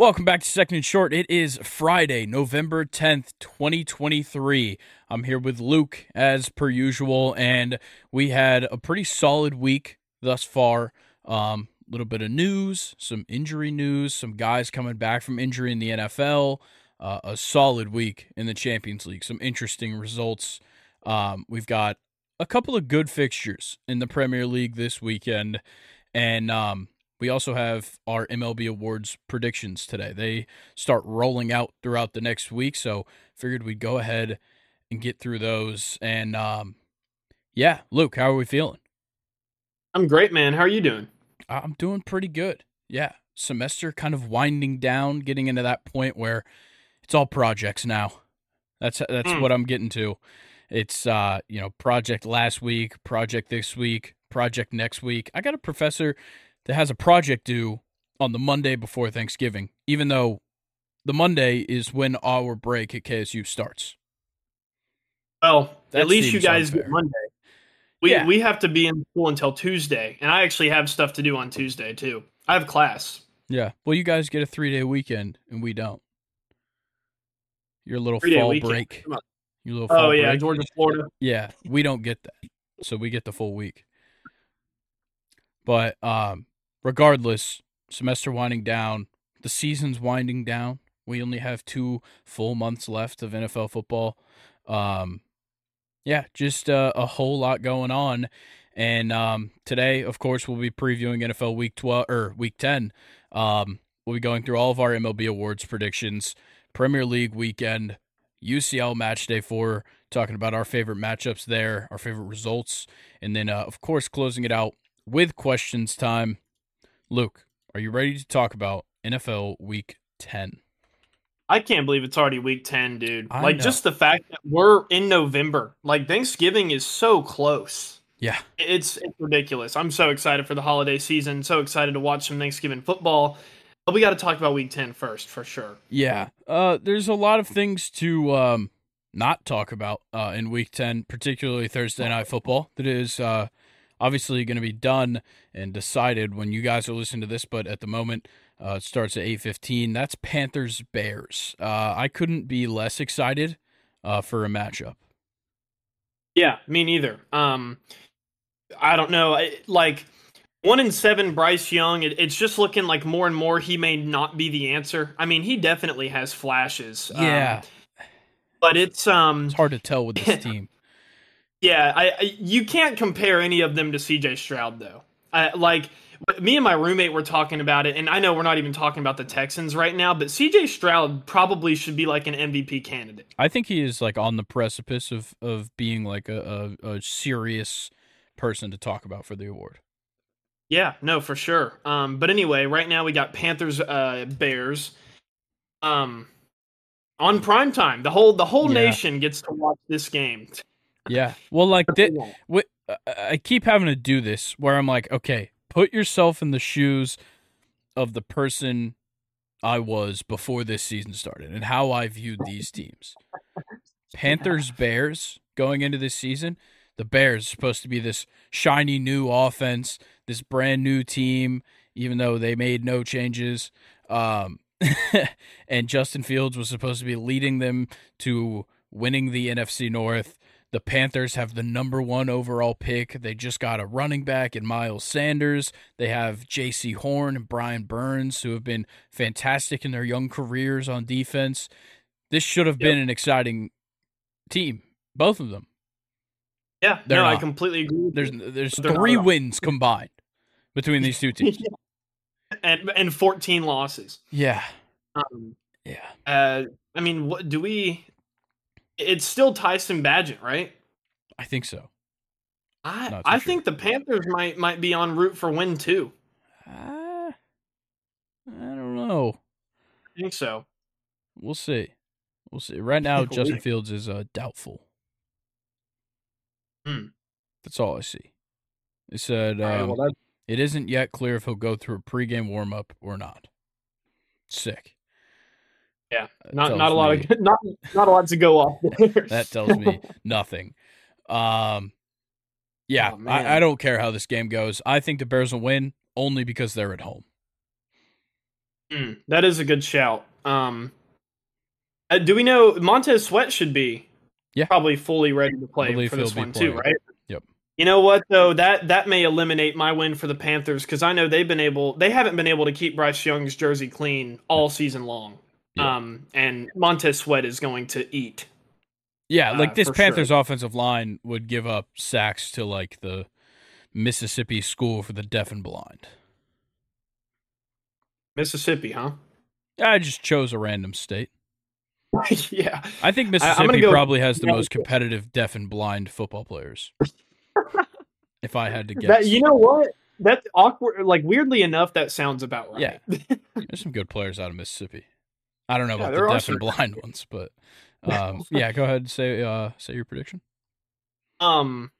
Welcome back to Second and Short. It is Friday, November 10th, 2023. I'm here with Luke as per usual, and we had a pretty solid week thus far. A um, little bit of news, some injury news, some guys coming back from injury in the NFL, uh, a solid week in the Champions League, some interesting results. Um, we've got a couple of good fixtures in the Premier League this weekend, and um, we also have our MLB awards predictions today. They start rolling out throughout the next week, so figured we'd go ahead and get through those. And um, yeah, Luke, how are we feeling? I'm great, man. How are you doing? I'm doing pretty good. Yeah, semester kind of winding down, getting into that point where it's all projects now. That's that's mm. what I'm getting to. It's uh, you know, project last week, project this week, project next week. I got a professor that has a project due on the Monday before Thanksgiving, even though the Monday is when our break at KSU starts. Well, that at least you guys unfair. get Monday. We yeah. we have to be in school until Tuesday, and I actually have stuff to do on Tuesday too. I have class. Yeah. Well, you guys get a three day weekend, and we don't. Your little fall break. Your little oh yeah, break. Georgia, Florida. Yeah, we don't get that, so we get the full week. But um, regardless, semester winding down, the season's winding down. We only have two full months left of NFL football. Um, yeah, just uh, a whole lot going on. And um, today, of course, we'll be previewing NFL Week twelve or Week ten. Um, we'll be going through all of our MLB awards predictions, Premier League weekend, UCL match day four, talking about our favorite matchups there, our favorite results, and then uh, of course closing it out with questions time. Luke, are you ready to talk about NFL Week 10? I can't believe it's already week 10, dude. I like, know. just the fact that we're in November, like, Thanksgiving is so close. Yeah. It's, it's ridiculous. I'm so excited for the holiday season. So excited to watch some Thanksgiving football. But we got to talk about week 10 first, for sure. Yeah. Uh, there's a lot of things to um, not talk about uh, in week 10, particularly Thursday night football. That is uh, obviously going to be done and decided when you guys are listening to this, but at the moment uh, it starts at 8:15. That's Panthers Bears. Uh, I couldn't be less excited uh, for a matchup. Yeah, me neither. Um, I don't know. like one in seven, Bryce Young. It, it's just looking like more and more he may not be the answer. I mean, he definitely has flashes. Yeah, um, but it's um, it's hard to tell with this team. Yeah, I, I, you can't compare any of them to CJ Stroud though. I, like me and my roommate were talking about it, and I know we're not even talking about the Texans right now, but CJ Stroud probably should be like an MVP candidate. I think he is like on the precipice of of being like a, a, a serious person to talk about for the award. Yeah, no, for sure. Um, but anyway, right now we got Panthers, uh, Bears, um, on prime time. The whole the whole yeah. nation gets to watch this game. Yeah. Well, like I keep having to do this where I'm like, okay, put yourself in the shoes of the person I was before this season started and how I viewed these teams. Panthers Bears going into this season, the Bears supposed to be this shiny new offense, this brand new team, even though they made no changes. Um, and Justin Fields was supposed to be leading them to winning the NFC North. The Panthers have the number one overall pick. They just got a running back in Miles Sanders. They have Jaycee Horn and Brian Burns, who have been fantastic in their young careers on defense. This should have been an exciting team, both of them. Yeah, They're no, not. I completely agree. There's there's three wins combined between these two teams, yeah. and and 14 losses. Yeah, um, yeah. Uh, I mean, what do we? It's still Tyson Bagent, right? I think so. I I sure. think the Panthers might might be en route for win too. Uh, I don't know. I think so. We'll see. We'll see. Right now, Justin Fields is uh, doubtful. Hmm. That's all I see. They said um, right, well, it isn't yet clear if he'll go through a pregame warm up or not. Sick. Yeah, not not a lot me, of not not a lot to go off. There. that tells me nothing. Um, yeah, oh, I, I don't care how this game goes. I think the Bears will win only because they're at home. Mm, that is a good shout. Um, uh, do we know Montez Sweat should be yeah. probably fully ready to play for this one too, right? Yep. You know what though that that may eliminate my win for the Panthers because I know they've been able they haven't been able to keep Bryce Young's jersey clean all season long. Yeah. Um, and Montez Sweat is going to eat. Yeah, like uh, this Panthers sure. offensive line would give up sacks to like the Mississippi School for the Deaf and Blind. Mississippi, huh? I just chose a random state. yeah. I think Mississippi I, go, probably has the yeah, most competitive deaf and blind football players. if I had to guess. That, you know what? That's awkward. Like, weirdly enough, that sounds about right. Yeah. There's some good players out of Mississippi. I don't know yeah, about the deaf and blind ones, but um, yeah, go ahead and say uh, say your prediction. Um,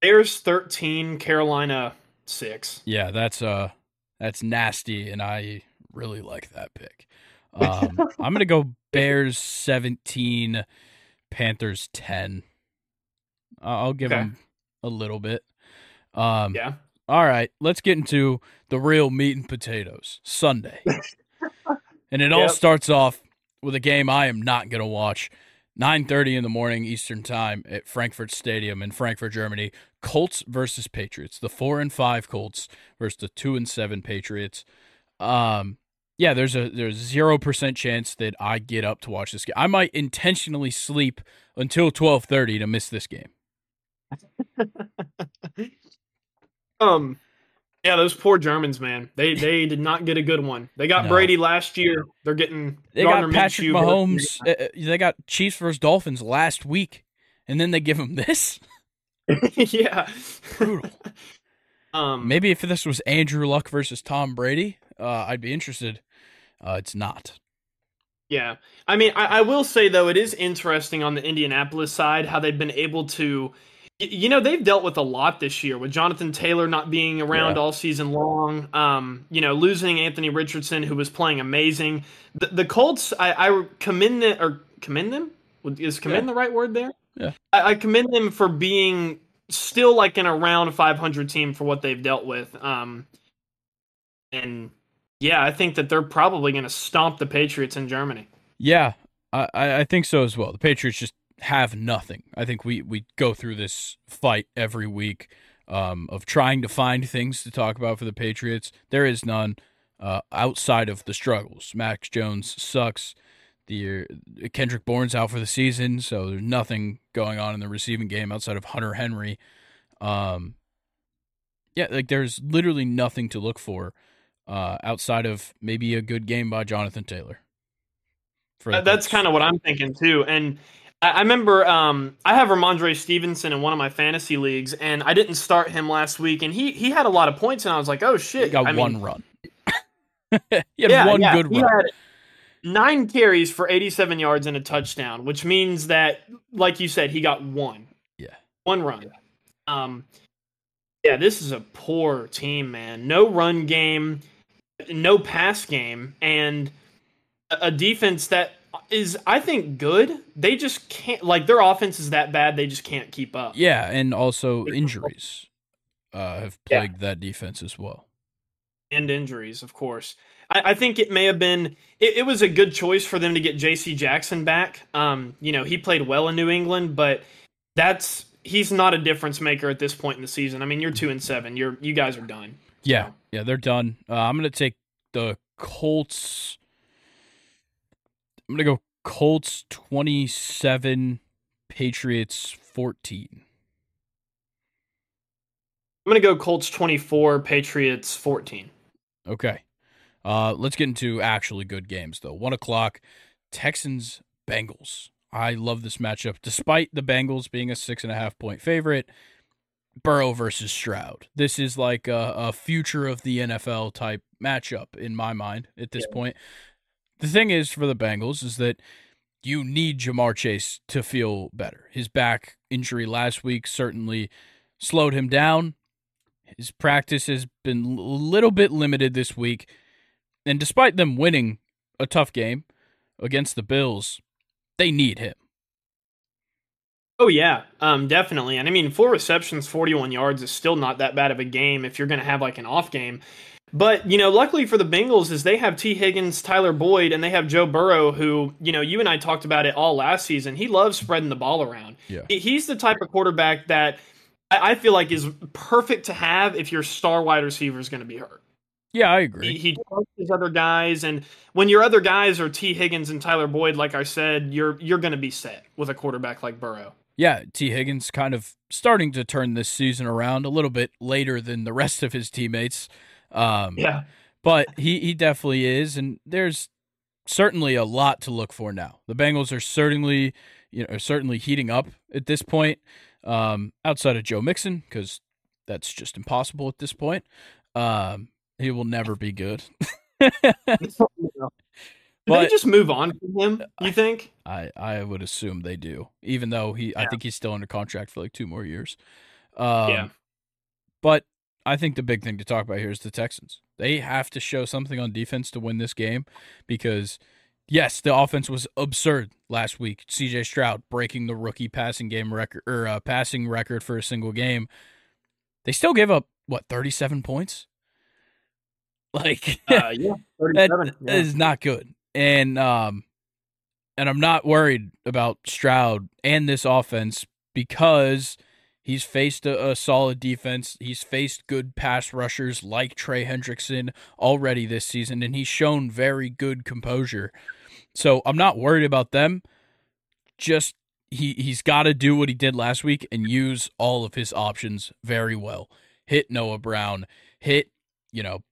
Bears 13, Carolina 6. Yeah, that's uh that's nasty and I really like that pick. Um, I'm going to go Bears 17, Panthers 10. I'll give okay. them a little bit. Um, yeah. All right, let's get into the real meat and potatoes. Sunday. and it yep. all starts off with a game I am not going to watch. 9:30 in the morning Eastern Time at Frankfurt Stadium in Frankfurt, Germany. Colts versus Patriots. The 4 and 5 Colts versus the 2 and 7 Patriots. Um yeah, there's a there's zero percent chance that I get up to watch this game. I might intentionally sleep until twelve thirty to miss this game. um, yeah, those poor Germans, man. They they did not get a good one. They got no. Brady last year. They're getting they Gardner got Patrick Minshew Mahomes. Uh, uh, they got Chiefs versus Dolphins last week, and then they give them this. yeah, brutal. Um, maybe if this was Andrew Luck versus Tom Brady, uh, I'd be interested. Uh, it's not. Yeah, I mean, I, I will say though, it is interesting on the Indianapolis side how they've been able to you know they've dealt with a lot this year with Jonathan Taylor not being around yeah. all season long. Um, you know, losing Anthony Richardson, who was playing amazing. The, the Colts, I, I, commend them or commend them. Is commend yeah. the right word there? Yeah, I, I, commend them for being still like an around 500 team for what they've dealt with. Um, and yeah, I think that they're probably going to stomp the Patriots in Germany. Yeah, I, I think so as well. The Patriots just have nothing. I think we we go through this fight every week um, of trying to find things to talk about for the Patriots. There is none uh, outside of the struggles. Mac Jones sucks. The uh, Kendrick Bourne's out for the season, so there's nothing going on in the receiving game outside of Hunter Henry. Um, yeah, like there's literally nothing to look for uh, outside of maybe a good game by Jonathan Taylor. That's kind of what I'm thinking too, and I remember um, I have Rhamondre Stevenson in one of my fantasy leagues, and I didn't start him last week, and he he had a lot of points, and I was like, oh shit, he got I one mean, run. he had yeah, one yeah, good run. nine carries for 87 yards and a touchdown, which means that, like you said, he got one. Yeah, one run. Um, yeah, this is a poor team, man. No run game, no pass game, and a defense that is I think good. They just can't like their offense is that bad. They just can't keep up. Yeah, and also injuries uh, have plagued yeah. that defense as well. And injuries, of course. I, I think it may have been. It, it, was a good choice for them to get J.C. Jackson back. Um, you know, he played well in New England, but that's he's not a difference maker at this point in the season. I mean, you're two and seven. You're you guys are done. Yeah, yeah, they're done. Uh, I'm gonna take the Colts I'm gonna go Colts 27, Patriots 14. I'm gonna go Colts 24, Patriots 14. Okay. Uh, let's get into actually good games though. One o'clock, Texans Bengals. I love this matchup, despite the Bengals being a six and a half point favorite. Burrow versus Stroud. This is like a, a future of the NFL type matchup in my mind at this yeah. point. The thing is for the Bengals is that you need Ja'Marr Chase to feel better. His back injury last week certainly slowed him down. His practice has been a little bit limited this week. And despite them winning a tough game against the Bills, they need him. Oh yeah, um, definitely. And I mean, four receptions, forty-one yards is still not that bad of a game if you're going to have like an off game. But you know, luckily for the Bengals is they have Tee Higgins, Tyler Boyd, and they have Joe Burrow, who you know you and I talked about it all last season. He loves spreading the ball around. Yeah. He's the type of quarterback that I feel like is perfect to have if your star wide receiver is going to be hurt. Yeah, I agree. He, he trusts his other guys, and when your other guys are Tee Higgins and Tyler Boyd, like I said, you're you're going to be set with a quarterback like Burrow. Yeah, Tee Higgins kind of starting to turn this season around a little bit later than the rest of his teammates. Um, yeah, but he he definitely is, and there's certainly a lot to look for now. The Bengals are certainly you know are certainly heating up at this point. Um, outside of Joe Mixon, because that's just impossible at this point. Um, he will never be good. But they just move on from him? You think? I I would assume they do, even though he yeah. I think he's still under contract for like two more years. Um, yeah. But I think the big thing to talk about here is the Texans. They have to show something on defense to win this game because, yes, the offense was absurd last week. C.J. Stroud breaking the rookie passing game record or uh, passing record for a single game. They still gave up what thirty seven points. Like, uh, yeah, that yeah. is not good. And um, and I'm not worried about Stroud and this offense because He's faced a, a, solid defense. He's faced good pass rushers like Trey Hendrickson already this season, and he's shown very good composure. So I'm not worried about them. Just he he's got to do what he did last week and use all of his options very well. Hit Noah Brown, hit you know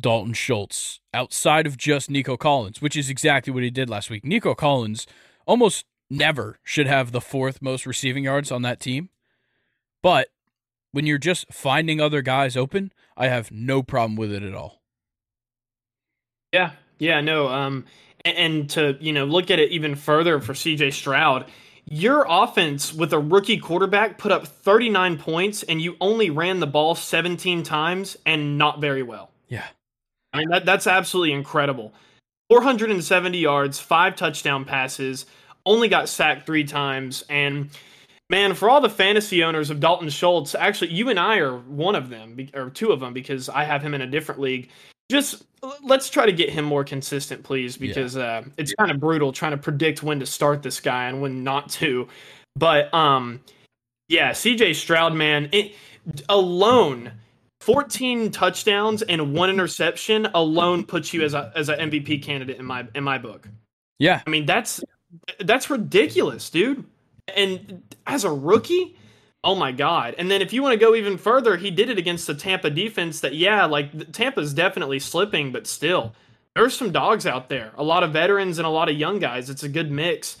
Dalton Schultz outside of just Nico Collins, which is exactly what he did last week. Nico Collins almost never should have the fourth most receiving yards on that team but when you're just finding other guys open, I have no problem with it at all. Yeah, yeah, no. Um, and, and to you know look at it even further for C.J. Stroud, your offense with a rookie quarterback put up 39 points, and you only ran the ball 17 times and not very well. Yeah, I mean that that's absolutely incredible. 470 yards, five touchdown passes, only got sacked three times, and Man, for all the fantasy owners of Dalton Schultz, actually, you and I are one of them, or two of them, because I have him in a different league. Just let's try to get him more consistent, please, because yeah. uh, it's kind of brutal trying to predict when to start this guy and when not to. But um, yeah, CJ Stroud, man, it, alone, 14 touchdowns and one interception alone puts you as a as an MVP candidate in my in my book. Yeah, I mean that's that's ridiculous, dude and as a rookie, oh my god. And then if you want to go even further, he did it against the Tampa defense that yeah, like Tampa's definitely slipping, but still there's some dogs out there. A lot of veterans and a lot of young guys. It's a good mix.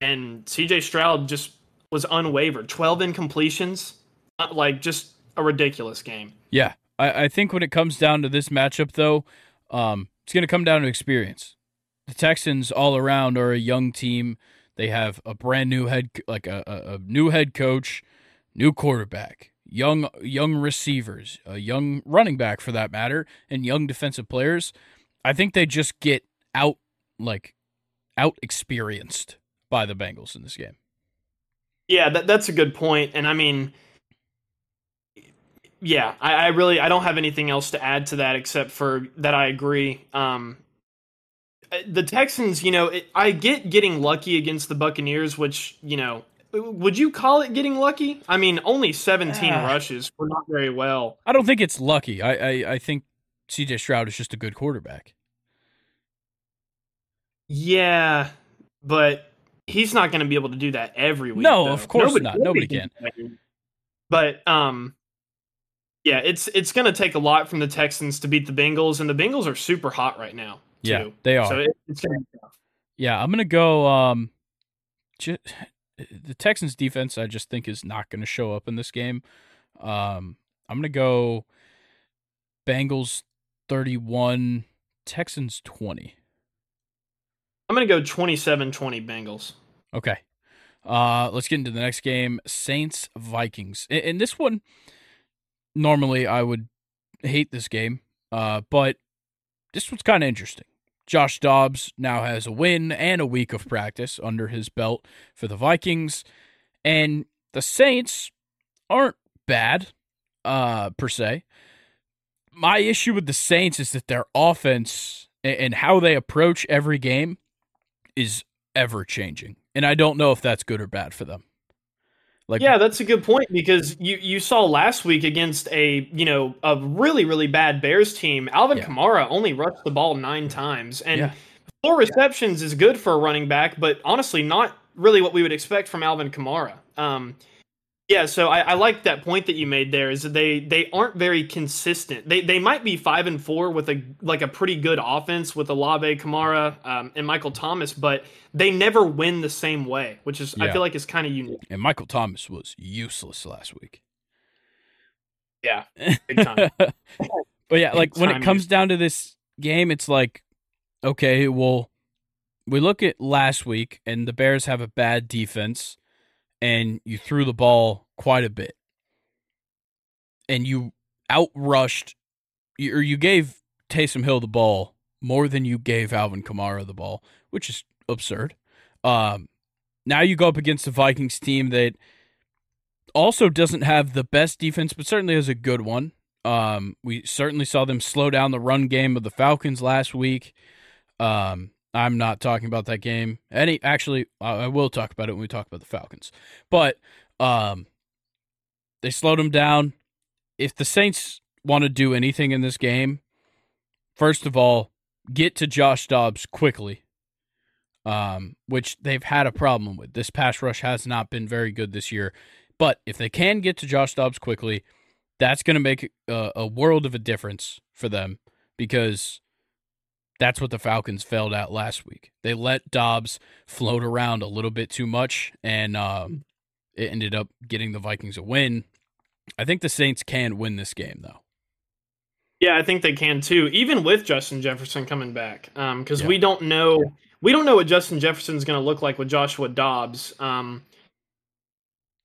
And CJ Stroud just was unwavered. 12 incompletions. Uh, like just a ridiculous game. Yeah. I, I think when it comes down to this matchup though, um, it's gonna come down to experience. The Texans all around are a young team they have a brand new head, like a, a, new head coach, new quarterback, young young receivers, a young running back for that matter, and young defensive players. I think they just get out like out experienced by the Bengals in this game. Yeah, that, that's a good point, and I mean, yeah, I, I, really I don't have anything else to add to that except for that I agree. Um, the Texans, you know, it, I get getting lucky against the Buccaneers, which, you know, would you call it getting lucky? I mean, only 17 uh, rushes for not very well. I don't think it's lucky. I, I, I think CJ Stroud is just a good quarterback. Yeah, but he's not going to be able to do that every week. No, though. of course nobody, not. Nobody, nobody can. But um, yeah, it's it's going to take a lot from the Texans to beat the Bengals, and the Bengals are super hot right now. Too. Yeah, they are. So it, it's gonna be tough. Yeah, I'm gonna go. Um, just, the Texans defense, I just think is not going to show up in this game. Um, I'm gonna go Bengals 31, Texans 20. I'm gonna go 27-20 Bengals. Okay. Uh, let's get into the next game: Saints Vikings. In this one, normally I would hate this game, uh, but this one's kind of interesting. Josh Dobbs now has a win and a week of practice under his belt for the Vikings. And the Saints aren't bad, uh, per se. My issue with the Saints is that their offense and how they approach every game is ever changing. And I don't know if that's good or bad for them. Like, yeah, that's a good point because you, you saw last week against a you know a really really bad Bears team. Alvin yeah. Kamara only rushed the ball nine times, and yeah. four receptions is good for a running back, but honestly, not really what we would expect from Alvin Kamara. Um, yeah, so I, I like that point that you made there. Is that they they aren't very consistent. They they might be five and four with a like a pretty good offense with Olave, Kamara, um, and Michael Thomas, but they never win the same way, which is yeah. I feel like is kind of unique. And Michael Thomas was useless last week. Yeah, big time. but yeah, like when it comes down to this game, it's like, okay, well, we look at last week, and the Bears have a bad defense and you threw the ball quite a bit. And you outrushed, or you gave Taysom Hill the ball more than you gave Alvin Kamara the ball, which is absurd. Um, now you go up against the Vikings team that also doesn't have the best defense, but certainly has a good one. Um, we certainly saw them slow down the run game of the Falcons last week. Um, I'm not talking about that game. Any actually, I will talk about it when we talk about the Falcons. But um, they slowed them down. If the Saints want to do anything in this game, first of all, get to Josh Dobbs quickly, um, which they've had a problem with. This pass rush has not been very good this year. But if they can get to Josh Dobbs quickly, that's going to make a, a world of a difference for them because that's what the Falcons failed at last week. They let Dobbs float around a little bit too much, and um, it ended up getting the Vikings a win. I think the Saints can win this game, though. Yeah, I think they can too, even with Justin Jefferson coming back, because um, yeah. we don't know we don't know what Justin Jefferson is going to look like with Joshua Dobbs um,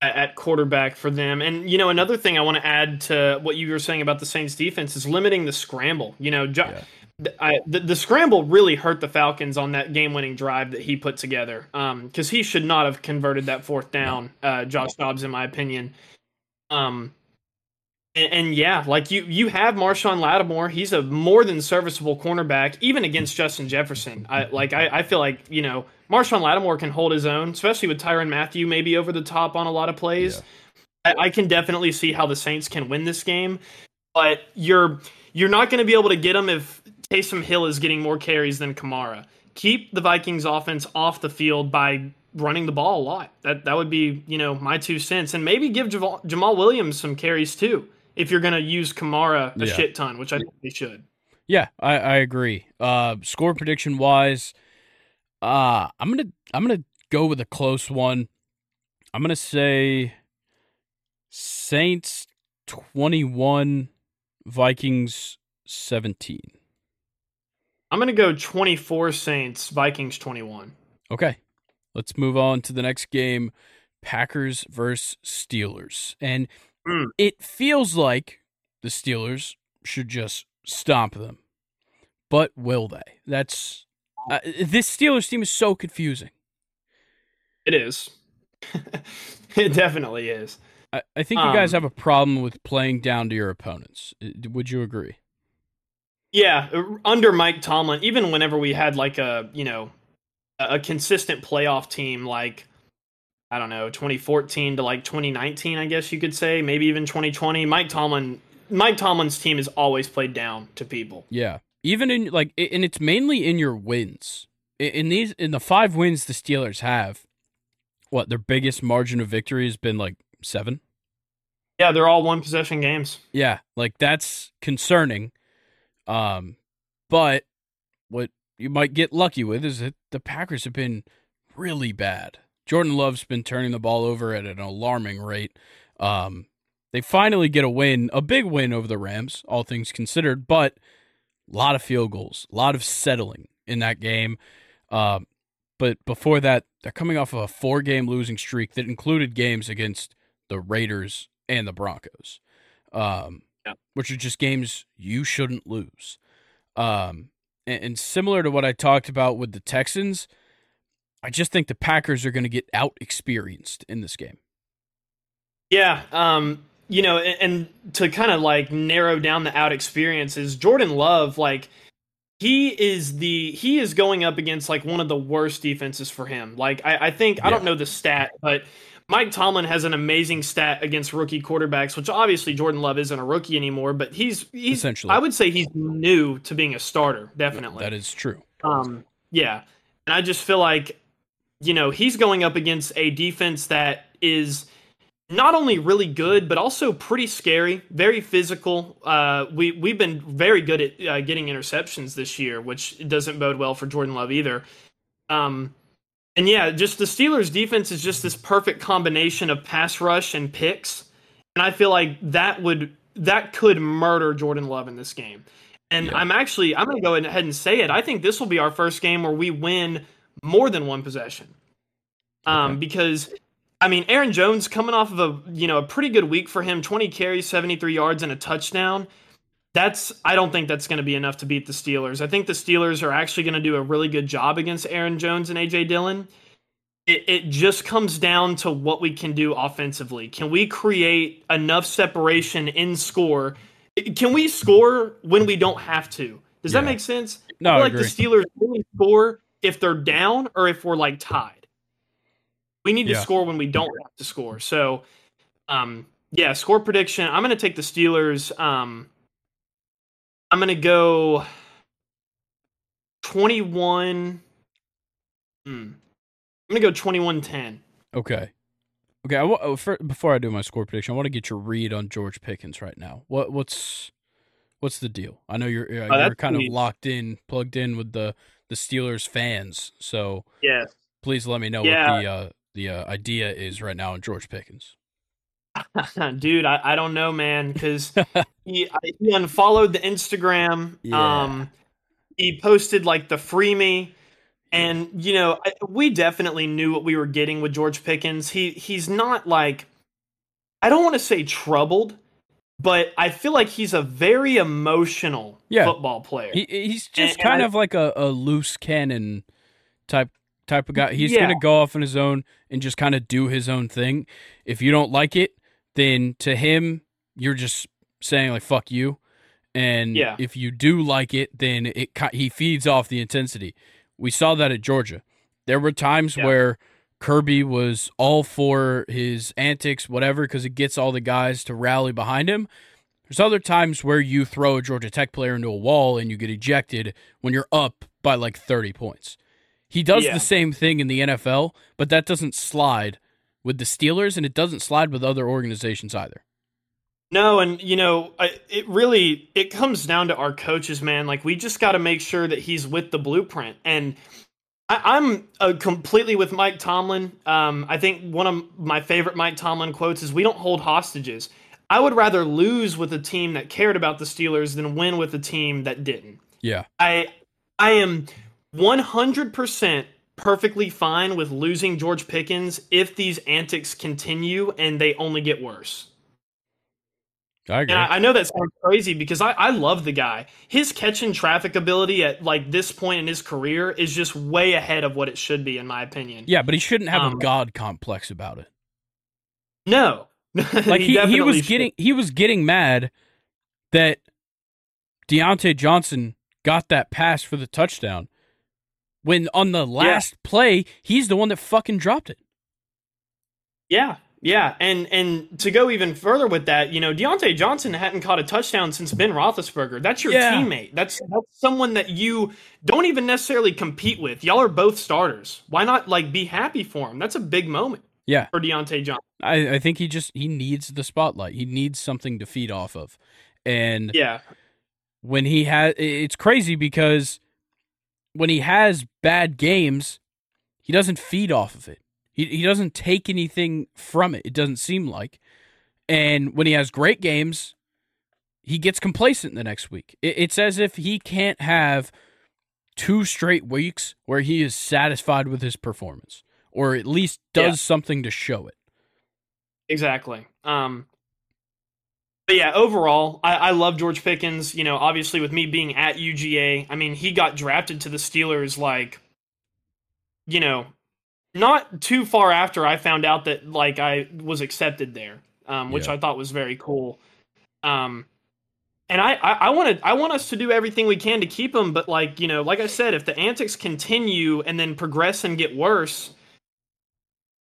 at, at quarterback for them. And you know, another thing I want to add to what you were saying about the Saints defense is limiting the scramble. You know, jo- yeah I, the, the, scramble really hurt the Falcons on that game-winning drive that he put together. Because um, he should not have converted that fourth down, uh, Josh Dobbs, in my opinion. Um, and, and, yeah, like you, you have Marshon Lattimore. He's a more than serviceable cornerback, even against Justin Jefferson. I like. I, I feel like you know Marshon Lattimore can hold his own, especially with Tyrann Mathieu maybe over the top on a lot of plays. Yeah. I, I can definitely see how the Saints can win this game, but you're you're not going to be able to get them if Taysom Hill is getting more carries than Kamara. Keep the Vikings offense off the field by running the ball a lot. That that would be, you know, my two cents. And maybe give Jamal, Jamaal Williams some carries too, if you're going to use Kamara a yeah. shit ton, which I think they should. Yeah, I, I agree. Uh, score prediction wise, uh, I'm gonna I'm gonna go with a close one. I'm gonna say Saints 21, Vikings 17. I'm going to go 24 Saints, Vikings 21. Okay. Let's move on to the next game Packers versus Steelers. And mm. it feels like the Steelers should just stomp them. But will they? That's. Uh, this Steelers team is so confusing. It is. it definitely is. I, I think you um, guys have a problem with playing down to your opponents. Would you agree? Yeah, uh, under Mike Tomlin, even whenever we had like a you know a consistent playoff team, like I don't know, 2014 to like 2019, I guess you could say, maybe even 2020. Mike Tomlin, Mike Tomlin's team has always played down to people. Yeah, even in like, and it's mainly in your wins. In these, in the five wins the Steelers have, what their biggest margin of victory has been like seven. Yeah, they're all one possession games. Yeah, like that's concerning um, but what you might get lucky with is that the Packers have been really bad. Jordan Love's been turning the ball over at an alarming rate. Um, they finally get a win, a big win over the Rams, all things considered, but a lot of field goals, a lot of settling in that game. Uh, but before that, they're coming off of a four game losing streak that included games against the Raiders and the Broncos. Um, yeah. which are just games you shouldn't lose. Um, and, and similar to what I talked about with the Texans, I just think the Packers are going to get out experienced in this game. Yeah, um, you know, and, and to kind of like narrow down the out experiences, Jordan Love, like he is the he is going up against like one of the worst defenses for him. Like I, I think yeah. I don't know the stat, but Mike Tomlin has an amazing stat against rookie quarterbacks, which obviously Jordan Love isn't a rookie anymore, but he's he's essentially I would say he's new to being a starter, definitely. That is true. Um yeah. And I just feel like you know, he's going up against a defense that is not only really good, but also pretty scary, very physical. Uh, we we've been very good at uh, getting interceptions this year, which doesn't bode well for Jordan Love either. Um, and yeah, just the Steelers' defense is just this perfect combination of pass rush and picks, and I feel like that would that could murder Jordan Love in this game. And yeah. I'm actually I'm going to go ahead and say it. I think this will be our first game where we win more than one possession. Um, okay. because I mean, Aaron Jones coming off of a you know a pretty good week for him, 20 carries, 73 yards, and a touchdown. That's I don't think that's going to be enough to beat the Steelers. I think the Steelers are actually going to do a really good job against Aaron Jones and AJ Dillon. It, it just comes down to what we can do offensively. Can we create enough separation in score? Can we score when we don't have to? Does yeah. that make sense? No, I feel like agree. the Steelers only score if they're down or if we're like tied. We need to score when we don't have to score. So, um, yeah, score prediction. I'm going to take the Steelers. Um, I'm going to go 21. Hmm. I'm going to go 21 10. Okay. Okay. I, oh, for, before I do my score prediction, I want to get your read on George Pickens right now. What what's what's the deal? I know you're uh, oh, you're kind of locked in, plugged in with the the Steelers fans. So yeah, please let me know yeah. what the uh, the uh, idea is right now in George Pickens? Dude, I, I don't know, man, because he, he unfollowed the Instagram. Yeah. Um, he posted like the free me, and you know I, we definitely knew what we were getting with George Pickens. He he's not like I don't want to say troubled, but I feel like he's a very emotional yeah. football player. He, he's just and, kind and of I, like a, a loose cannon type type of guy. He's yeah. going to go off on his own and just kind of do his own thing. If you don't like it, then to him, you're just saying like "fuck you." And yeah. if you do like it, then it he feeds off the intensity. We saw that at Georgia. There were times yeah. where Kirby was all for his antics, whatever, because it gets all the guys to rally behind him. There's other times where you throw a Georgia Tech player into a wall and you get ejected when you're up by like 30 points. He does yeah. the same thing in the NFL, but that doesn't slide with the Steelers, and it doesn't slide with other organizations either. No, and you know, I, it really it comes down to our coaches, man. Like we just got to make sure that he's with the blueprint, and I, am uh, completely with Mike Tomlin. Um, I think one of my favorite Mike Tomlin quotes is, "We don't hold hostages." I would rather lose with a team that cared about the Steelers than win with a team that didn't. Yeah, I I am 100% perfectly fine with losing George Pickens if these antics continue and they only get worse. I I, I know that sounds crazy because I, I love the guy. His catch and traffic ability at like this point in his career is just way ahead of what it should be, in my opinion. Yeah, but he shouldn't have um, a god complex about it. No, like he, he, he was should. getting he was getting mad that Diontae Johnson got that pass for the touchdown when on the last yeah. play, he's the one that fucking dropped it. Yeah, yeah, and and to go even further with that, you know, Diontae Johnson hadn't caught a touchdown since Ben Roethlisberger. That's your yeah. teammate. That's that's someone that you don't even necessarily compete with. Y'all are both starters. Why not like be happy for him? That's a big moment. Yeah, for Diontae Johnson. I, I think he just he needs the spotlight. He needs something to feed off of, and yeah, when he has, it's crazy because when he has bad games, he doesn't feed off of it. He he doesn't take anything from it. It doesn't seem like. And when he has great games, he gets complacent the next week. It, it's as if he can't have two straight weeks where he is satisfied with his performance, or at least does yeah. something to show it. Exactly. Um, but yeah, overall, I, I love George Pickens. You know, obviously with me being at UGA, I mean, he got drafted to the Steelers like, you know, not too far after I found out that like I was accepted there. um, which yeah. I thought was very cool. Um, and I, I, I want to I want us to do everything we can to keep him, but like you know, like I said, if the antics continue and then progress and get worse,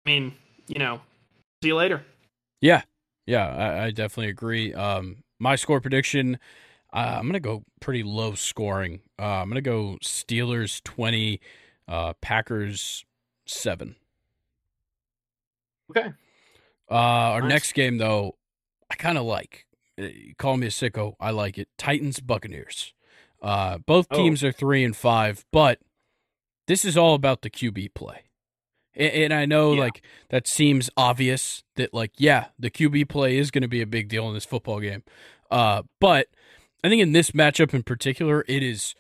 I mean, you know, see you later. Yeah, yeah, I, I definitely agree. Um, my score prediction, uh, I'm gonna go pretty low scoring. Uh, I'm gonna go Steelers twenty, uh, Packers seven. Okay. Uh, our nice. next game though, I kind of like. Uh, call me a sicko. I like it. Titans Buccaneers. Uh, both oh. teams oh. are three and five, but this is all about the QB play. And, and I know yeah. like that seems obvious that like yeah, the QB play is going to be a big deal in this football game. Uh, but I think in this matchup in particular, it is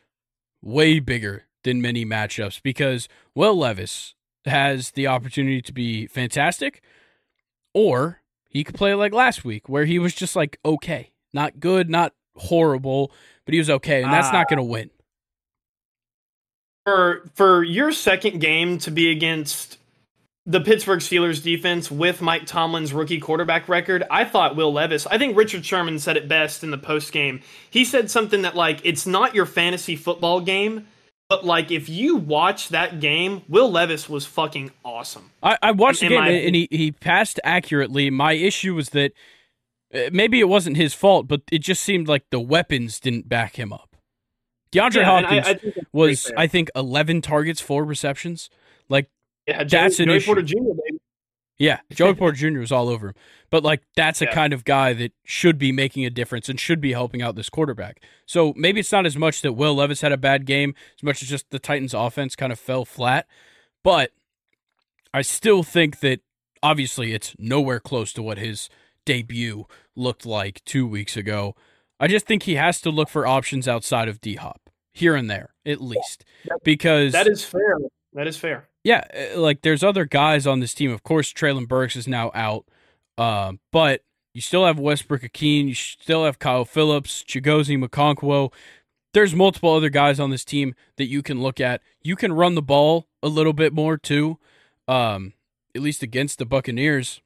way bigger than many matchups because Will Levis has the opportunity to be fantastic, or he could play like last week where he was just like okay, not good, not horrible, but he was okay, and that's uh, not going to win. For for your second game to be against the Pittsburgh Steelers defense with Mike Tomlin's rookie quarterback record, I thought Will Levis, I think Richard Sherman said it best in the post game. He said something that like it's not your fantasy football game, but like, if you watch that game, Will Levis was fucking awesome. I, I watched in, the game my, and he, he passed accurately. My issue was that uh, maybe it wasn't his fault, but it just seemed like the weapons didn't back him up. DeAndre yeah, Hopkins I, I was, I think, eleven targets, four receptions. Like yeah, Joey, that's an Joey issue. Porter Jr. Baby. Yeah, Joey Porter Jr. was all over him. But like that's a yeah. kind of guy that should be making a difference and should be helping out this quarterback. So maybe it's not as much that Will Levis had a bad game as much as just the Titans offense kind of fell flat. But I still think that obviously it's nowhere close to what his debut looked like 2 weeks ago. I just think he has to look for options outside of D Hop here and there at least because That is fair. That is fair. Yeah, uh, like there's other guys on this team. Of course, Treylon Burks is now out, uh, but you still have Westbrook-Ikhine. You still have Kyle Phillips, Chigozie Okonkwo. There's multiple other guys on this team that you can look at. You can run the ball a little bit more too, um, at least against the Buccaneers.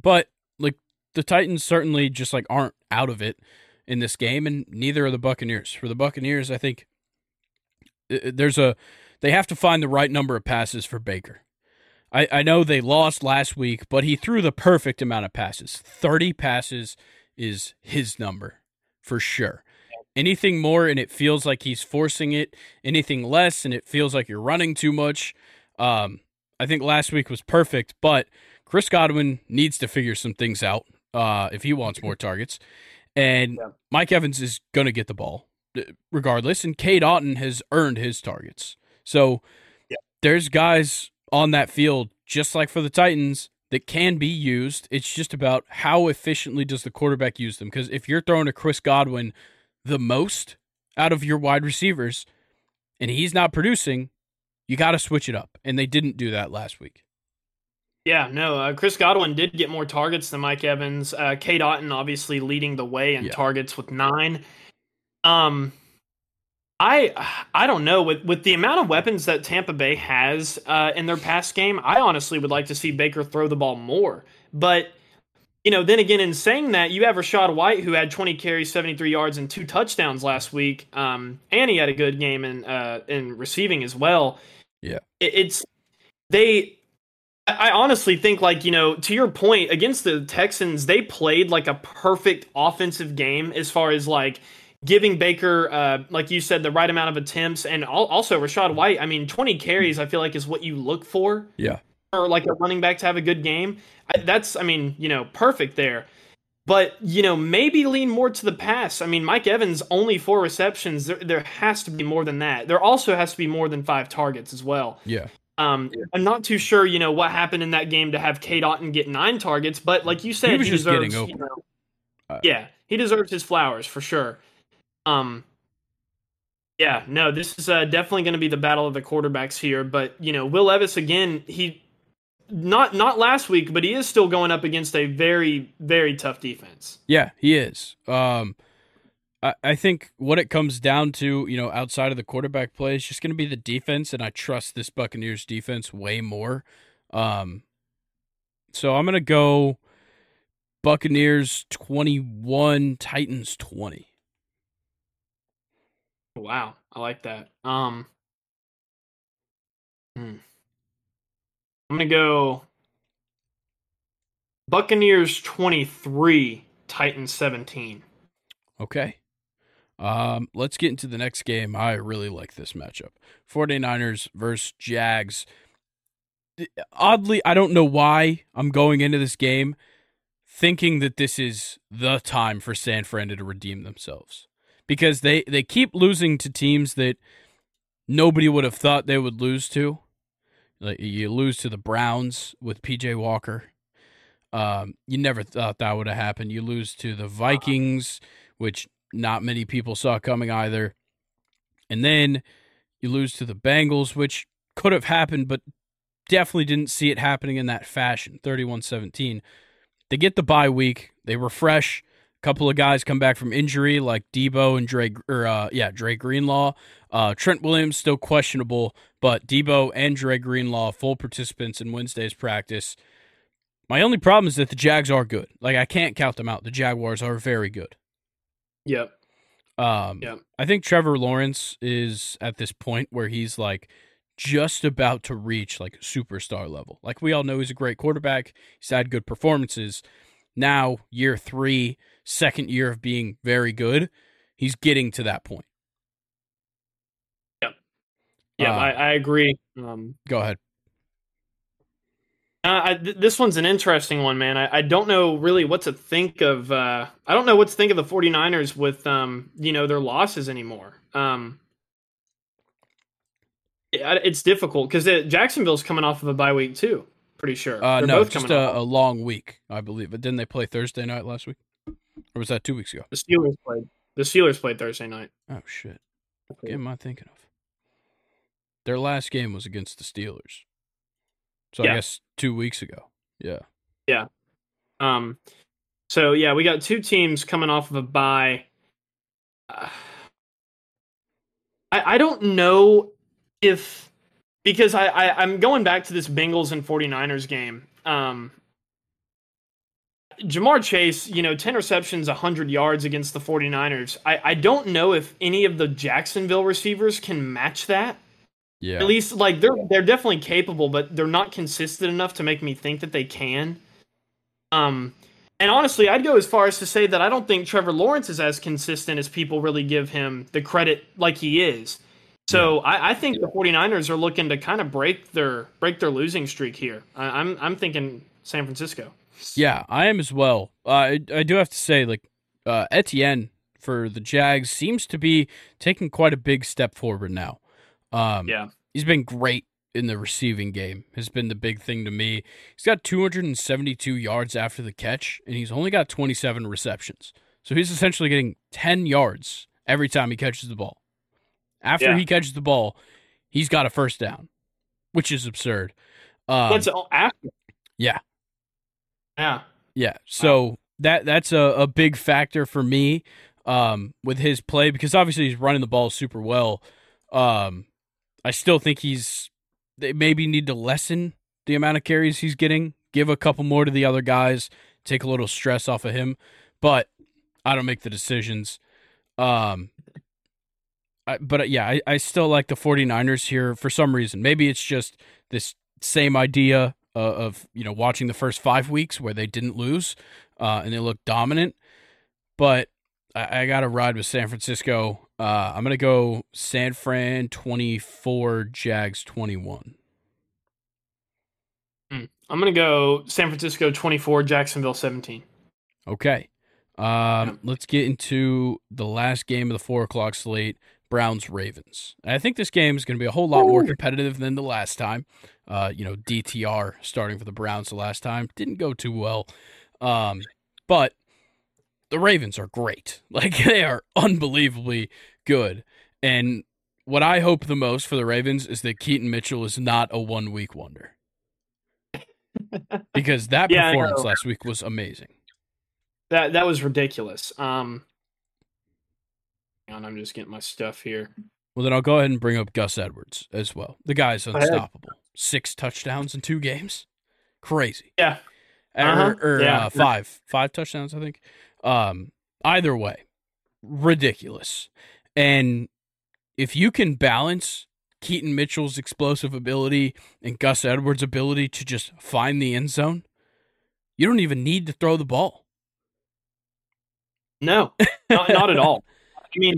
But like the Titans certainly just like aren't out of it in this game, and neither are the Buccaneers. For the Buccaneers, I think uh, there's a they have to find the right number of passes for Baker. I, I know they lost last week, but he threw the perfect amount of passes. 30 passes is his number for sure. Anything more and it feels like he's forcing it, anything less and it feels like you're running too much. Um, I think last week was perfect, but Chris Godwin needs to figure some things out uh, if he wants more targets. And yeah. Mike Evans is going to get the ball uh, regardless, and Cade Otton has earned his targets. So yeah. there's guys on that field, just like for the Titans, that can be used. It's just about how efficiently does the quarterback use them. Because if you're throwing to Chris Godwin the most out of your wide receivers and he's not producing, you got to switch it up. And they didn't do that last week. Yeah, no, uh, Chris Godwin did get more targets than Mike Evans. Uh, Cade Otton obviously leading the way in yeah. targets with nine. Um, I I don't know with with the amount of weapons that Tampa Bay has uh, in their pass game. I honestly would like to see Baker throw the ball more. But you know, then again, in saying that, you have Rachaad White who had 20 carries, 73 yards, and two touchdowns last week, um, and he had a good game in uh, in receiving as well. Yeah, it, it's they. I honestly think, like you know, to your point, against the Texans, they played like a perfect offensive game as far as like giving Baker, uh, like you said, the right amount of attempts, and also Rachaad White. I mean, twenty carries, I feel like is what you look for. Yeah. For like a running back to have a good game, that's, I mean, you know, perfect there. But you know, maybe lean more to the pass. I mean, Mike Evans only four receptions. There, there has to be more than that. There also has to be more than five targets as well. Yeah. Um, I'm not too sure, you know, what happened in that game to have Cade Otton get nine targets, but like you said, he, he deserves. You know, uh, yeah, he deserves his flowers for sure. Um, yeah, no, this is uh, definitely going to be the battle of the quarterbacks here. But you know, Will Levis again, he not not last week, but he is still going up against a very very tough defense. Yeah, he is. Um, I, I think what it comes down to, you know, outside of the quarterback play, is just going to be the defense, and I trust this Buccaneers defense way more. Um, so I'm going to go Buccaneers 21, Titans 20. Wow, I like that. Um, hmm. I'm gonna go Buccaneers 23, Titans 17. Okay. Um, let's get into the next game. I really like this matchup. 49ers versus Jags. Oddly, I don't know why I'm going into this game thinking that this is the time for San Fran to redeem themselves. Because they, they keep losing to teams that nobody would have thought they would lose to. Like you lose to the Browns with PJ Walker. Um, you never thought that would have happened. You lose to the Vikings, which not many people saw coming either. And then you lose to the Bengals, which could have happened, but definitely didn't see it happening in that fashion 31 17. They get the bye week, they refresh. A couple of guys come back from injury, like Deebo and Dre, or uh, yeah, Dre Greenlaw. Uh, Trent Williams still questionable, but Deebo and Dre Greenlaw full participants in Wednesday's practice. My only problem is that the Jags are good. Like I can't count them out. The Jaguars are very good. Yep. Um, yep. I think Trevor Lawrence is at this point where he's like just about to reach like superstar level. Like we all know he's a great quarterback. He's had good performances. Now, year three, second year of being very good, he's getting to that point. Yep. Yeah, uh, I, I, agree. Um, go ahead. Uh, I, th- this one's an interesting one, man. I, I, don't know really what to think of. Uh, I don't know what to think of the 49ers with, um, you know, their losses anymore. Um, it, it's difficult because Jacksonville's coming off of a bye week too. Pretty sure. Uh, no, just a, a, long week, I believe. But didn't they play Thursday night last week, or was that two weeks ago? The Steelers played. The Steelers played Thursday night. Oh shit! What game am I thinking of? Their last game was against the Steelers. So yeah. I guess two weeks ago. Yeah. Yeah. Um. So yeah, we got two teams coming off of a bye. Uh, I I don't know if because I, I I'm going back to this Bengals and 49ers game. Um. Ja'Marr Chase, you know, 10 receptions, 100 yards against the 49ers. I, I don't know if any of the Jacksonville receivers can match that. Yeah. At least like they're they're definitely capable, but they're not consistent enough to make me think that they can. Um and honestly, I'd go as far as to say that I don't think Trevor Lawrence is as consistent as people really give him the credit like he is. So yeah. I, I, think the 49ers are looking to kind of break their break their losing streak here. I, I'm, I'm thinking San Francisco. Yeah, I am as well. Uh, I I do have to say like uh, Etienne for the Jags seems to be taking quite a big step forward now. Um, yeah, he's been great in the receiving game. Has been the big thing to me. He's got 272 yards after the catch, and he's only got 27 receptions. So he's essentially getting 10 yards every time he catches the ball. After yeah. he catches the ball, he's got a first down, which is absurd. Um, What's after? Yeah. Yeah. Yeah. So wow. that that's a, a big factor for me um, with his play because obviously he's running the ball super well. Um, I still think he's they maybe need to lessen the amount of carries he's getting, give a couple more to the other guys, take a little stress off of him. But I don't make the decisions. Um, I, but uh, yeah, I, I still like the 49ers here for some reason. Maybe it's just this same idea uh, of you know watching the first five weeks where they didn't lose uh, and they looked dominant. But I, I got to ride with San Francisco. Uh, I'm gonna go San Fran 24, Jags 21. Hmm. I'm gonna go San Francisco 24, Jacksonville 17. Okay. Um, let's get into the last game of the four o'clock slate. Browns Ravens. I think this game is going to be a whole lot more competitive than the last time. Uh, you know, DTR starting for the Browns the last time didn't go too well. Um, but the Ravens are great. Like they are unbelievably good. And what I hope the most for the Ravens is that Keaton Mitchell is not a one week wonder. because that yeah, performance last week was amazing. That that was ridiculous. Um on, I'm just getting my stuff here. Well, then I'll go ahead and bring up Gus Edwards as well. The guy's unstoppable. Six touchdowns in two games. Crazy. Yeah. uh-huh. or, or yeah. uh, five five touchdowns, I think. Um, either way, ridiculous. And if you can balance Keaton Mitchell's explosive ability and Gus Edwards' ability to just find the end zone, you don't even need to throw the ball. No, not, not at all. I mean,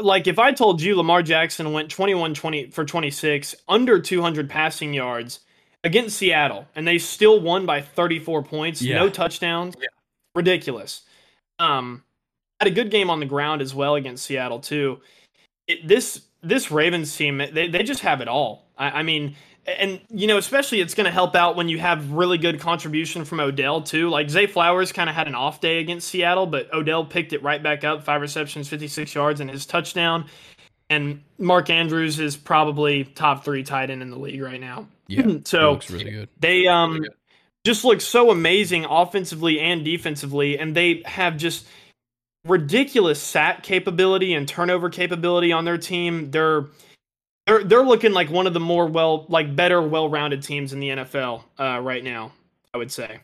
like if I told you Lamar Jackson went 21 20 for 26 under 200 passing yards against Seattle and they still won by 34 points, yeah. no touchdowns. Yeah. Ridiculous. Um had a good game on the ground as well against Seattle too. It, this this Ravens team, they they just have it all. I, I mean, and you know, especially it's going to help out when you have really good contribution from Odell too. Like Zay Flowers kind of had an off day against Seattle, but Odell picked it right back up, five receptions, 56 yards, and his touchdown. And Mark Andrews is probably top three tight end in the league right now. Yeah, so looks really good. They um really just look so amazing offensively and defensively, and they have just ridiculous sack capability and turnover capability on their team. They're they're they're looking like one of the more well like better well-rounded teams in the NFL uh, right now. I would say.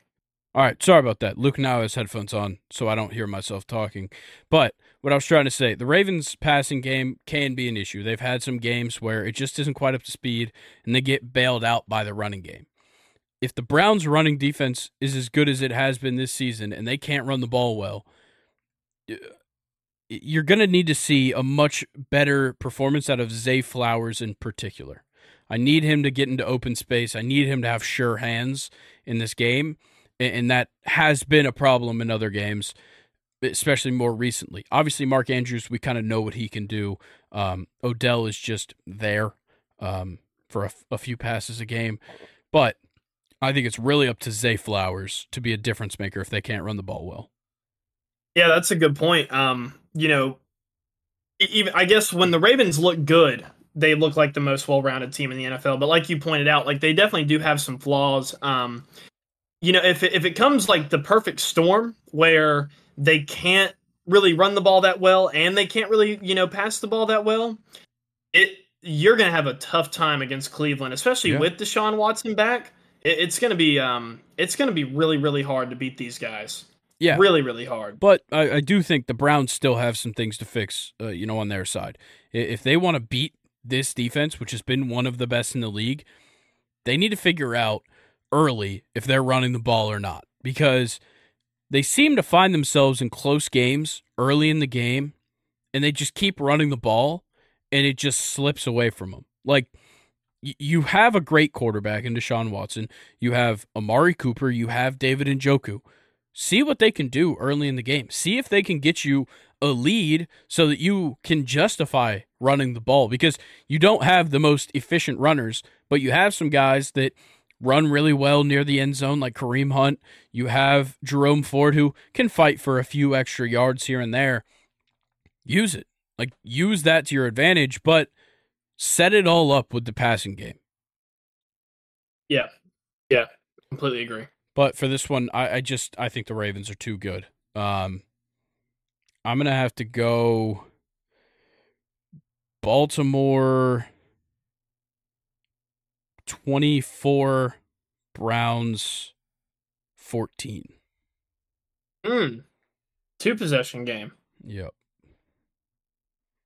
All right, sorry about that. Luke now has headphones on, so I don't hear myself talking. But what I was trying to say, the Ravens' passing game can be an issue. They've had some games where it just isn't quite up to speed, and they get bailed out by the running game. If the Browns' running defense is as good as it has been this season, and they can't run the ball well, you're going to need to see a much better performance out of Zay Flowers in particular. I need him to get into open space. I need him to have sure hands in this game. And that has been a problem in other games, especially more recently. Obviously, Mark Andrews, we kind of know what he can do. Um, Odell is just there um, for a, a few passes a game. But I think it's really up to Zay Flowers to be a difference maker if they can't run the ball well. Yeah, that's a good point. Um, you know, even I guess when the Ravens look good, they look like the most well-rounded team in the NFL. But like you pointed out, like they definitely do have some flaws. Um, you know, if it, if it comes like the perfect storm where they can't really run the ball that well and they can't really you know pass the ball that well, it you're gonna have a tough time against Cleveland, especially yeah. with Deshaun Watson back. It, it's gonna be um, it's gonna be really really hard to beat these guys. Yeah, really, really hard. But I, I do think the Browns still have some things to fix. Uh, you know, on their side, if they want to beat this defense, which has been one of the best in the league, they need to figure out early if they're running the ball or not because they seem to find themselves in close games early in the game, and they just keep running the ball, and it just slips away from them. Like you have a great quarterback in Deshaun Watson. You have Amari Cooper. You have David and Njoku see what they can do early in the game. See if they can get you a lead so that you can justify running the ball because you don't have the most efficient runners, but you have some guys that run really well near the end zone, like Kareem Hunt. You have Jerome Ford who can fight for a few extra yards here and there. Use it. Like, use that to your advantage, but set it all up with the passing game. Yeah. Yeah. Completely agree. But for this one, I, I just I think the Ravens are too good. Um, I'm gonna have to go Baltimore 24, Browns 14. Hmm. Two possession game. Yep.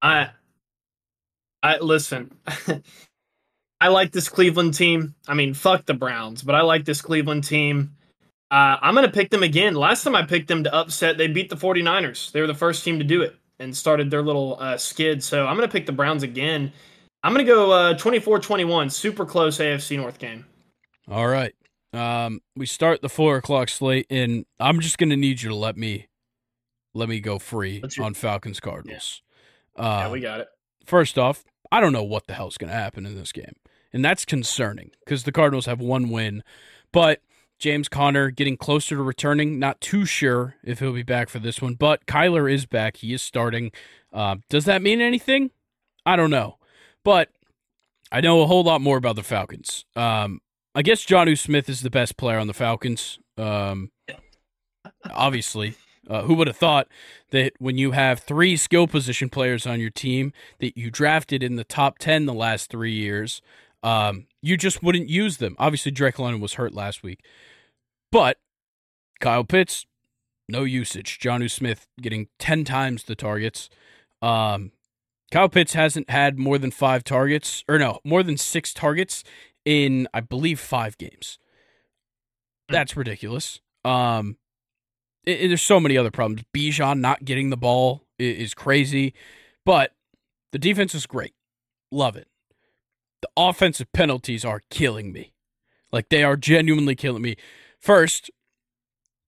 I I listen. I like this Cleveland team. I mean, fuck the Browns, but I like this Cleveland team. Uh, I'm going to pick them again. Last time I picked them to upset, they beat the 49ers. They were the first team to do it and started their little uh, skid. So I'm going to pick the Browns again. I'm going to go uh, 24 21, super close AFC North game. All right. Um, we start the four o'clock slate, and I'm just going to need you to let me let me go free your... on Falcons Cardinals. Yeah. yeah, we got it. First off, I don't know what the hell's going to happen in this game, and that's concerning because the Cardinals have one win, but James Conner getting closer to returning. Not too sure if he'll be back for this one, but Kyler is back. He is starting. Uh, does that mean anything? I don't know. But I know a whole lot more about the Falcons. Um, I guess Jonnu Smith is the best player on the Falcons. Um, obviously. Uh, who would have thought that when you have three skill position players on your team that you drafted in the top 10 the last three years, um, you just wouldn't use them. Obviously, Drake London was hurt last week. But Kyle Pitts, no usage. Jonnu Smith getting 10 times the targets. Um, Kyle Pitts hasn't had more than five targets, or no, more than six targets in, I believe, five games. That's ridiculous. Um, it, it, there's so many other problems. Bijan not getting the ball is, is crazy, but the defense is great. Love it. The offensive penalties are killing me. Like they are genuinely killing me. First,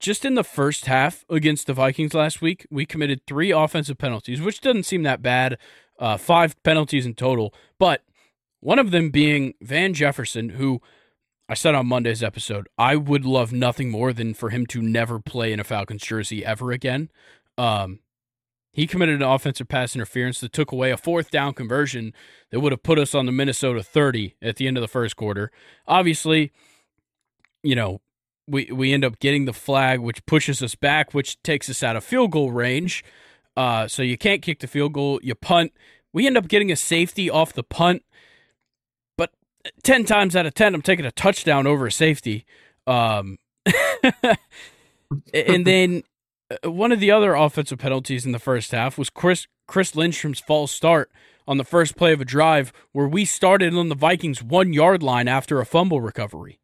just in the first half against the Vikings last week, we committed three offensive penalties, which doesn't seem that bad uh, five penalties in total, but one of them being Van Jefferson, who I said on Monday's episode, I would love nothing more than for him to never play in a Falcons jersey ever again. Um, he committed an offensive pass interference that took away a fourth down conversion that would have put us on the Minnesota 30 at the end of the first quarter. Obviously, you know, we, we end up getting the flag, which pushes us back, which takes us out of field goal range. Uh, so you can't kick the field goal. You punt. We end up getting a safety off the punt, but ten times out of ten, I'm taking a touchdown over a safety. Um, and then Uh, one of the other offensive penalties in the first half was Chris Chris Lindstrom's false start on the first play of a drive where we started on the Vikings one yard line after a fumble recovery.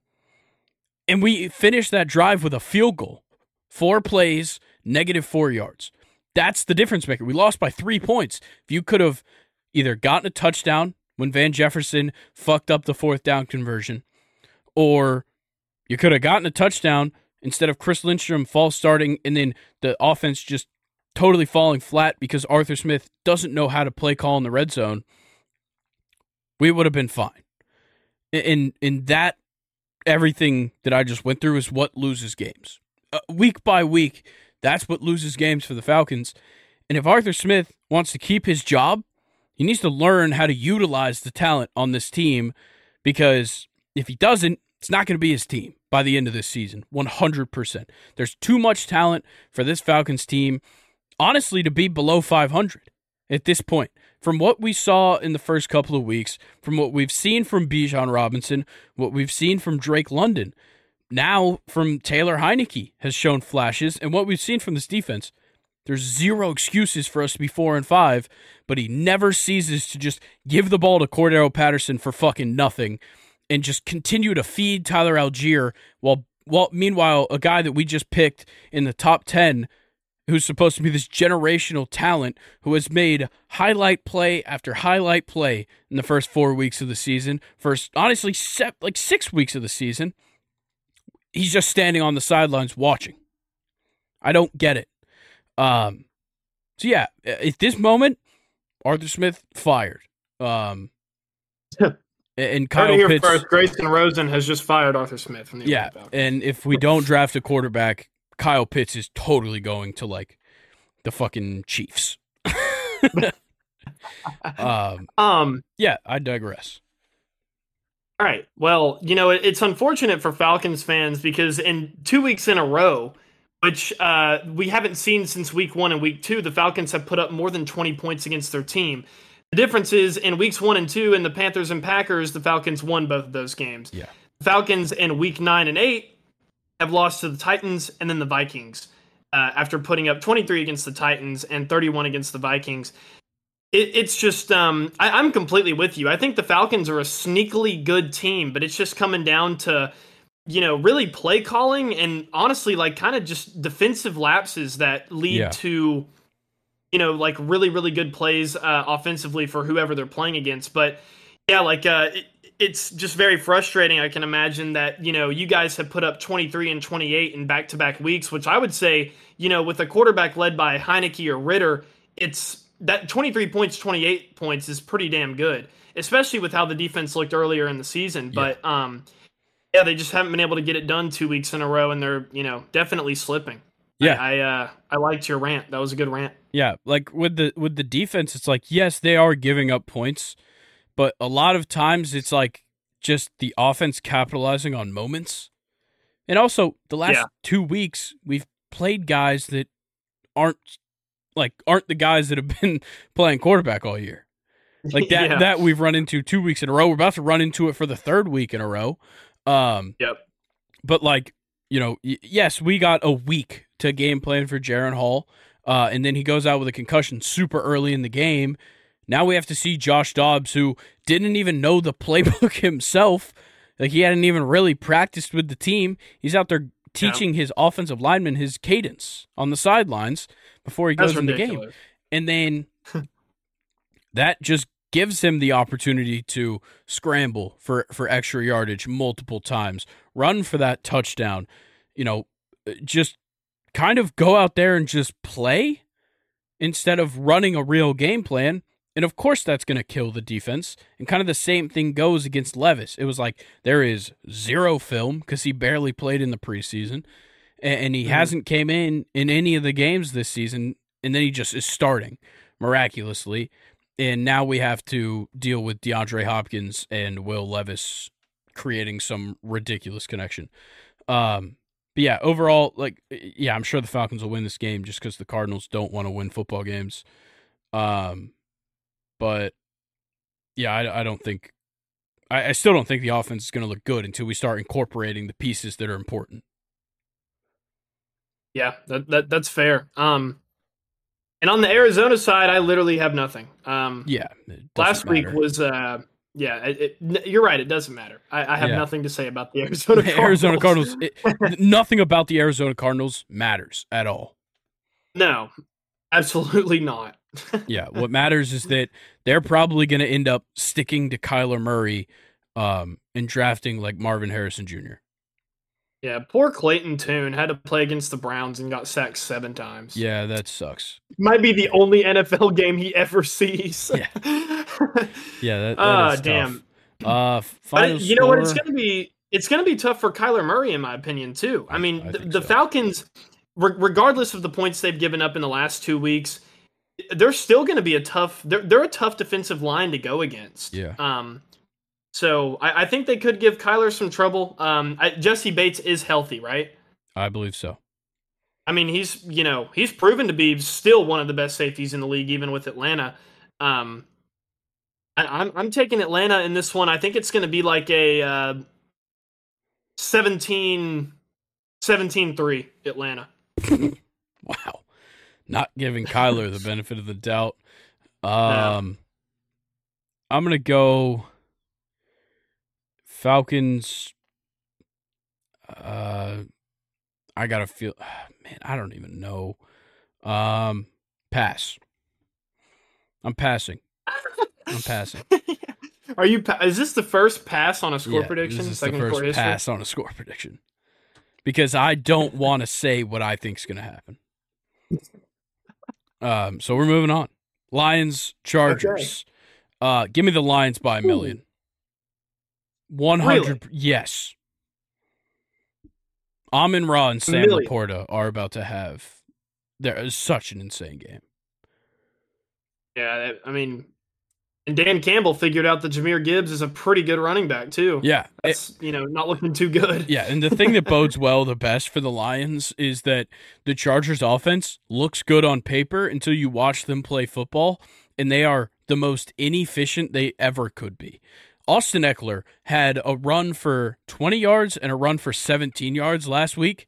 And we finished that drive with a field goal. Four plays, negative four yards. That's the difference maker. We lost by three points. If you could have either gotten a touchdown when Van Jefferson fucked up the fourth down conversion, or you could have gotten a touchdown instead of Chris Lindstrom false starting and then the offense just totally falling flat because Arthur Smith doesn't know how to play call in the red zone, we would have been fine. In in that everything that I just went through is what loses games. Uh, week by week, that's what loses games for the Falcons. And if Arthur Smith wants to keep his job, he needs to learn how to utilize the talent on this team because if he doesn't, it's not going to be his team by the end of this season. 100%. There's too much talent for this Falcons team, honestly, to be below 500 at this point. From what we saw in the first couple of weeks, from what we've seen from Bijan Robinson, what we've seen from Drake London, now from Taylor Heinicke has shown flashes, and what we've seen from this defense, there's zero excuses for us to be four and five, but he never ceases to just give the ball to Cordarrelle Patterson for fucking nothing and just continue to feed Tyler Allgeier while while meanwhile a guy that we just picked in the top ten who's supposed to be this generational talent who has made highlight play after highlight play in the first four weeks of the season, first honestly like six weeks of the season he's just standing on the sidelines watching. I don't get it. Um, so yeah, at this moment, Arthur Smith fired. Um, and Kyle here Pitts, first, Grayson Rosen has just fired Arthur Smith from the yeah. And if we don't draft a quarterback, Kyle Pitts is totally going to like the fucking Chiefs. um, um, yeah, I digress. All right. Well, you know, it's unfortunate for Falcons fans because in two weeks in a row, which uh, we haven't seen since week one and week two, the Falcons have put up more than 20 points against their team. The difference is in weeks one and two, in the Panthers and Packers, the Falcons won both of those games. Yeah. The Falcons in week nine and eight have lost to the Titans and then the Vikings uh, after putting up 23 against the Titans and 31 against the Vikings it, it's just um, I, I'm completely with you. I think the Falcons are a sneakily good team, but it's just coming down to you know really play calling and honestly like kind of just defensive lapses that lead yeah. to you know like really really good plays uh, offensively for whoever they're playing against. But yeah, like uh, it, it's just very frustrating. I can imagine that you know you guys have put up 23 and 28 in back to back weeks, which I would say you know with a quarterback led by Heinicke or Ridder, it's that 23 points, 28 points is pretty damn good, especially with how the defense looked earlier in the season. But um, yeah, they just haven't been able to get it done two weeks in a row, and they're you know definitely slipping. Yeah, I I, uh, I liked your rant. That was a good rant. Yeah, like with the with the defense, it's like yes, they are giving up points, but a lot of times it's like just the offense capitalizing on moments. And also, the last yeah. two weeks we've played guys that aren't like aren't the guys that have been playing quarterback all year. Like that yeah. that we've run into two weeks in a row. We're about to run into it for the third week in a row. Um Yep. But like, you know, y- yes, we got a week to game plan for Jaren Hall, uh, and then he goes out with a concussion super early in the game. Now we have to see Josh Dobbs, who didn't even know the playbook himself. Like he hadn't even really practiced with the team. He's out there teaching yeah. his offensive lineman his cadence on the sidelines before he goes in the game. And then that just gives him the opportunity to scramble for, for extra yardage multiple times, run for that touchdown, you know, just kind of go out there and just play instead of running a real game plan. And of course, that's going to kill the defense. And kind of the same thing goes against Levis. It was like there is zero film because he barely played in the preseason, and, he mm-hmm. hasn't came in in any of the games this season. And then he just is starting miraculously. And now we have to deal with DeAndre Hopkins and Will Levis creating some ridiculous connection. Um, but yeah, overall, like, yeah, I'm sure the Falcons will win this game just because the Cardinals don't want to win football games. Um, but yeah, I, I don't think, I, I still don't think the offense is going to look good until we start incorporating the pieces that are important. Yeah, that, that that's fair. Um, and on the Arizona side, I literally have nothing. Um, yeah, last matter. week was uh, yeah. It, it, you're right. It doesn't matter. I, I have yeah. nothing to say about the Arizona Cardinals. Arizona Cardinals. It, nothing about the Arizona Cardinals matters at all. No, absolutely not. yeah, what matters is that they're probably going to end up sticking to Kyler Murray um, and drafting like Marvin Harrison Jr. Yeah, poor Clayton Tune had to play against the Browns and got sacked seven times. Yeah, that sucks. Might be the only NFL game he ever sees. yeah, yeah, that, that uh, damn. Uh, final you know what? It's gonna be it's gonna be tough for Kyler Murray, in my opinion, too. I mean, I the, the so. Falcons, re- regardless of the points they've given up in the last two weeks, they're still going to be a tough. They're they're a tough defensive line to go against. Yeah. Um, so I, I think they could give Kyler some trouble. Um, I, Jessie Bates is healthy, right? I believe so. I mean, he's you know he's proven to be still one of the best safeties in the league, even with Atlanta. Um, I, am I'm, I'm taking Atlanta in this one. I think it's going to be like a uh, 17, 17-3 Atlanta. wow, not giving Kyler the benefit of the doubt. Um, no. I'm gonna go. Falcons. Uh, I gotta feel. Man, I don't even know. Um, pass. I'm passing. I'm passing. Are you? Is this the first pass on a score yeah, prediction? This is the first pass on a score prediction because I don't want to say what I think is going to happen. Um, so we're moving on. Lions, Chargers. Okay. Uh, give me the Lions by a million. One hundred, really? yes. Amon Ra and Sam LaPorta are about to have. There is such an insane game. Yeah, I mean, and Dan Campbell figured out that Jahmyr Gibbs is a pretty good running back too. Yeah, that's it, you know not looking too good. Yeah, and the thing that bodes well the best for the Lions is that the Chargers offense looks good on paper until you watch them play football, and they are the most inefficient they ever could be. Austin Ekeler had a run for 20 yards and a run for 17 yards last week.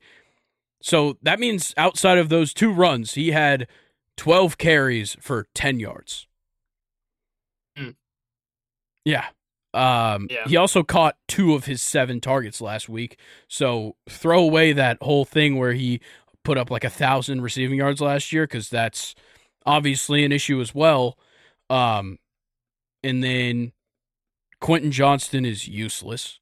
So that means outside of those two runs, he had 12 carries for 10 yards. Mm. Yeah. Um, yeah. He also caught two of his seven targets last week. So throw away that whole thing where he put up like a thousand receiving yards last year because that's obviously an issue as well. Um, and then Quentin Johnston is useless.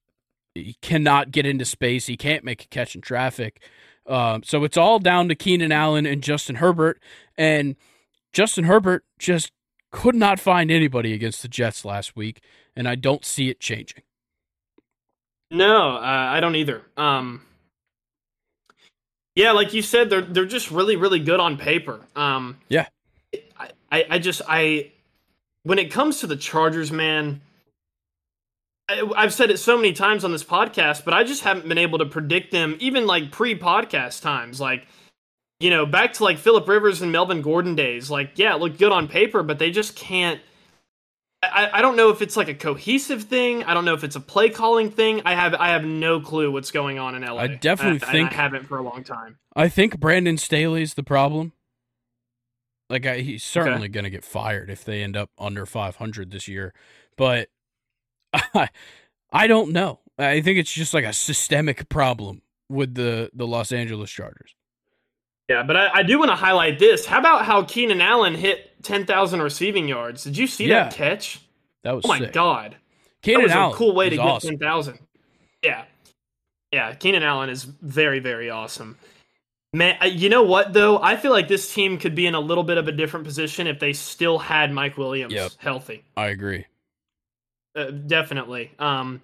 He cannot get into space. He can't make a catch in traffic. Um, so it's all down to Keenan Allen and Justin Herbert. And Justin Herbert just could not find anybody against the Jets last week, and I don't see it changing. No, uh, I don't either. Um, yeah, like you said, they're they're just really really good on paper. Um, yeah, I, I just I when it comes to the Chargers, man I've said it so many times on this podcast, but I just haven't been able to predict them even like pre-podcast times. Like, you know, back to like Philip Rivers and Melvin Gordon days. Like, yeah, it looked good on paper, but they just can't I, I don't know if it's like a cohesive thing. I don't know if it's a play calling thing. I have I have no clue what's going on in LA. I definitely and, think I haven't for a long time. I think Brandon Staley's the problem. Like I, he's certainly okay. going to get fired if they end up under 500 this year, but I, don't know. I think it's just like a systemic problem with the the Los Angeles Chargers. Yeah, but I, I do want to highlight this. How about how Keenan Allen hit 10,000 receiving yards? Did you see yeah. that catch? That was Oh my sick. god. Keenan that was Allen a cool way to awesome. get 10,000. Yeah. Yeah, Keenan Allen is very very awesome. Man, uh, you know what though? I feel like this team could be in a little bit of a different position if they still had Mike Williams yep. healthy. I agree. Uh, definitely. Um,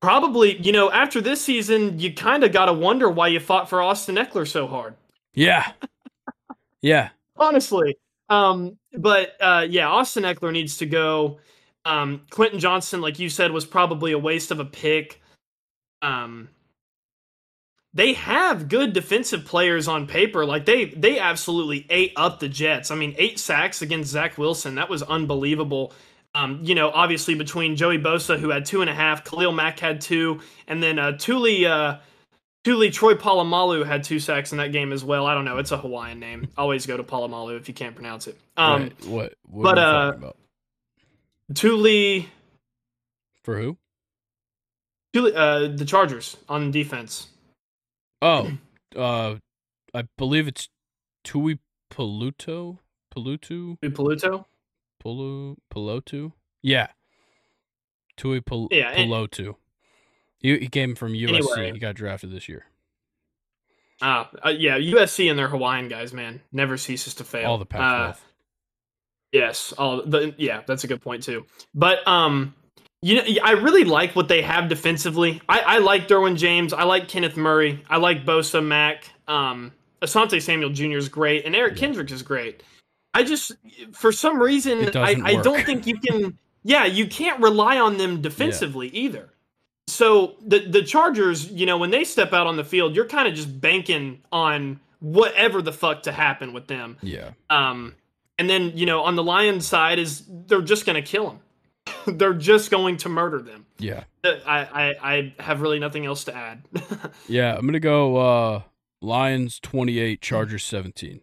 probably, you know, after this season, you kind of got to wonder why you fought for Austin Ekeler so hard. Yeah. yeah. Honestly. Um, but uh, yeah, Austin Ekeler needs to go. Um, Quentin Johnston, like you said, was probably a waste of a pick. Um, they have good defensive players on paper. Like they they absolutely ate up the Jets. I mean, eight sacks against Zach Wilson. That was unbelievable. Um, you know, obviously between Joey Bosa, who had two and a half, Khalil Mack had two, and then uh, Tuli uh, Tuli Troy Polamalu had two sacks in that game as well. I don't know. It's a Hawaiian name. Always go to Polamalu if you can't pronounce it. Um, Wait, what? what but uh, Tuli for who? Tuli, uh, the Chargers on defense. Oh, uh, I believe it's Tui Peluto. Pelutu. Tui Peluto. Pulu Pelotu. Yeah. Tui Pel- Yeah, Pelotu. He, he came from USC. Anyway. He got drafted this year. Ah, uh, yeah, USC and their Hawaiian guys, man, never ceases to fail. All the Uh, Pac-12. Yes, all the yeah, that's a good point too. But um, you know, I really like what they have defensively. I, I like Derwin James. I like Kenneth Murray. I like Bosa Mack. Um, Asante Samuel Jr. is great, and Eric Yeah. Kendricks is great. I just, for some reason, I, I don't think you can. Yeah, you can't rely on them defensively either. So the the Chargers, you know, when they step out on the field, you're kind of just banking on whatever the fuck to happen with them. yeah. Um, and then you know on the Lions side is they're just going to kill them. they're just going to murder them. Yeah. I, I I have really nothing else to add. Yeah. I'm gonna go uh Lions 28, Chargers 17.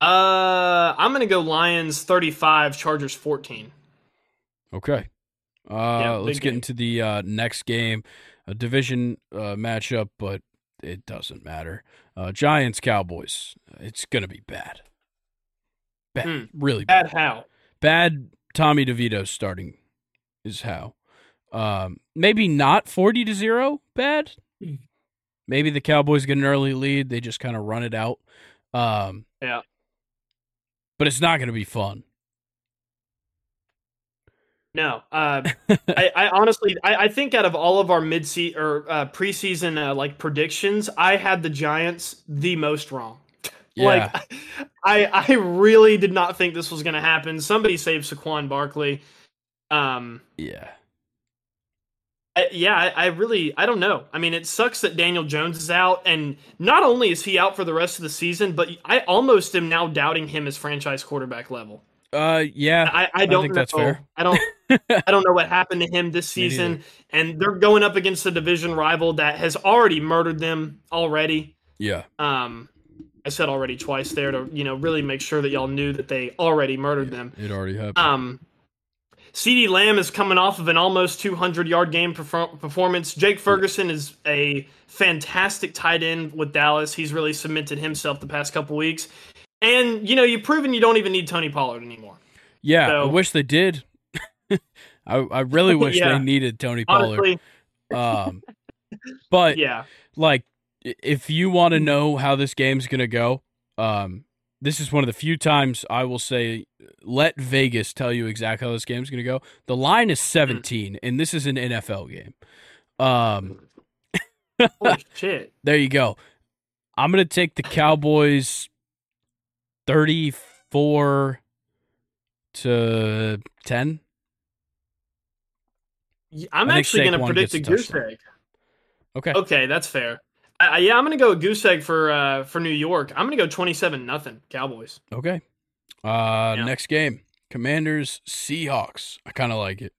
Uh, I'm going to go Lions 35, Chargers 14. Okay. Uh, Yeah, let's get game. into the uh, next game, a division uh, matchup, but it doesn't matter. Uh, Giants Cowboys. It's gonna be bad. Bad, Hmm. really bad. Bad how? Bad. Tommy DeVito starting is how. Um, maybe not forty to zero. Bad. Hmm. Maybe the Cowboys get an early lead. They just kind of run it out. Um, Yeah. But it's not gonna be fun. No. Uh, I, I honestly, I, I think out of all of our mid or uh, preseason uh, like predictions, I had the Giants the most wrong. Yeah. Like, I I really did not think this was going to happen. Somebody saved Saquon Barkley. Um, yeah. I- yeah, I, I really, I don't know. I mean, it sucks that Daniel Jones is out, and not only is he out for the rest of the season, but I almost am now doubting him as franchise quarterback level. Uh, yeah. I, I don't think know. that's fair. I don't. I don't know what happened to him this season, and they're going up against a division rival that has already murdered them already. yeah. Um, I said already twice there to you know really make sure that y'all knew that they already murdered them. It already happened. Um, CeeDee Lamb is coming off of an almost 200 yard game perfor- performance. Jake Ferguson is a fantastic tight end with Dallas. He's really cemented himself the past couple weeks. And, you know, you've proven you don't even need Tony Pollard anymore. yeah. I wish they did. I I really wish Yeah. they needed Tony Pollard. Um, but yeah. like, if you want to know how this game's gonna go, um, this is one of the few times I will say, let Vegas tell you exactly how this game's gonna go. The line is 17, and this is an NFL game. Um, Holy shit. there you go. I'm gonna take the Cowboys, thirty-four to ten. I'm actually going to predict a a goose egg. Okay. Okay, that's fair. Uh, yeah, I'm going to go goose egg for uh, for New York. I'm going to go 27 nothing Cowboys. Okay. Uh, Yeah. next game, Commanders, Seahawks. I kind of like it.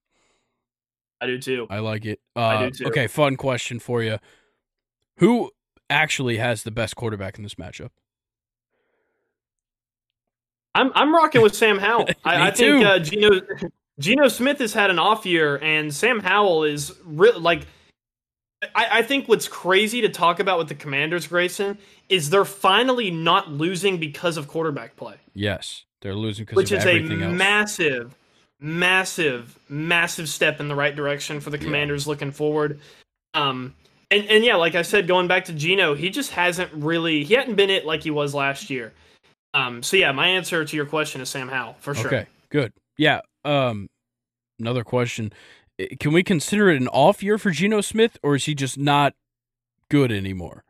I do too. I like it. Uh, I do too. Okay, fun question for you. Who actually has the best quarterback in this matchup? I'm I'm rocking with Sam Howell. I, I think uh, Geno Geno Smith has had an off year, and Sam Howell is re- like. I, I think what's crazy to talk about with the Commanders, Grayson, is they're finally not losing because of quarterback play, Yes, they're losing because which is a else. massive, massive, massive step in the right direction for the Yeah. Commanders looking forward. Um, and and yeah, like I said, going back to Geno, he just hasn't really he hadn't been it like he was last year. Um, so yeah, my answer to your question is Sam Howell for sure. Okay, good. Yeah. Um, another question: Can we consider it an off year for Geno Smith, or is he just not good anymore?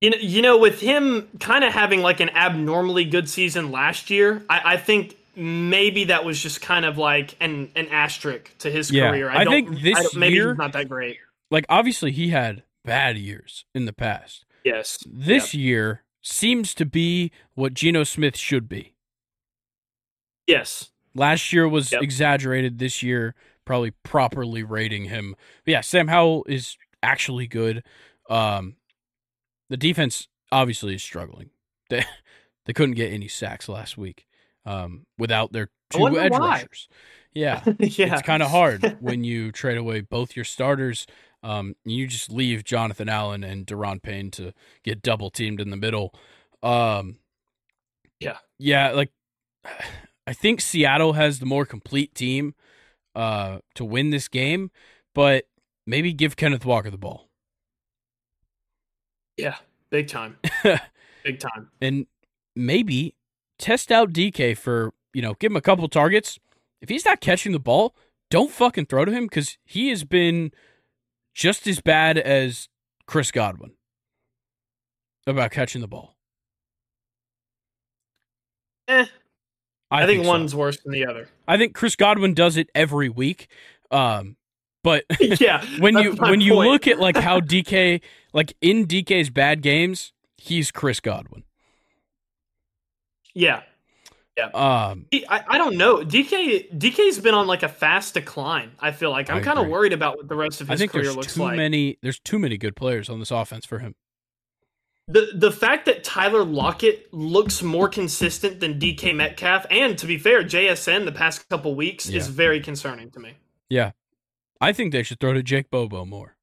You know, you know, with him kind of having like an abnormally good season last year, I, I think maybe that was just kind of like an an asterisk to his Yeah, career. I don't- think this don't- maybe year- he's not that great. Like, obviously, he had bad years in the past. Yes, This year seems to be what Geno Smith should be. yes, Last year was Yep. exaggerated. This year, probably properly rating him. But yeah, Sam Howell is actually good. Um, the defense obviously is struggling. They they couldn't get any sacks last week um, without their two edge why. rushers. Yeah, yeah. it's kind of hard when you trade away both your starters. Um, you just leave Jonathan Allen and Daron Payne to get double teamed in the middle. Um, Yeah. yeah, like I think Seattle has the more complete team uh, to win this game, but maybe give Kenneth Walker the ball yeah, big time, big time. and maybe test out DK for you know give him a couple targets. If he's not catching the ball, don't fucking throw to him because he has been just as bad as Chris Godwin about catching the ball. Eh, I, think, so. one's worse than the other. I think Chris Godwin does it every week. Um, but yeah, when you when you look at like how DK like in DK's bad games, he's Chris Godwin. yeah, Yeah. Um, I, I don't know. DK DK's been on like a fast decline. I feel like I'm kind of worried about what the rest of I his think career there's looks too like. many there's too many good players on this offense for him. The the fact that Tyler Lockett looks more consistent than DK Metcalf, and to be fair, JSN the past couple weeks is very concerning to me. Yeah. I think they should throw to Jake Bobo more,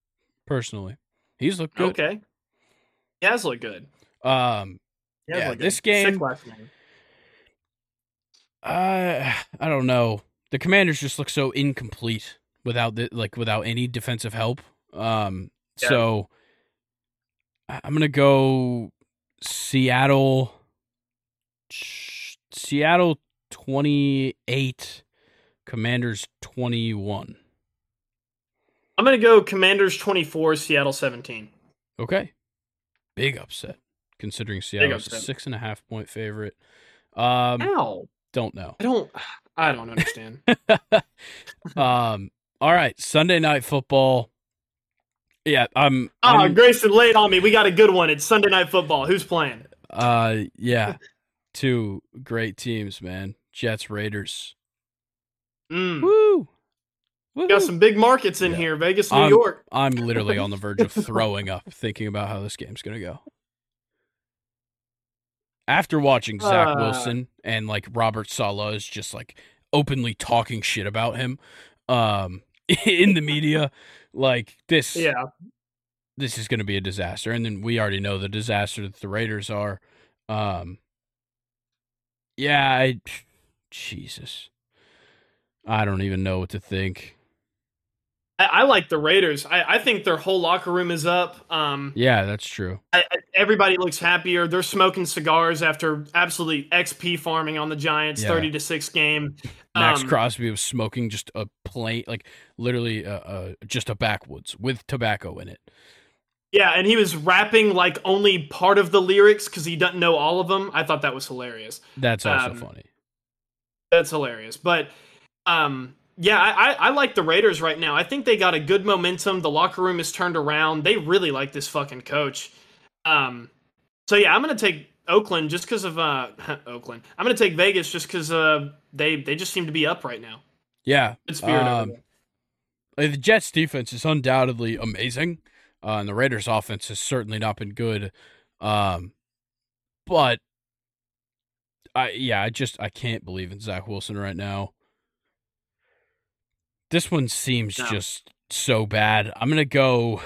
personally. He's looked good. Okay, he has looked good. Um, Yeah, looked this good. game- Sick last name. uh, I don't know. The Commanders just look so incomplete without the, like without any defensive help. Um, Yeah. so I'm gonna go Seattle. Seattle 28, Commanders 21. I'm gonna go Commanders 24, Seattle 17. Okay. Big upset, considering Seattle's a six and a half point favorite. Um, Ow! don't know. I don't. I don't understand. um, all right, Sunday night football. Yeah, I'm. Ah, I'm Grayson laid on me. We got a good one. It's Sunday night football. Who's playing? uh, yeah, two great teams, man. Jets, Raiders. Mm. Woo! Got Woo-hoo. some big markets in Yeah. here. Vegas, New I'm- York. I'm literally on the verge of throwing up thinking about how this game's gonna go. After watching Zach Uh. Wilson and like Robert Saleh is just like openly talking shit about him, um, in the media, like this, Yeah. this is gonna be a disaster. And then we already know the disaster that the Raiders are. Um, yeah, I, Jesus, I don't even know what to think. I, I like the Raiders. I, I think their whole locker room is up. Um, Yeah, that's true. I, everybody looks happier. They're smoking cigars after absolutely XP farming on the Giants, Yeah. thirty to six game. Max Um, Crosby was smoking just a plain, like literally, uh, uh, just a backwoods with tobacco in it. Yeah, and he was rapping like only part of the lyrics because he doesn't know all of them. I thought that was hilarious. That's also Um, funny. That's hilarious. But um, yeah, I, I, I like the Raiders right now. I think they got a good momentum. The locker room is turned around. They really like this fucking coach. Um, so yeah, I'm gonna take Oakland just because of uh Oakland. I'm gonna take Vegas just because uh they they just seem to be up right now. Yeah, Good spirit um, there. the Jets defense is undoubtedly amazing, uh, and the Raiders offense has certainly not been good. Um, but I yeah, I just I can't believe in Zach Wilson right now. This one seems No. just so bad. I'm gonna go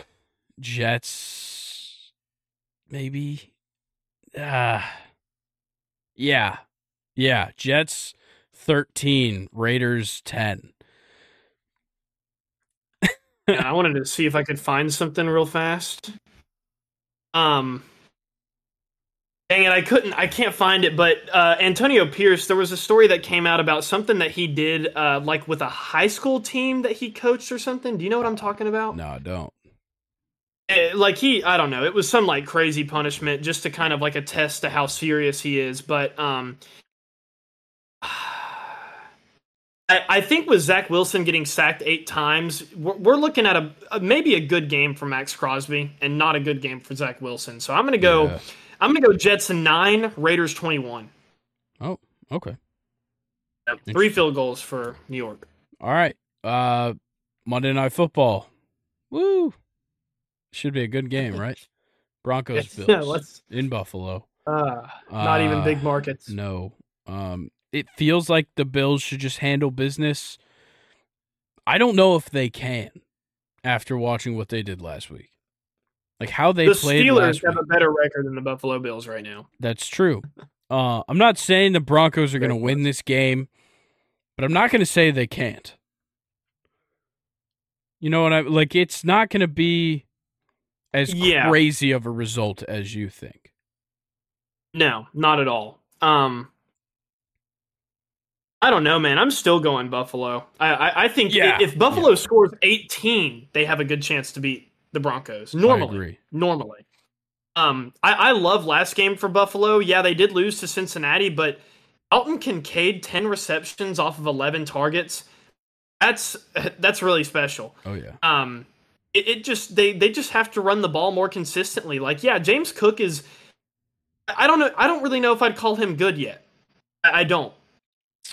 Jets, maybe. Ah, yeah, yeah. Jets thirteen, Raiders ten. Yeah, I wanted to see if I could find something real fast. Um, dang it, I couldn't. I can't find it. But uh, Antonio Pierce, there was a story that came out about something that he did, uh, like with a high school team that he coached or something. Do you know what I'm talking about? No, I don't. Eh, like he i don't know it was some like crazy punishment just to kind of like attest to how serious he is but um I, I think with Zach Wilson getting sacked eight times, we're, we're looking at a, a maybe a good game for Maxx Crosby and not a good game for Zach Wilson. So I'm gonna go, Yeah. I'm gonna go Jets nine, Raiders twenty one. Oh, okay. Three field goals for New York. All right. Uh Monday Night Football. Woo. Should be a good game, right? Broncos Bills Yeah, in Buffalo. uh, not even Uh, big markets. No. Um it feels like the Bills should just handle business. I don't know if they can after watching what they did last week. Like how they played. the played Steelers have week. a better record than the Buffalo Bills right now. That's true. Uh, I'm not saying the Broncos are going to win this game, but I'm not going to say they can't. You know what I like? It's not going to be as Yeah. crazy of a result as you think. No, not at all. Um, I don't know, man. I'm still going Buffalo. I I, I think Yeah, if Buffalo scores 18, they have a good chance to beat the Broncos. Normally, I agree. normally. Um, I, I love last game for Buffalo. Yeah, they did lose to Cincinnati, but Dalton Kincaid 10 receptions off of 11 targets. That's that's really special. Oh yeah. Um, it, it just they they just have to run the ball more consistently. Like, yeah, James Cook is. I don't know. I don't really know if I'd call him good yet. I, I don't.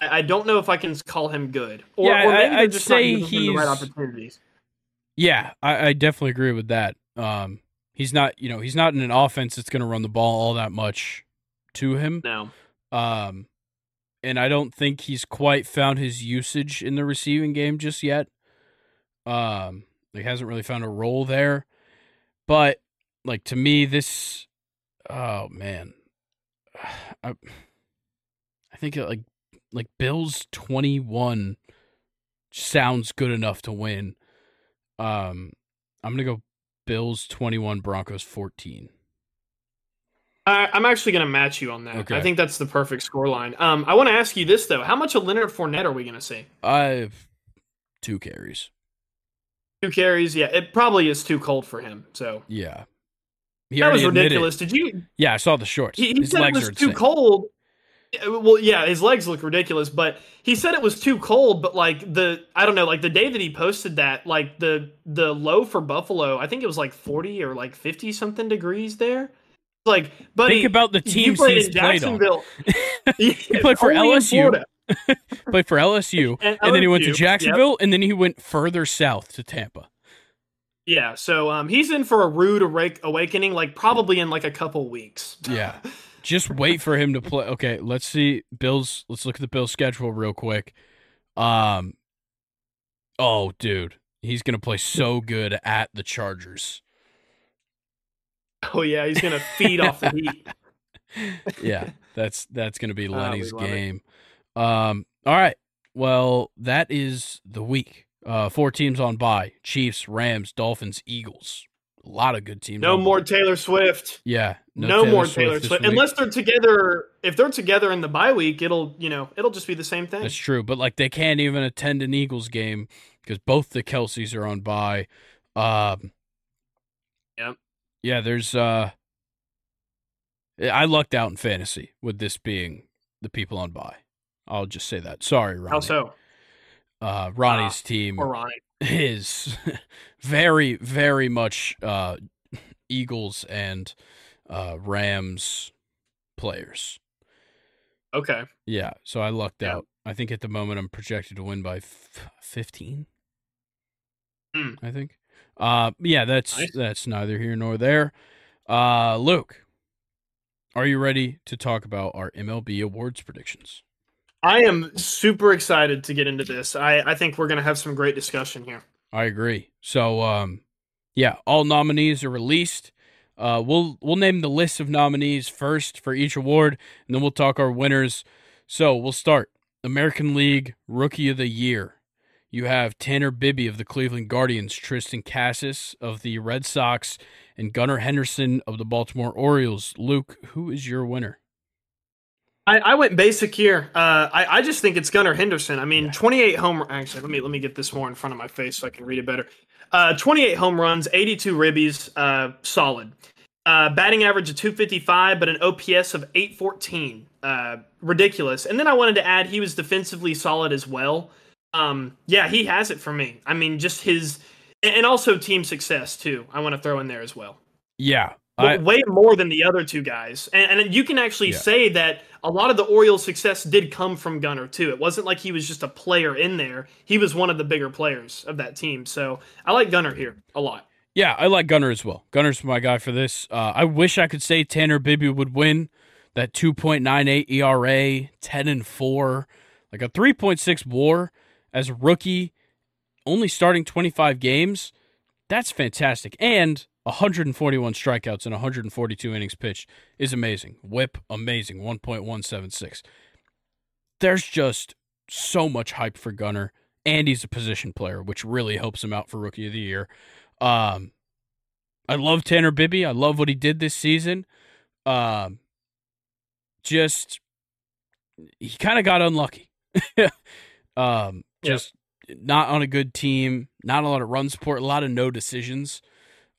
I, I don't know if I can call him good. Or, Yeah, or maybe I- I'd just say the right opportunities. Yeah, I, I definitely agree with that. Um, he's not, you know, he's not in an offense that's going to run the ball all that much to him. No. Um, and I don't think he's quite found his usage in the receiving game just yet. Um, he hasn't really found a role there. But like to me, this, oh man, I, I think it, like like Bills twenty one sounds good enough to win. Um, I'm gonna go Bills twenty one, Broncos fourteen. I, I'm actually going to match you on that. Okay. I think that's the perfect scoreline. Um, I want to ask you this though: How much of Leonard Fournette are we going to see? I have two carries. Two carries. Yeah, it probably is too cold for him. So Yeah. He that was admitted- ridiculous. Did you? Yeah, I saw the shorts. He, he said it was too insane. cold. Well, yeah, his legs look ridiculous, but he said it was too cold. But like the, I don't know, like the day that he posted that, like the the low for Buffalo, I think it was like forty or like fifty something degrees there. Like, buddy, Think about the you teams played he's played on. Jacksonville. he played for LSU. Played for LSU, And and then he went to LSU, yep. Jacksonville, and then he went further south to Tampa. Yeah, so um, he's in for a rude awake- awakening, like probably in like a couple weeks. Yeah. Just wait for him to play. Okay, let's see Bills. Let's look at the Bills schedule real quick. Um. Oh, dude, he's gonna play so good at the Chargers. Oh yeah, he's gonna feed off the heat. yeah, that's that's gonna be we Lenny's it. game. Um, all right. Well, that is the week. Uh, four teams on bye: Chiefs, Rams, Dolphins, Eagles. A lot of good teams. No more. Taylor Swift. Yeah, No, more Taylor this Swift. week. Unless they're together. If they're together in the bye week, it'll you know it'll just be the same thing. That's true, but like they can't even attend an Eagles game because both the Kelseys are on bye. Um, Yep. Yeah, there's. uh I lucked out in fantasy with this being the people on bye. I'll just say that. Sorry, Ronnie. How so? Uh, Ronnie's team Poor Ronnie. is very, very much uh, Eagles and uh, Rams players. Okay. Yeah, so I lucked yeah. out. I think at the moment I'm projected to win by f- 15. Mm. I think. Uh yeah, that's nice. that's neither here nor there. Uh Luke, are you ready to talk about our MLB awards predictions? I am super excited to get into this. I, I think we're going to have some great discussion here. I agree. So, um, yeah, all nominees are released. Uh, we'll we'll name the list of nominees first for each award, and then we'll talk our winners. So we'll start American League Rookie of the Year. You have Tanner Bibee of the Cleveland Guardians, Triston Casas of the Red Sox, and Gunnar Henderson of the Baltimore Orioles. Luke, who is your winner? I, I went basic here. Uh, I, I just think it's Gunnar Henderson. I mean, yeah. 28 home. Actually, let me let me get this more in front of my face so I can read it better. Uh, 28 home runs, 82 ribbies, uh, solid. Uh, batting average of 255, but an OPS of 814. Uh, ridiculous. And then I wanted to add he was defensively solid as well. Um, yeah, he has it for me. I mean, just his and also team success too. I want to throw in there as well. Yeah, I, way more than the other two guys. And, and you can actually yeah. say that a lot of the Orioles' success did come from Gunnar too. It wasn't like he was just a player in there; he was one of the bigger players of that team. So I like Gunnar here a lot. Yeah, I like Gunnar as well. Gunnar's my guy for this. Uh, I wish I could say Tanner Bibee would win that 2.98 ERA, 10 and 4, like a 3.6 WAR as a rookie, only starting 25 games. That's fantastic. And 141 strikeouts and 142 innings pitched is amazing. Whip, amazing. 1.176. There's just so much hype for Gunnar. and he's a position player, which really helps him out for Rookie of the Year. Um, I love Tanner Bibee. I love what he did this season. Um, just he kind of got unlucky. um, just yeah. not on a good team, not a lot of run support, a lot of no decisions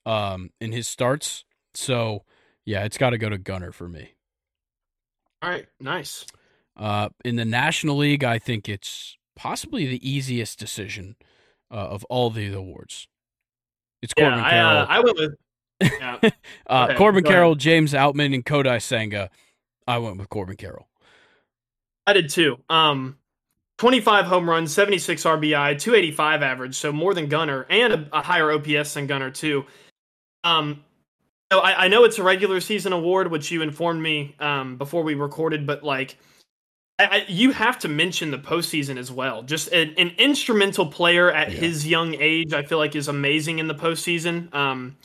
um, in his starts. So yeah, it's got to go to Gunnar for me. All right, nice. Uh, in the National League, I think it's possibly the easiest decision uh, of all the awards. It's Corbin yeah, Carroll. I, uh, I went with yeah. uh, okay, Corbin Carroll, James Outman, and Kodai Senga. I went with Corbin Carroll. I did too. Um, 25 home runs, 76 RBI, 285 average, so more than Gunnar, and a, a higher OPS than Gunnar too. Um, so I, I, know it's a regular season award, which you informed me um, before we recorded, but like, I, I, you have to mention the postseason as well. Just an, an instrumental player at yeah. his young age, I feel like is amazing in the postseason. Um,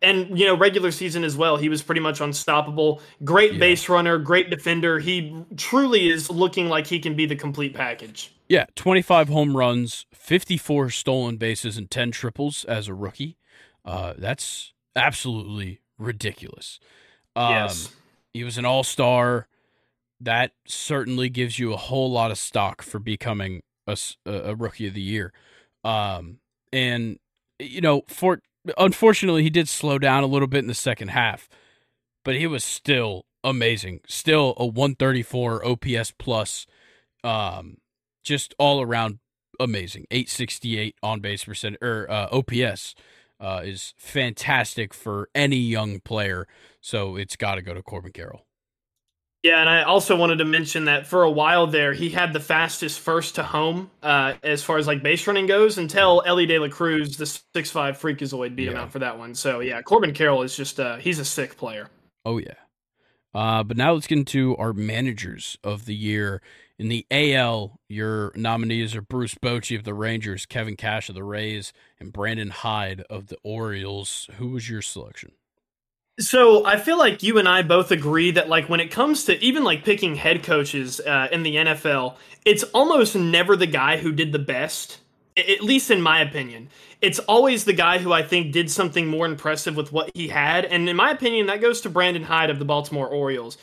and you know, regular season as well, he was pretty much unstoppable. Great yeah. base runner, great defender. He truly is looking like he can be the complete package. Yeah, 25 home runs, 54 stolen bases, and 10 triples as a rookie. Uh, that's absolutely ridiculous. Um, yes. He was an all star. That certainly gives you a whole lot of stock for becoming a, a rookie of the year. Um, and, you know, for unfortunately, he did slow down a little bit in the second half, but he was still amazing. Still a 134 OPS plus. Um, just all around amazing. 868 on base percent or uh, OPS uh, is fantastic for any young player. So it's got to go to Corbin Carroll. Yeah, and I also wanted to mention that for a while there, he had the fastest first to home uh, as far as like base running goes until Elly De La Cruz, the six five freakazoid, beat yeah. him out for that one. So yeah, Corbin Carroll is just uh, he's a sick player. Oh yeah. Uh, but now let's get into our managers of the year. In the AL, your nominees are Bruce Bochy of the Rangers, Kevin Cash of the Rays, and Brandon Hyde of the Orioles. Who was your selection? So I feel like you and I both agree that like when it comes to even like picking head coaches uh, in the NFL, it's almost never the guy who did the best. At least in my opinion, it's always the guy who I think did something more impressive with what he had. And in my opinion, that goes to Brandon Hyde of the Baltimore Orioles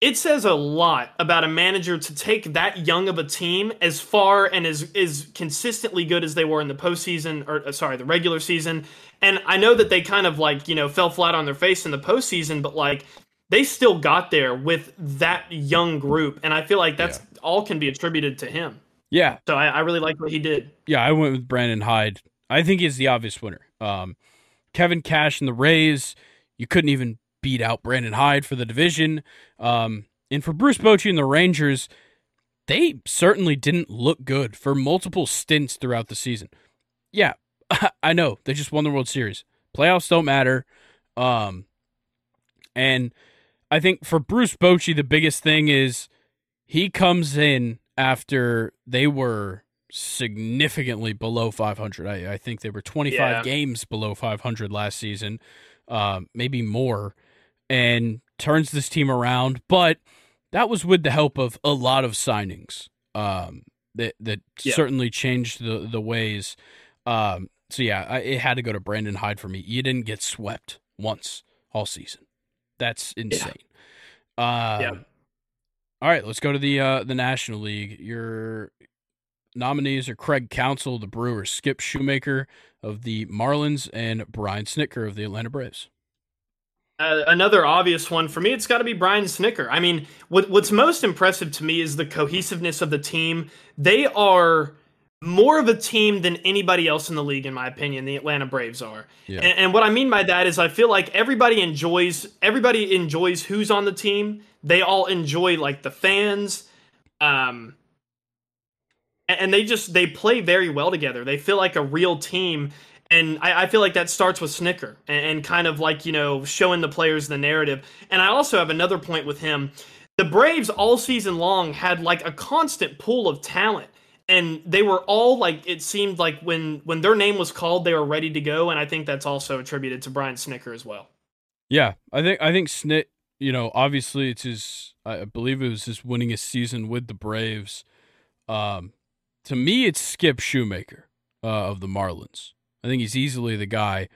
it says a lot about a manager to take that young of a team as far and as is consistently good as they were in the postseason or uh, sorry the regular season. And i know that they kind of like you know fell flat on their face in the postseason but like they still got there with that young group and i feel like that's yeah. all can be attributed to him. Yeah. So I, I, really like what he did. Yeah i went with brandon hyde. I think he's the obvious winner. Um, kevin cash and the rays you couldn't even beat out Brandon Hyde for the division. Um, and for Bruce Bochy and the Rangers, they certainly didn't look good for multiple stints throughout the season. Yeah, I know they just won the World Series. Playoffs don't matter. Um, and I think for Bruce Bochy, the biggest thing is he comes in after they were significantly below 500. I, I think they were 25 yeah. games below 500 last season, uh, maybe more, and turns this team around. But that was with the help of a lot of signings um, that that yeah. certainly changed the the ways. Um, so yeah, I, it had to go to Brandon Hyde for me. You didn't get swept once all season. That's insane. Yeah. Um, yeah. All right, let's go to the uh, the National League. Your nominees are Craig Counsell, the Brewers, Skip Schumaker of the Marlins, and Brian Snitker of the Atlanta Braves. Uh, another obvious one for me, it's got to be Brian Snitker. I mean, what, what's most impressive to me is the cohesiveness of the team. They are more of a team than anybody else in the league, in my opinion. The Atlanta Braves are, yeah. and, and, what I mean by that is I feel like everybody enjoys everybody enjoys who's on the team. They all enjoy like the fans, um, and, and they just they play very well together. They feel like a real team, and I, I feel like that starts with Snitker and, and kind of like you know showing the players the narrative. And I also have another point with him. The Braves all season long had like a constant pool of talent. And they were all like it seemed like when when their name was called they were ready to go. And i think that's also attributed to brian snitker as well. Yeah i think i think snit you know obviously it's his i believe it was his winningest season with the braves. Um to me it's skip schumaker uh, of the marlins i think he's easily the guy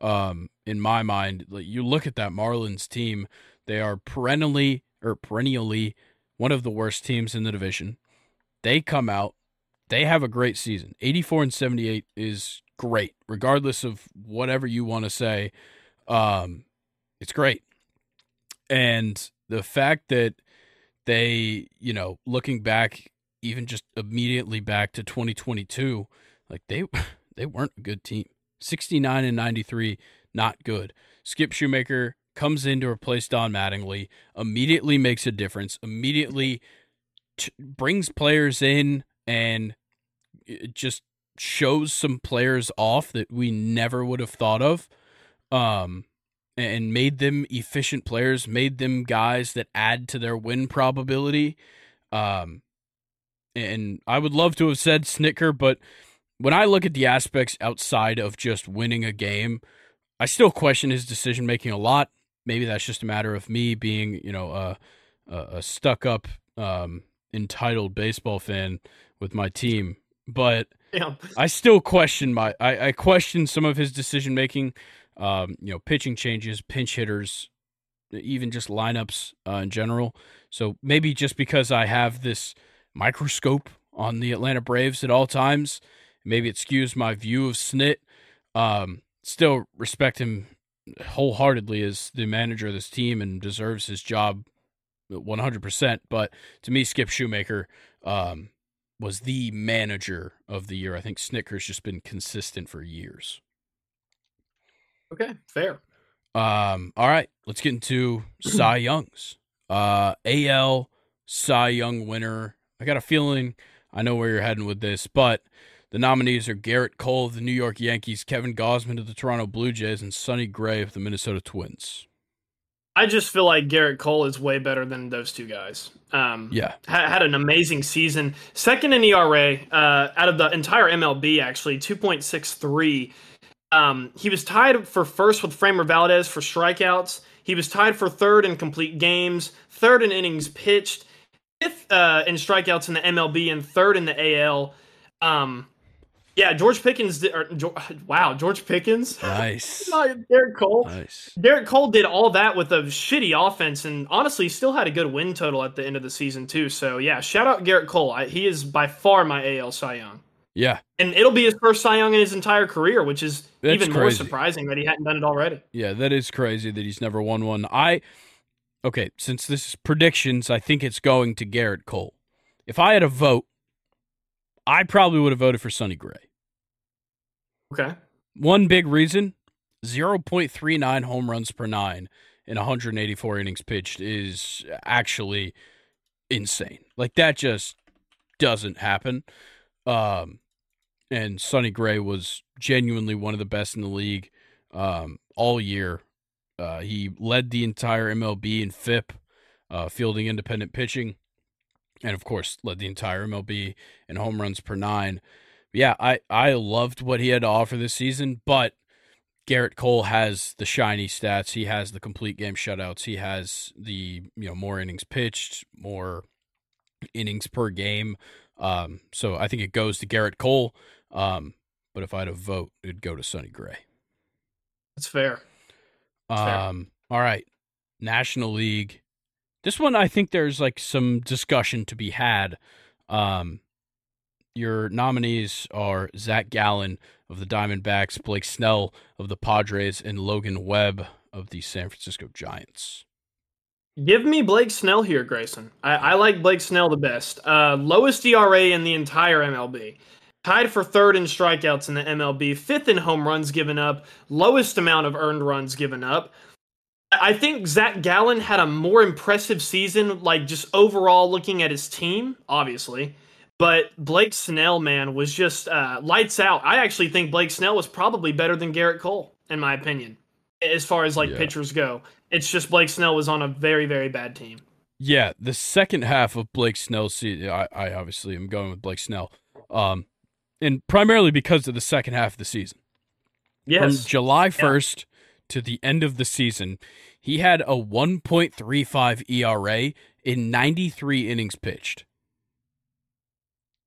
um in my mind like you look at that marlins team they are perennially or perennially one of the worst teams in the division they come out they have a great season. 84 and 78 is great, regardless of whatever you want to say. Um, it's great. And the fact that they, you know, looking back, even just immediately back to 2022, like they they weren't a good team. 69 and 93, not good. Skip Schumaker comes in to replace Don Mattingly, immediately makes a difference, immediately t- brings players in and just shows some players off that we never would have thought of um and made them efficient players made them guys that add to their win probability um and I would love to have said Snitker, but when I look at the aspects outside of just winning a game I still question his decision making a lot maybe that's just a matter of me being you know a a stuck up um entitled baseball fan with my team but. I still question my I, I question some of his decision making. Um, you know, pitching changes, pinch hitters, even just lineups uh, in general. So maybe just because I have this microscope on the Atlanta Braves at all times, maybe it skews my view of Snit. Um, still respect him wholeheartedly as the manager of this team and deserves his job 100%. But to me, Skip Schumaker, um, was the manager of the year. I think Snitker's just been consistent for years. Okay, fair. Um, all right, let's get into Cy Youngs. Uh, AL Cy Young winner. I got a feeling I know where you're heading with this, but the nominees are Gerrit Cole of the New York Yankees, Kevin Gausman of the Toronto Blue Jays, and Sonny Gray of the Minnesota Twins. I just feel like Gerrit Cole is way better than those two guys. Um, yeah, ha- had an amazing season, second in ERA uh, out of the entire MLB. Actually, two point six three. Um, he was tied for first with Framber Valdez for strikeouts. He was tied for third in complete games, third in innings pitched, fifth uh, in strikeouts in the MLB, and third in the AL. Um, yeah, George Pickens. Did, or, wow, George Pickens. Nice. Gerrit Cole. Nice. Gerrit Cole did all that with a shitty offense, and honestly, still had a good win total at the end of the season too. So yeah, shout out Gerrit Cole. I, he is by far my AL Cy Young. Yeah, and it'll be his first Cy Young in his entire career, which is That's even crazy. more surprising that he hadn't done it already. Yeah, that is crazy that he's never won one. I okay, since this is predictions, I think it's going to Gerrit Cole. If I had a vote, I probably would have voted for Sonny Gray. Okay. One big reason 0.39 home runs per nine in 184 innings pitched is actually insane. Like that just doesn't happen. Um, and Sonny Gray was genuinely one of the best in the league um, all year. Uh, he led the entire MLB in FIP, uh, fielding independent pitching, and of course led the entire MLB in home runs per nine. Yeah, I I loved what he had to offer this season, but Gerrit Cole has the shiny stats. He has the complete game shutouts. He has the you know more innings pitched, more innings per game. Um, so I think it goes to Gerrit Cole. Um, but if I had a vote, it'd go to Sonny Gray. That's fair. That's um, fair. all right. National League. This one I think there's like some discussion to be had. Um, your nominees are Zach Gallen of the Diamondbacks, Blake Snell of the Padres, and Logan Webb of the San Francisco Giants. Give me Blake Snell here, Grayson. I, I like Blake Snell the best. Uh, lowest ERA in the entire MLB. Tied for third in strikeouts in the MLB, fifth in home runs given up, lowest amount of earned runs given up. I think Zach Gallen had a more impressive season, like just overall looking at his team, obviously. But Blake Snell, man, was just uh, lights out. I actually think Blake Snell was probably better than Gerrit Cole, in my opinion, as far as like yeah. pitchers go. It's just Blake Snell was on a very, very bad team. Yeah, the second half of Blake Snell's season, I, I obviously am going with Blake Snell, um, and primarily because of the second half of the season. Yes. From July 1st yeah. to the end of the season, he had a 1.35 ERA in 93 innings pitched.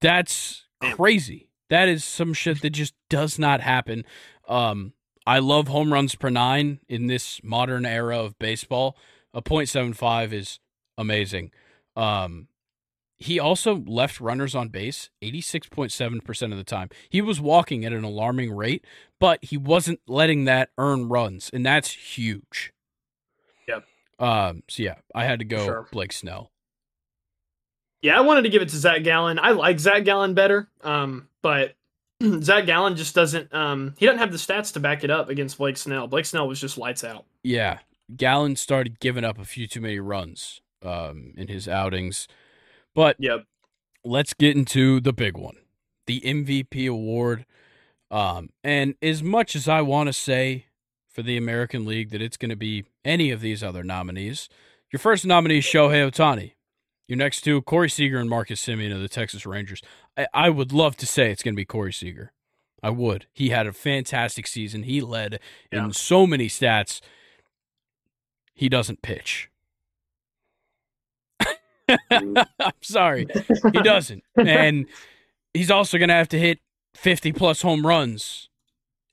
That's crazy. That is some shit that just does not happen. Um, I love home runs per nine in this modern era of baseball. A .75 is amazing. Um, he also left runners on base 86.7% of the time. He was walking at an alarming rate, but he wasn't letting that earn runs, and that's huge. Yep. Um, so yeah, I had to go sure. Blake Snell. Yeah, I wanted to give it to Zach Gallen. I like Zach Gallen better, um, but Zach Gallen just doesn't. Um, he doesn't have the stats to back it up against Blake Snell. Blake Snell was just lights out. Yeah, Gallen started giving up a few too many runs um, in his outings, but yep. Let's get into the big one, the MVP award. Um, and as much as I want to say for the American League that it's going to be any of these other nominees, your first nominee is Shohei Ohtani. Your next two, Corey Seager and Marcus Semien of the Texas Rangers. I, I would love to say it's going to be Corey Seager. I would. He had a fantastic season. He led yeah. in so many stats. He doesn't pitch. I'm sorry. He doesn't. And he's also going to have to hit 50 plus home runs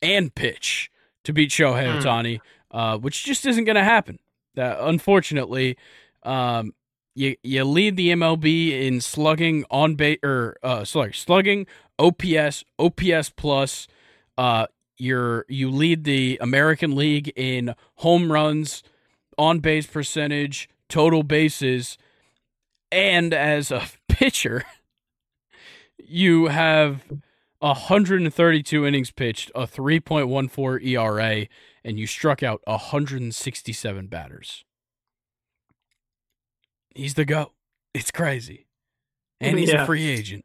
and pitch to beat Shohei hmm. Ohtani, uh, which just isn't going to happen. Uh, unfortunately, um, you you lead the MLB in slugging on base or uh sorry slugging OPS OPS plus uh you're you lead the American League in home runs on base percentage total bases and as a pitcher you have 132 innings pitched a 3.14 ERA and you struck out 167 batters he's the go. It's crazy, and he's yeah. a free agent.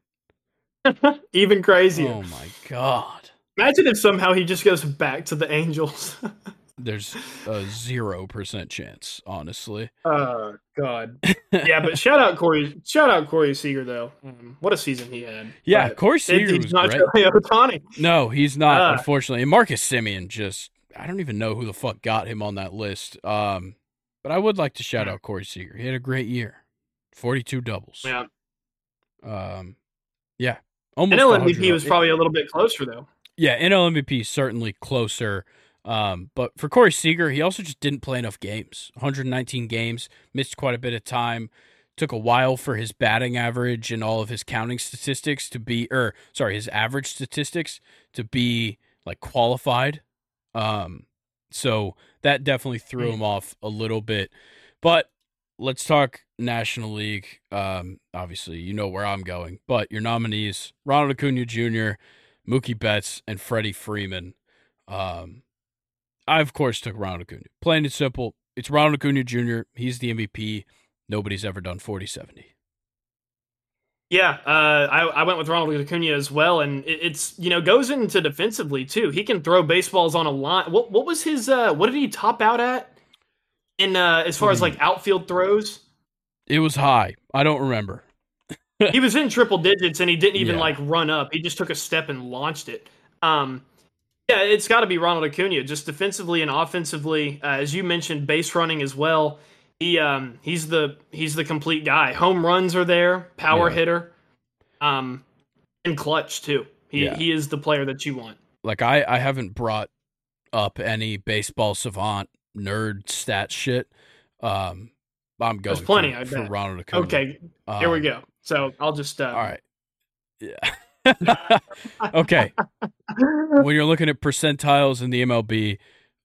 Even crazier. Oh my god! Imagine if somehow he just goes back to the Angels. There's a zero percent chance, honestly. Oh God! Yeah, but shout out Corey. Shout out Corey Seager though. Um, what a season he had. Yeah, but Corey Seager it, he's not great. Ohtani. No, he's not. Uh, unfortunately, and Marcus Semien just. I don't even know who the fuck got him on that list. Um, but I would like to shout out Corey Seager. He had a great year. 42 doubles. Yeah. Um, yeah. Almost NL MVP was probably a little bit closer, though. Yeah, NL MVP certainly closer. Um, but for Corey Seager, he also just didn't play enough games. 119 games, missed quite a bit of time. Took a while for his batting average and all of his counting statistics to be, or sorry, his average statistics to be like qualified. Um, so that definitely threw him off a little bit. But let's talk National League. Um, obviously, you know where I'm going. But your nominees: Ronald Acuna Jr., Mookie Betts, and Freddie Freeman. Um, I of course took Ronald Acuna. Plain and simple, it's Ronald Acuna Jr. He's the MVP. Nobody's ever done 40 70. Yeah, uh, I, I went with Ronald Acuna as well, and it, it's you know goes into defensively too. He can throw baseballs on a line. What what was his? Uh, what did he top out at? In uh, as far as like outfield throws, it was high. I don't remember. he was in triple digits, and he didn't even yeah. like run up. He just took a step and launched it. Um, yeah, it's got to be Ronald Acuna, just defensively and offensively, uh, as you mentioned, base running as well he um he's the he's the complete guy. Home runs are there, power yeah. hitter, um, and clutch too. He yeah. he is the player that you want. Like I I haven't brought up any baseball savant nerd stat shit. Um, I'm going There's plenty. For, for. Ronald Acuna. Okay, um, here we um, go. So I'll just uh, all right. Yeah. okay. when you're looking at percentiles in the MLB,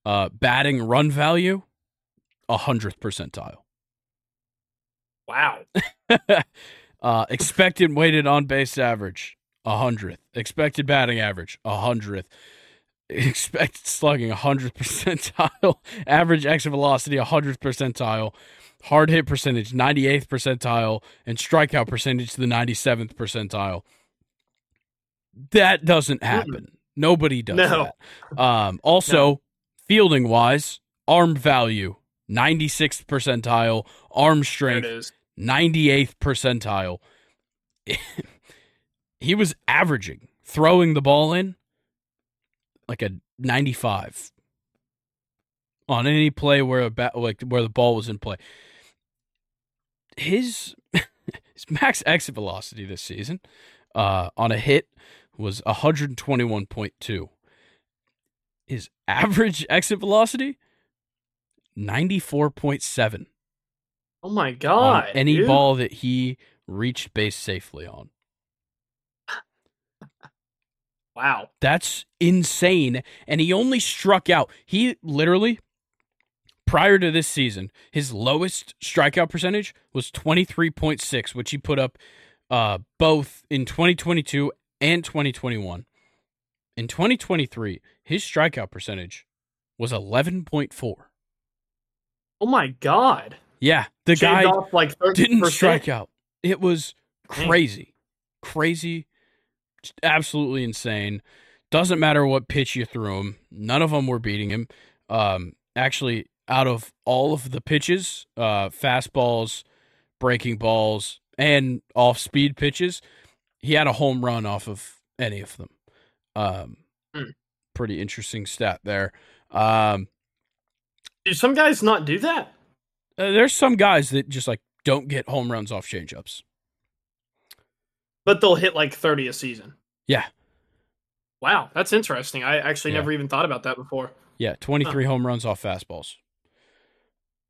uh, batting run value, a hundredth percentile. Wow. uh, expected weighted on base average, a hundredth. Expected batting average, a hundredth. Expected slugging, a hundredth percentile. average exit velocity, a hundredth percentile. Hard hit percentage, 98th percentile, and strikeout percentage to the 97th percentile. That doesn't happen. Mm. Nobody does no. that. Um, also, no. fielding wise, arm value, 96th percentile, arm strength, 98th percentile. he was averaging throwing the ball in like a 95 on any play where a bat, like where the ball was in play. His his max exit velocity this season uh, on a hit was 121.2. His average exit velocity 94.7. Oh my god. any dude. ball that he reached base safely on. wow. That's insane. And he only struck out. He literally prior to this season, his lowest strikeout percentage was 23.6, which he put up uh, both in 2022 and 2021. In 2023, his strikeout percentage was 11.4. Oh my god. Yeah, the Shaved guy off like 30%. didn't strike out. It was crazy, crazy, absolutely insane. Doesn't matter what pitch you threw him. None of them were beating him. Um, actually, out of all of the pitches, uh, fastballs, breaking balls, and off-speed pitches, he had a home run off of any of them. Um, mm. Pretty interesting stat there. Um, do some guys not do that? Uh, there's some guys that just like don't get home runs off changeups. But they'll hit like 30 a season. Yeah. Wow, that's interesting. I actually yeah. never even thought about that before. Yeah, 23 huh. home runs off fastballs.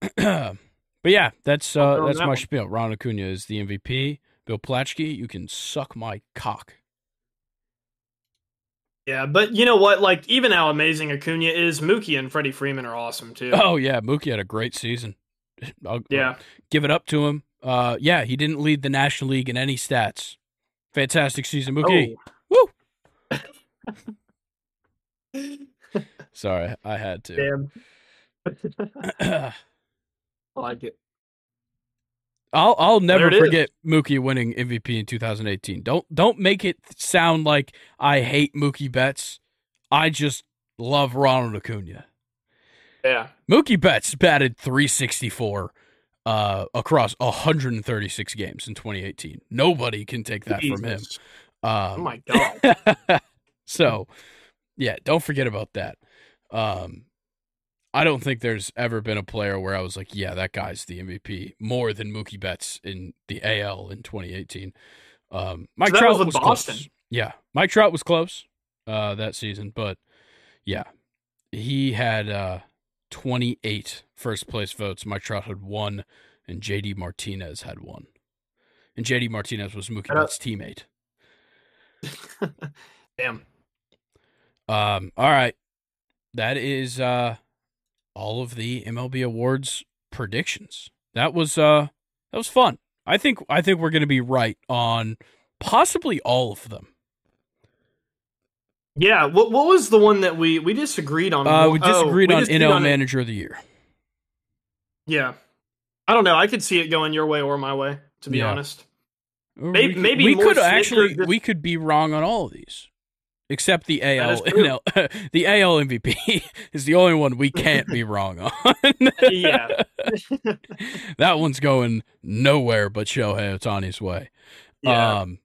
but yeah, that's uh, that's that my one. spiel. Ron Acuna is the MVP. Bill Plaschke, you can suck my cock. Yeah, but you know what? Like, even how amazing Acuna is, Mookie and Freddie Freeman are awesome too. Oh yeah, Mookie had a great season. I'll, yeah, I'll give it up to him. Uh, yeah, he didn't lead the National League in any stats. Fantastic season, Mookie. Oh. Woo! Sorry, I had to. Damn. I like it. I'll I'll never forget is. Mookie winning MVP in 2018. Don't don't make it sound like I hate Mookie Betts. I just love Ronald Acuna. Yeah. Mookie Betts batted 364 uh, across 136 games in 2018. Nobody can take that Jesus. from him. Um, oh my god. so, yeah, don't forget about that. Um, I don't think there's ever been a player where I was like, yeah, that guy's the MVP more than Mookie Betts in the AL in 2018. Um, Mike so Trout was, was close. Yeah, Mike Trout was close uh, that season, but yeah, he had uh, 28 first place votes. Mike Trout had one, and JD Martinez had one. And JD Martinez was Mookie Betts' teammate. Damn. Um. All right. That is uh all of the MLB awards predictions. That was uh that was fun. I think I think we're going to be right on possibly all of them. Yeah, what what was the one that we we disagreed on? Uh, we disagreed oh, on we disagreed NL on Manager of the Year. Yeah, I don't know. I could see it going your way or my way. To be Yeah. honest, Maybe- we, maybe we could actually just- we could be wrong on all of these, except the AL. no, the AL MVP is the only one we can't be wrong on. Yeah. that one's going nowhere but Shohei Ohtani's way. yeah. Um,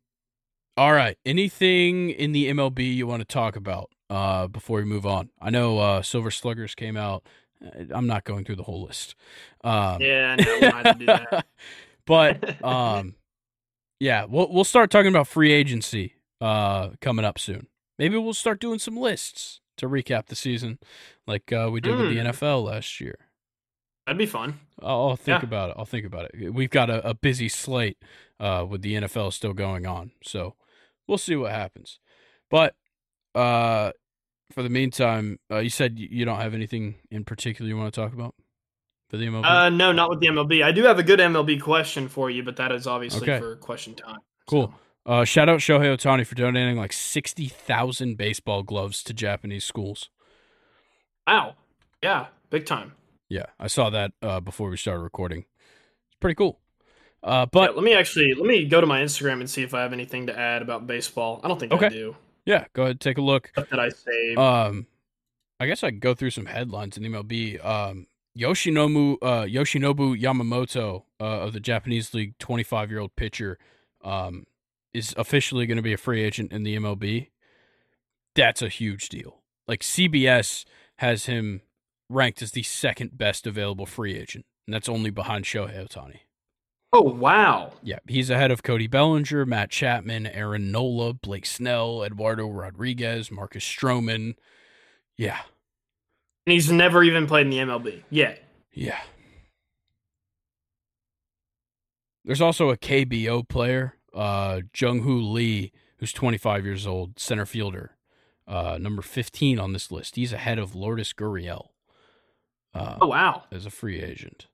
all right. Anything in the MLB you want to talk about uh, before we move on? I know uh, Silver Sluggers came out. Uh, I'm not going through the whole list. Um, yeah, no, we don't to do that. but um, yeah, we'll we'll start talking about free agency uh, coming up soon. Maybe we'll start doing some lists to recap the season, like uh, we did with the Mm. NFL last year. That'd be fun. I'll, I'll think Yeah. about it. I'll think about it. We've got a, a busy slate uh, with the NFL still going on, so we'll see what happens. But uh, for the meantime, uh, you said you don't have anything in particular you want to talk about for the MLB. Uh, no, not with the MLB. I do have a good MLB question for you, but that is obviously Okay. for question time. Cool. Uh, shout out Shohei Ohtani for donating like sixty thousand baseball gloves to Japanese schools. Wow. Yeah, big time. Yeah, I saw that uh, before we started recording. It's pretty cool. Uh, but Yeah, let me actually let me go to my Instagram and see if I have anything to add about baseball. I don't think Okay. I do. yeah, go ahead take a look. Stuff that I saved. Um, I guess I could go through some headlines in MLB. Um, Yoshinobu uh, Yoshinobu Yamamoto uh, of the Japanese League, 25 year old pitcher, um, is officially going to be a free agent in the MLB. That's a huge deal. Like CBS has him ranked as the second best available free agent, and that's only behind Shohei Ohtani. oh wow. Yeah, he's ahead of Cody Bellinger, Matt Chapman, Aaron Nola, Blake Snell, Eduardo Rodriguez, Marcus Stroman. Yeah, And he's never even played in the MLB yet. yeah. There's also a KBO player, uh, Jung Hoo Lee, who's 25 years old, center fielder, uh, number 15 on this list. He's ahead of Lourdes Gurriel uh, Oh wow. as a free agent.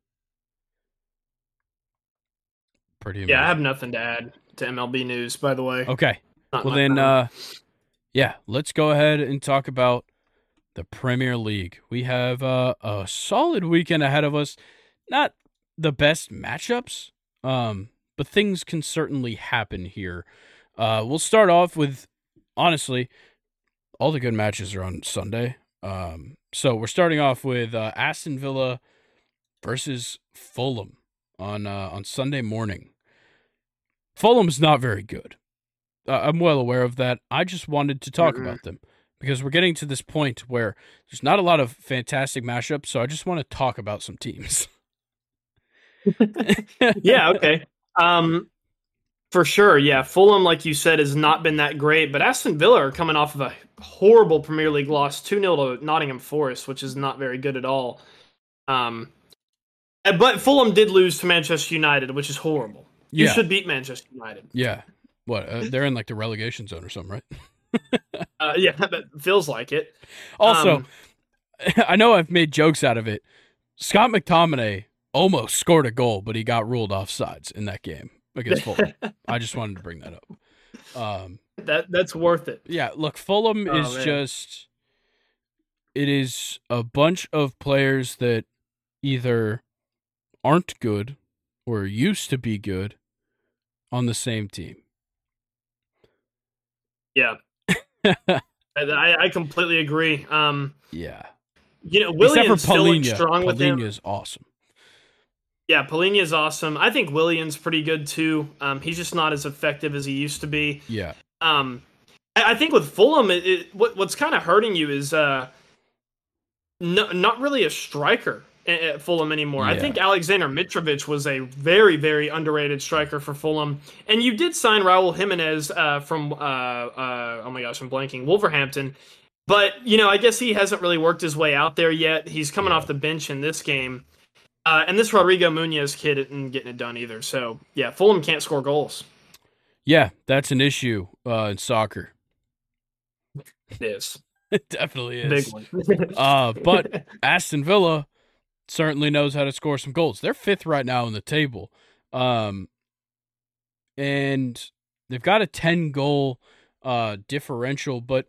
Pretty amazing. Yeah, I have nothing to add to MLB news. By the way. Okay. Not Well then, uh, yeah, let's go ahead and talk about the Premier League. We have uh, a solid weekend ahead of us. Not the best matchups, um, but things can certainly happen here. Uh, we'll start off with honestly, all the good matches are on Sunday. Um, so we're starting off with uh, Aston Villa versus Fulham on uh, on Sunday morning. Fulham's not very good. Uh, I'm well aware of that. I just wanted to talk Mhm. about them because we're getting to this point where there's not a lot of fantastic mashups. So I just want to talk about some teams. yeah, okay. Um, for sure. Yeah, Fulham, like you said, has not been that great, but Aston Villa are coming off of a horrible Premier League loss, two 0 to Nottingham Forest, which is not very good at all. Um, but Fulham did lose to Manchester United, which is horrible. You should beat Manchester United. Yeah. What? Uh, they're in like the relegation zone or something, right? Uh, yeah, that feels like it. Also, Um, I know I've made jokes out of it. Scott McTominay almost scored a goal, but he got ruled off sides in that game against Fulham. I just wanted to bring that up. Um, that that's worth it. yeah, look, Fulham Oh, is man. just it is a bunch of players that either aren't good or used to be good on the same team. Yeah, I, I completely agree. Um, yeah. you know, Williams still strong with him. Is awesome. Yeah, Palhinha is awesome. I think Williams pretty good too. Um, he's just not as effective as he used to be. Yeah. Um, I, I think with Fulham, it, it, what, what's kind of hurting you is uh, no, not really a striker at, at Fulham anymore. I think Alexander Mitrovic was a very, very underrated striker for Fulham, and you did sign Raul Jimenez uh, from uh, uh, oh my gosh, I'm blanking Wolverhampton. But you know, I guess he hasn't really worked his way out there yet. He's coming Yeah. off the bench in this game. Uh, and this Rodrigo Muniz kid isn't getting it done either. So yeah, Fulham can't score goals. Yeah, that's an issue uh, in soccer. It is It definitely big is. one. Uh, but Aston Villa certainly knows how to score some goals. They're fifth right now in the table. Um, and they've got a 10 goal uh, differential, but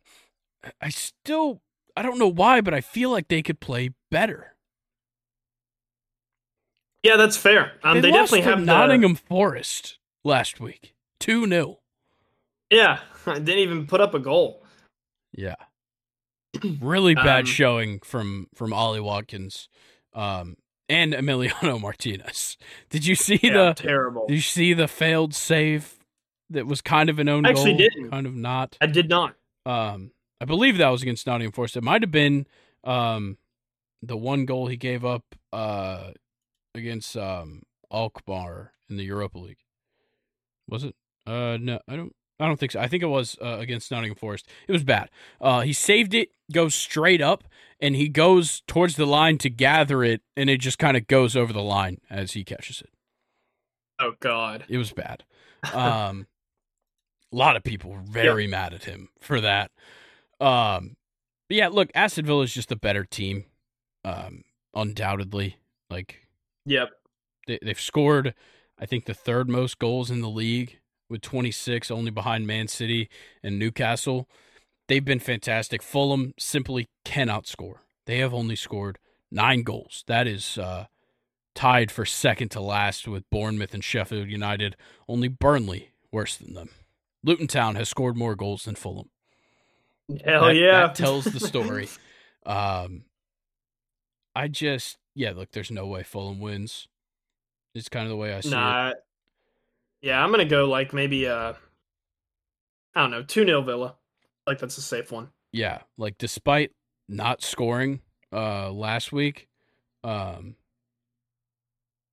I still, I don't know why, but I feel like they could play better. Yeah, that's fair. Um, they, they definitely have Nottingham the... Forest last week, two 0 Yeah, I didn't even put up a goal. Yeah, really bad Um, showing from from Ollie Watkins, um, and Emiliano Martinez. Did you see Yeah, the? terrible. Did you see the failed save that was kind of an own I actually goal, didn't. kind of not? I did not. Um, I believe that was against Nottingham Forest. It might have been um, the one goal he gave up uh, against um, Alkmaar in the Europa League. Was it? Uh, no, I don't. I don't think so. I think it was uh, against Nottingham Forest. It was bad. Uh, he saved it, goes straight up, and he goes towards the line to gather it, and it just kind of goes over the line as he catches it. Oh God. It was bad. Um, a lot of people were very mad at him for that. Um, but yeah, look, Aston Villa is just a better team, um, undoubtedly. Like Yep. they, they've scored, I think, the third most goals in the league with 26, only behind Man City and Newcastle. They've been fantastic. Fulham simply cannot score. They have only scored nine goals. That is uh, tied for second to last with Bournemouth and Sheffield United. Only Burnley worse than them. Luton Town has scored more goals than Fulham. Hell That- yeah. that tells the story. um, I just yeah, look, there's no way Fulham wins. It's kind of the way I see it. Yeah, I'm gonna go like maybe uh, I don't know, two 0 Villa. Like that's a safe one. Yeah, like despite not scoring uh last week, um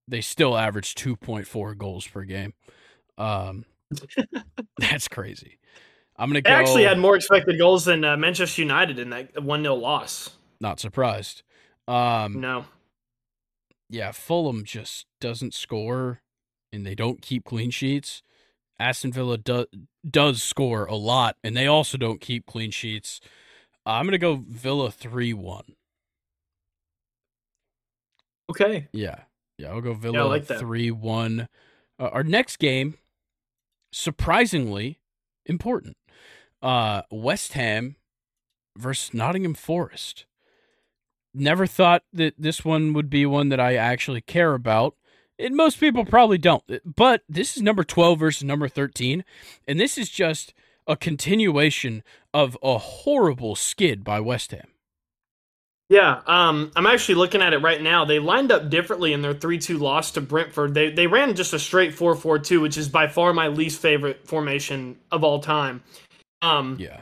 they still averaged 2.4 goals per game. Um that's crazy. I'm going to They go actually had more expected goals than uh, Manchester United in that one 0 loss. not surprised. Um No. Yeah, Fulham just doesn't score and they don't keep clean sheets. Aston Villa do, does score a lot and they also don't keep clean sheets. I'm going to go Villa 3-1. Okay. Yeah. Yeah, I'll go Villa like that. 3 1. Uh, our next game, surprisingly important. Uh, West Ham versus Nottingham Forest. Never thought that this one would be one that I actually care about. And most people probably don't. But this is number 12 versus number 13. And this is just a continuation of a horrible skid by West Ham. Yeah, um, I'm actually looking at it right now. They lined up differently in their 3 2 loss to Brentford. They, they ran just a straight 4 4 2, which is by far my least favorite formation of all time. Um, Yeah.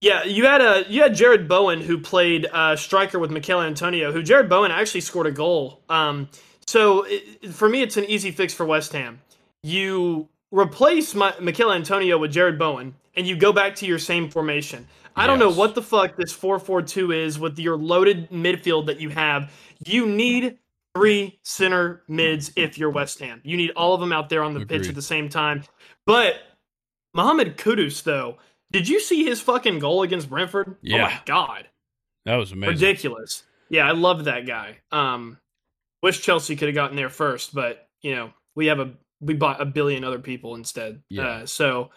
Yeah, you had a you had Jarrod Bowen who played uh, striker with Michail Antonio. Who Jarrod Bowen actually scored a goal. Um, so it, for me, it's an easy fix for West Ham. You replace my, Michail Antonio with Jarrod Bowen, and you go back to your same formation. I don't know what the fuck this four four two is with your loaded midfield that you have. You need three center mids if you're West Ham. You need all of them out there on the pitch at the same time. But Mohamed Kudus, though, did you see his fucking goal against Brentford? Oh Yeah. my god, That was amazing. ridiculous. Yeah, I love that guy. Um, wish Chelsea could have gotten there first, but you know we have a we bought a billion other people instead. Yeah. Uh, so.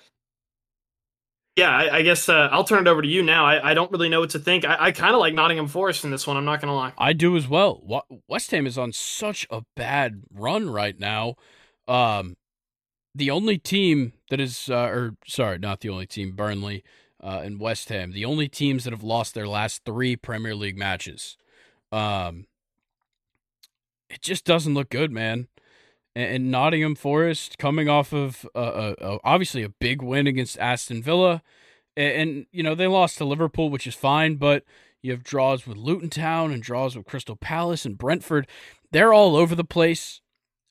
Yeah, I, I guess uh, I'll turn it over to you now. I, I don't really know what to think. I, I kind of like Nottingham Forest in this one. I'm not gonna lie. I do as well. West Ham is on such a bad run right now. Um, the only team that is, uh, or sorry, not the only team, Burnley uh, and West Ham, the only teams that have lost their last three Premier League matches. Um, it just doesn't look good, man. And, and Nottingham Forest coming off of obviously a big win against Aston Villa, and, and you know they lost to Liverpool, which is fine, but you have draws with Luton Town and draws with Crystal Palace and Brentford. They're all over the place.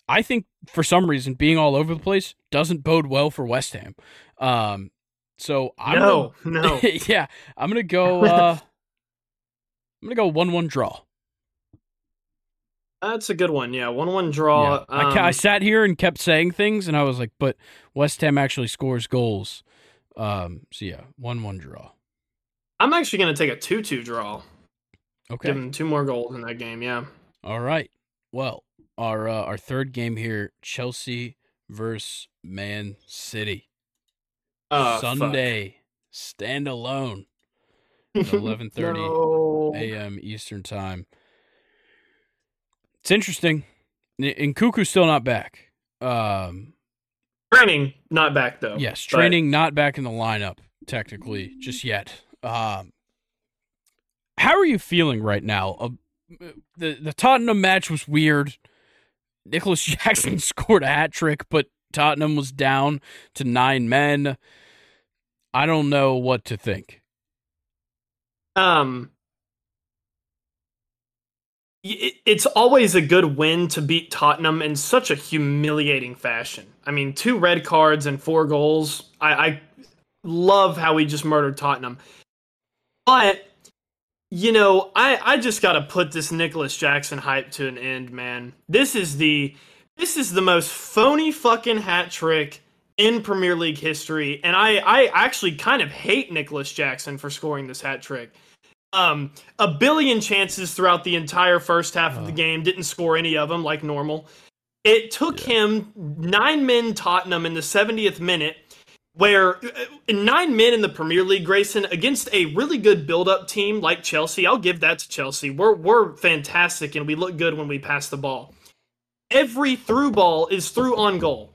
I think for some reason being all over the place doesn't bode well for West Ham. Um, so I'm no, no. gonna, yeah, I'm gonna go. Uh, I'm gonna go one-one draw. That's a good one. Yeah, one-one draw. Yeah. I, I Um, sat here and kept saying things, and I was like, but West Ham actually scores goals. Um, so yeah, one-one draw. I'm actually gonna take a two-two draw. Okay. Give them two more goals in that game. Yeah. All right. Well, our uh, our third game here: Chelsea versus Man City. Uh, fuck. Sunday, stand alone, eleven thirty No. a.m. Eastern time. It's interesting. and Nkunku's still not back. Um, training not back though. Yes, training but... not back in the lineup technically just yet. Um, how are you feeling right now? Uh, the the Tottenham match was weird. Nicholas Jackson scored a hat trick, but Tottenham was down to nine men. I don't know what to think. Um, it's always a good win to beat Tottenham in such a humiliating fashion. I mean, two red cards and four goals. I, I love how we just murdered Tottenham. But, you know, I, I just got to put this Nicholas Jackson hype to an end, man. This is the this is the most phony fucking hat trick in Premier League history, and I I actually kind of hate Nicholas Jackson for scoring this hat trick um, a billion chances throughout the entire first half of the game, didn't score any of them like normal. It took yeah. him nine men Tottenham in the 70th minute, where uh, nine men in the Premier League, Grayson, against a really good build up team like Chelsea. I'll give that to Chelsea. We're, we're fantastic and we look good when we pass the ball. Every through ball is through on goal.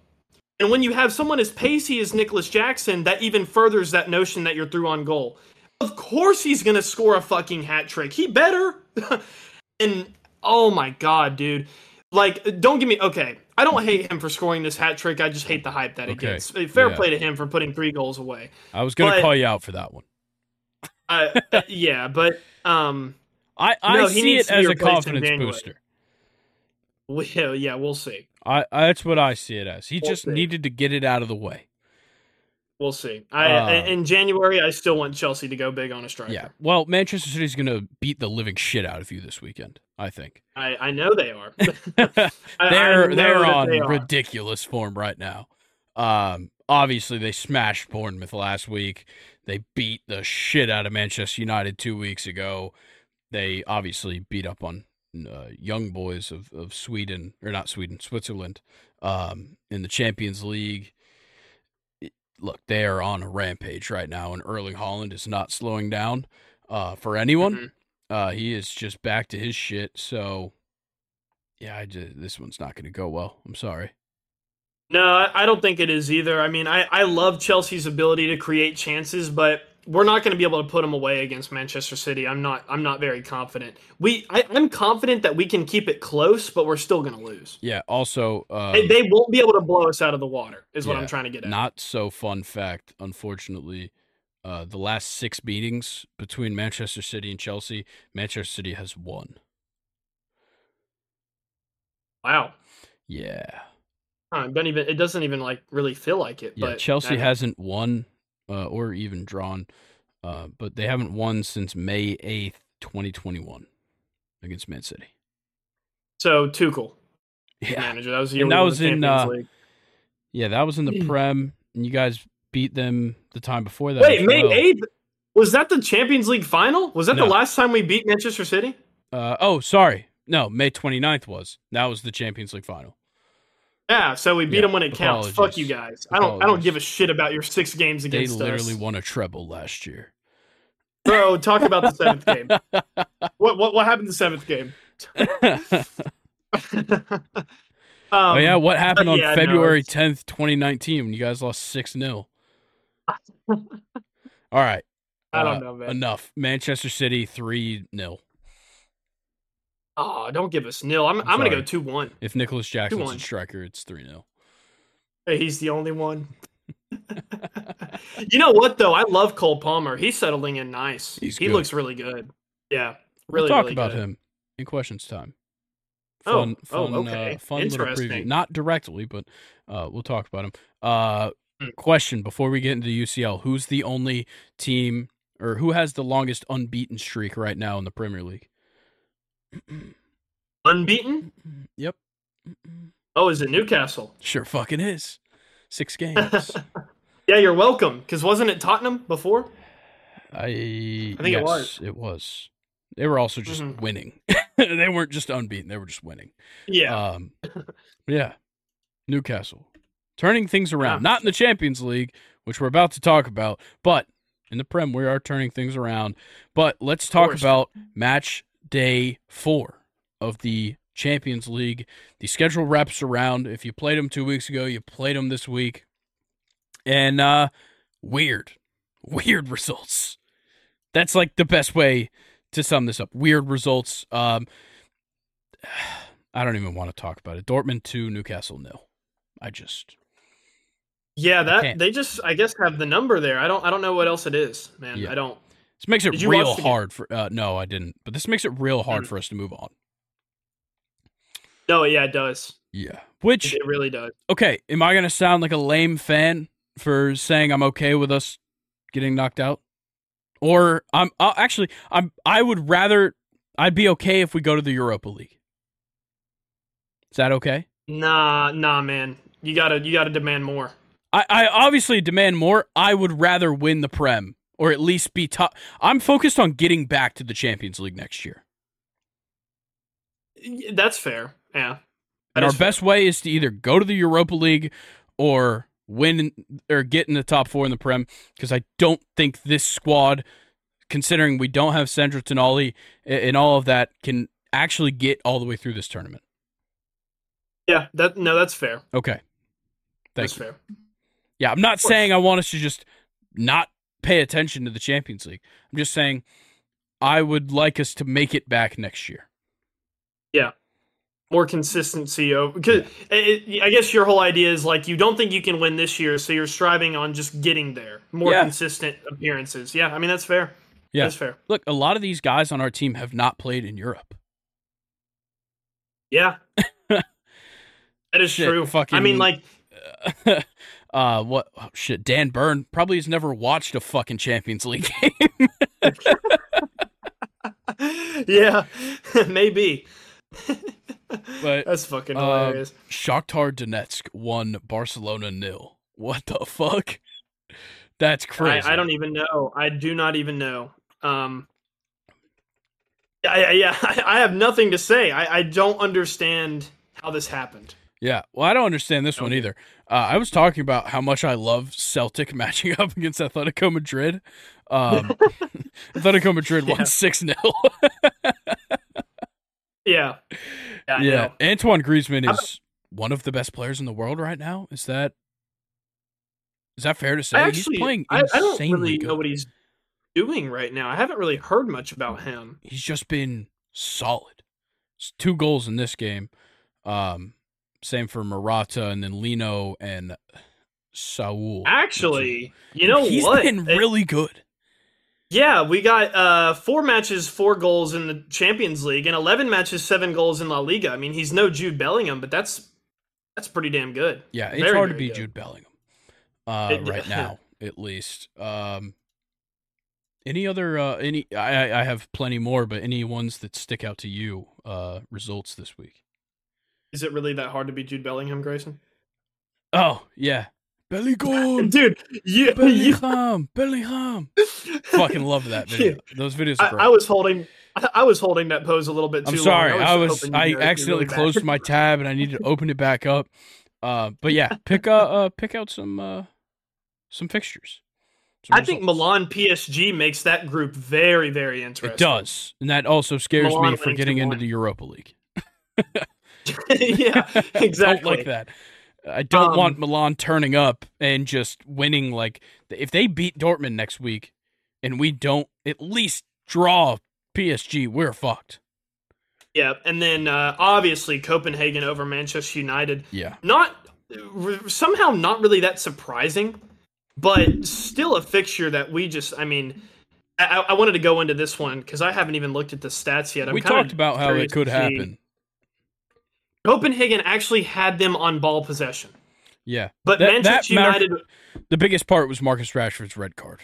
And when you have someone as pacey as Nicholas Jackson, that even furthers that notion that you're through on goal. Of course he's gonna score a fucking hat trick. He better. and oh my god, dude. Like, don't give me okay. I don't hate him for scoring this hat trick. I just hate the hype that it okay. gets. Fair yeah. play to him for putting three goals away. I was gonna call you out for that one. uh, yeah, but um, I I no, see it as a confidence booster. Well, yeah, we'll see. I, I, that's what I see it as. He we'll just see. needed to get it out of the way. We'll see. I uh, in January, I still want Chelsea to go big on a striker. Yeah. Well, Manchester City's going to beat the living shit out of you this weekend. I think. I, I know they are. they're I they're on they ridiculous form right now. Um, obviously they smashed Bournemouth last week. They beat the shit out of Manchester United two weeks ago. They obviously beat up on uh, young boys of, of Sweden or not Sweden, Switzerland, um, in the Champions League look, they are on a rampage right now, and Erling Haaland is not slowing down uh, for anyone. Mm-hmm. Uh, he is just back to his shit. So, yeah, I just, this one's not going to go well. I'm sorry. No, I don't think it is either. I mean, I, I love Chelsea's ability to create chances, but we're not going to be able to put them away against Manchester City. I'm not. I'm not very confident. We. I, am confident that we can keep it close, but we're still going to lose. Yeah. Also, um, they, they, won't be able to blow us out of the water. Is yeah, what I'm trying to get at. Not so fun fact. Unfortunately, uh, the last six meetings between Manchester City and Chelsea, Manchester City has won. Wow. Yeah. Huh, it, even, it doesn't even like really feel like it. Yeah, but Chelsea hasn't won uh, or even drawn, uh, but they haven't won since May 8th, 2021 against Man City. So Tuchel, yeah. manager. That was and that was in uh, yeah, that was in the Prem, and you guys beat them the time before that. Wait, May eighth was that the Champions League final? Was that no. the last time we beat Manchester City? Uh, oh, sorry, no, May 29th was. That was the Champions League final. Yeah, so we beat yeah, them when it apologies. counts. Fuck you guys. I don't. I don't give a shit about your six games against They literally us. won a treble last year. Bro, talk about the seventh game. What what what happened the seventh game? um, oh yeah, what happened on yeah, February tenth, twenty nineteen, when you guys lost six 0 All right. I don't uh, know, man. Enough. Manchester City three 0 Oh, don't give us nil. I'm, I'm, I'm going to go 2 1. If Nicholas Jackson's a striker, it's 3 0. Hey, he's the only one. you know what, though? I love Cole Palmer. He's settling in nice. He's he good. looks really good. Yeah. Really, we'll talk really about good. him in questions time. Fun, oh, fun, oh, okay. Uh, fun little preview. Not directly, but uh, we'll talk about him. Uh, mm. Question before we get into UCL: Who's the only team, or who has the longest unbeaten streak right now in the Premier League? Unbeaten? Yep. Oh, is it Newcastle? Sure fucking is. Six games. yeah, you're welcome. Because wasn't it Tottenham before? I, I think yes, it was. It was. They were also just mm-hmm. winning. they weren't just unbeaten. They were just winning. Yeah. Um, yeah. Newcastle. Turning things around. Yeah. Not in the Champions League, which we're about to talk about, but in the Prem, we are turning things around. But let's talk about match day four of the Champions League. The schedule wraps around. If you played them two weeks ago, you played them this week. And uh weird. Weird results. That's like the best way to sum this up. Weird results. Um I don't even want to talk about it. Dortmund 2, Newcastle nil. I just Yeah, that they just I guess have the number there. I don't I don't know what else it is, man. Yeah. I don't this makes it real watch the game? hard for uh no, I didn't. But this makes it real hard Mm. for us to move on. No, yeah, it does. Yeah. Which It really does. okay, am I going to sound like a lame fan for saying I'm okay with us getting knocked out? Or I'm uh, actually I'm I would rather I'd be okay if we go to the Europa League. Is that okay? Nah, nah, man. You gotta you gotta demand more. I, I obviously demand more. I would rather win the Prem or at least be top. I'm focused on getting back to the Champions League next year. That's fair. Yeah. And That our fair. best way is to either go to the Europa League or win or get in the top four in the Prem because I don't think this squad, considering we don't have Sandro Tonali a- and all of that, can actually get all the way through this tournament. Yeah, that no, that's fair. Okay. Thank that's you. fair. Yeah, I'm not saying I want us to just not pay attention to the Champions League. I'm just saying I would like us to make it back next year. Yeah. More consistency because I guess your whole idea is like you don't think you can win this year, so you're striving on just getting there. More Yeah. consistent appearances. Yeah, I mean that's fair. Yeah. That's fair. Look, a lot of these guys on our team have not played in Europe. Yeah. that is Shit, true. I mean like uh, uh, what? Oh, shit, Dan Burn probably has never watched a fucking Champions League game. yeah, maybe. But, That's fucking uh, hilarious. Shakhtar Donetsk won Barcelona nil. What the fuck? That's crazy. I, I don't even know. I do not even know. Um, yeah, yeah, yeah. I, I have nothing to say. I, I don't understand how this happened. Yeah, well, I don't understand this one either. Uh, I was talking about how much I love Celtic matching up against Atletico Madrid. Um, Atletico Madrid won Yeah. six 0 Yeah, yeah, Yeah. Antoine Griezmann is one of the best players in the world right now. Is that is that fair to say? I actually, he's playing I, I don't really good. know what he's doing right now. I haven't really heard much about him. He's just been solid. It's two goals in this game. Um, same for Morata and then Lino and Saul. Actually, you know he's what? been really good. yeah, we got uh, four matches, four goals in the Champions League, and eleven matches, seven goals in La Liga. I mean, he's no Jude Bellingham, but that's that's pretty damn good. Yeah, it's Very, hard to be good. Jude Bellingham. Uh, It- right now, at least. Um, any other? Uh, any? I I I have plenty more, but any ones that stick out to you? Uh, results this week. Is it really that hard to be Jude Bellingham, Grayson? Oh yeah, Bellingham, Dude, you, you Bellingham, Bellingham. Fucking love that video. Those videos are I, great. I was holding, I I was holding that pose a little bit too I'm sorry. long. I was I, you guys would accidentally really closed bad. my tab and I needed to open it back up. Uh, but yeah, pick uh, uh pick out some uh some fixtures. Some I think. Milan PSG makes that group very, very interesting. It does, and that also scares Milan me for getting into the Europa League. yeah, exactly. don't like that. I don't Um, want Milan turning up and just winning. Like if they beat Dortmund next week, and we don't at least draw PSG, we're fucked. Yeah, and then uh, obviously Copenhagen over Manchester United. Yeah, Not somehow not really that surprising, but still a fixture that we just. I mean, I, I wanted to go into this one because I haven't even looked at the stats yet. I'm we talked about how it could happen. Copenhagen actually had them on ball possession, Yeah, but That- that Manchester matter- United. the biggest part was Marcus Rashford's red card,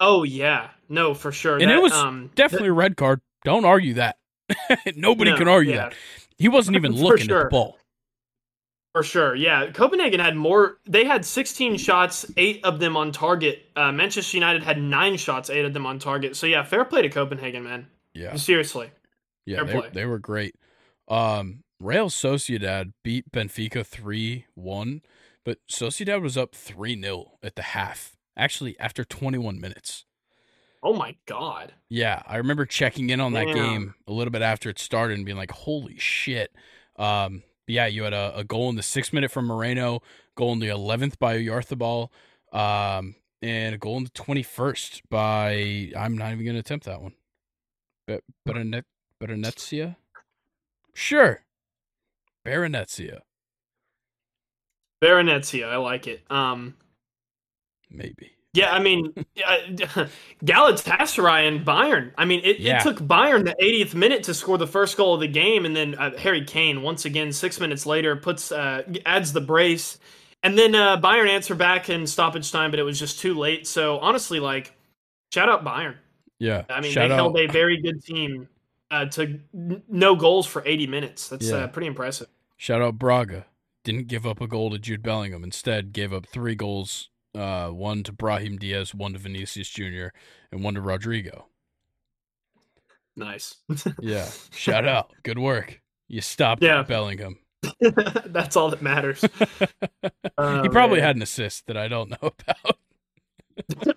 Oh yeah, no, for sure. and That, it was um, definitely a red card. Don't argue that. Nobody no, can argue yeah. that. He wasn't even looking at the ball. For sure, yeah. Copenhagen had more. They had 16 shots, eight of them on target. Uh, Manchester United had nine shots, eight of them on target. So yeah, fair play to Copenhagen, man. Yeah, Seriously. yeah, they, they were great. Um, Real Sociedad beat Benfica three one, but Sociedad was up three 0 at the half. Actually, after twenty one minutes. Oh my god. Yeah, I remember checking in on that Damn. game a little bit after it started and being like, "Holy shit!" Um, yeah, you had a, a goal in the sixth minute from Merino, goal in the eleventh by Oyarzabal, um, and a goal in the twenty first by I'm not even going to attempt that one. But Beranet Berenetsia, sure, Berenetsia, Baronetsia, I like it. Um, maybe. yeah, I mean, Galatasaray and Bayern. I mean, it, Yeah. it took Bayern the 80th minute to score the first goal of the game, and then uh, Harry Kane once again six minutes later puts uh, adds the brace, and then uh, Bayern answer back in stoppage time, but it was just too late. So honestly, like, shout out Bayern. Yeah, I mean, shout they out. held a very good team uh, to n- no goals for 80 minutes. That's Yeah. uh, pretty impressive. Shout out Braga. Didn't give up a goal to Jude Bellingham. Instead, gave up three goals. Uh, one to Brahim Diaz, one to Vinicius Jr., and one to Rodrigo. Nice. Yeah. Shout out. Good work. You stopped Yeah. Bellingham. That's all that matters. Oh, he probably man. had an assist that I don't know about.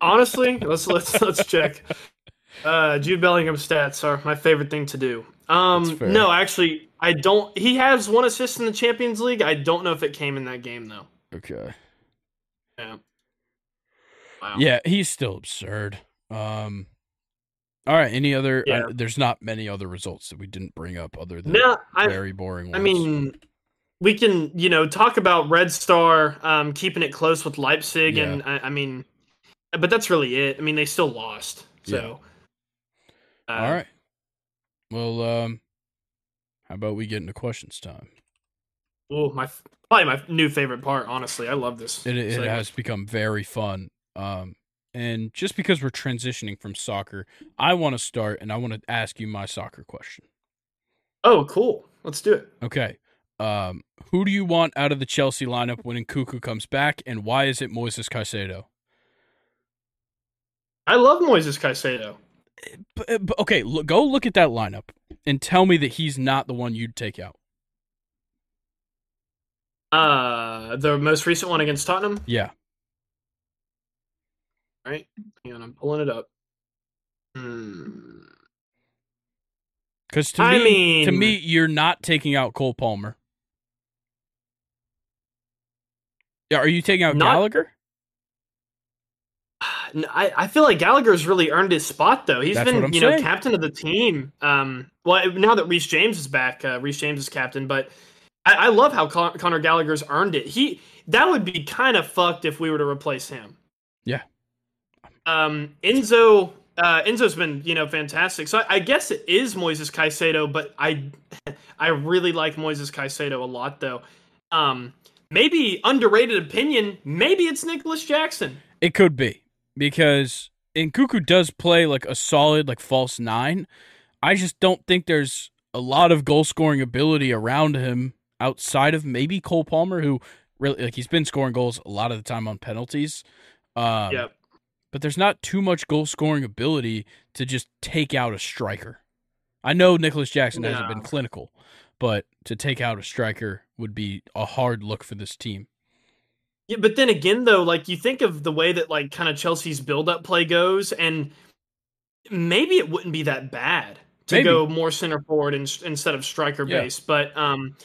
Honestly, let's let's let's check. Uh, Jude Bellingham stats are my favorite thing to do. Um, no, actually, I don't. He has one assist in the Champions League. I don't know if it came in that game though. Okay. Yeah. Wow. Yeah, he's still absurd. Um. All right. Any other? Yeah. I- there's not many other results that we didn't bring up other than No, I, very boring ones. I mean, we can you know talk about Red Star um, keeping it close with Leipzig, Yeah. and I, I mean, but that's really it. I mean, they still lost. So. All right. Well, um, how about we get into questions time? Oh, my probably my new favorite part. Honestly, I love this. It it has become very fun. Um, and just because we're transitioning from soccer, I want to start and I want to ask you my soccer question. Oh, cool. Let's do it. Okay. Um, who do you want out of the Chelsea lineup when Nkunku comes back, and why is it Moises Caicedo? I love Moises Caicedo. B- uh, b- okay, look, go look at that lineup and tell me that he's not the one you'd take out. Uh, the most recent one against Tottenham. Yeah. Right. Hang on, I'm pulling it up. Hmm. Because to I me, mean, to me, you're not taking out Cole Palmer. Yeah, are you taking out Not- Gallagher? I, I feel like Gallagher's really earned his spot though. He's That's been you know captain of the team. Um, well now that Reece James is back, uh, Reece James is captain. But I, I love how Con- Conor Gallagher's earned it. He that would be kind of fucked if we were to replace him. Yeah. Um, Enzo. Uh, Enzo's been, you know, fantastic. So I, I guess it is Moises Caicedo, but I, I really like Moises Caicedo a lot, though. Um, maybe underrated opinion. Maybe it's Nicholas Jackson. It could be because Nkunku does play like a solid like false nine. I just don't think there's a lot of goal scoring ability around him outside of maybe Cole Palmer, who really like he's been scoring goals a lot of the time on penalties. Um, Yep. but there's not too much goal scoring ability to just take out a striker. I know Nicholas Jackson hasn't been clinical, but to take out a striker would be a hard look for this team. Yeah, but then again, though, like you think of the way that like kind of Chelsea's build-up play goes, and maybe it wouldn't be that bad to Maybe. go more center forward in, instead of striker Yeah. base. But um,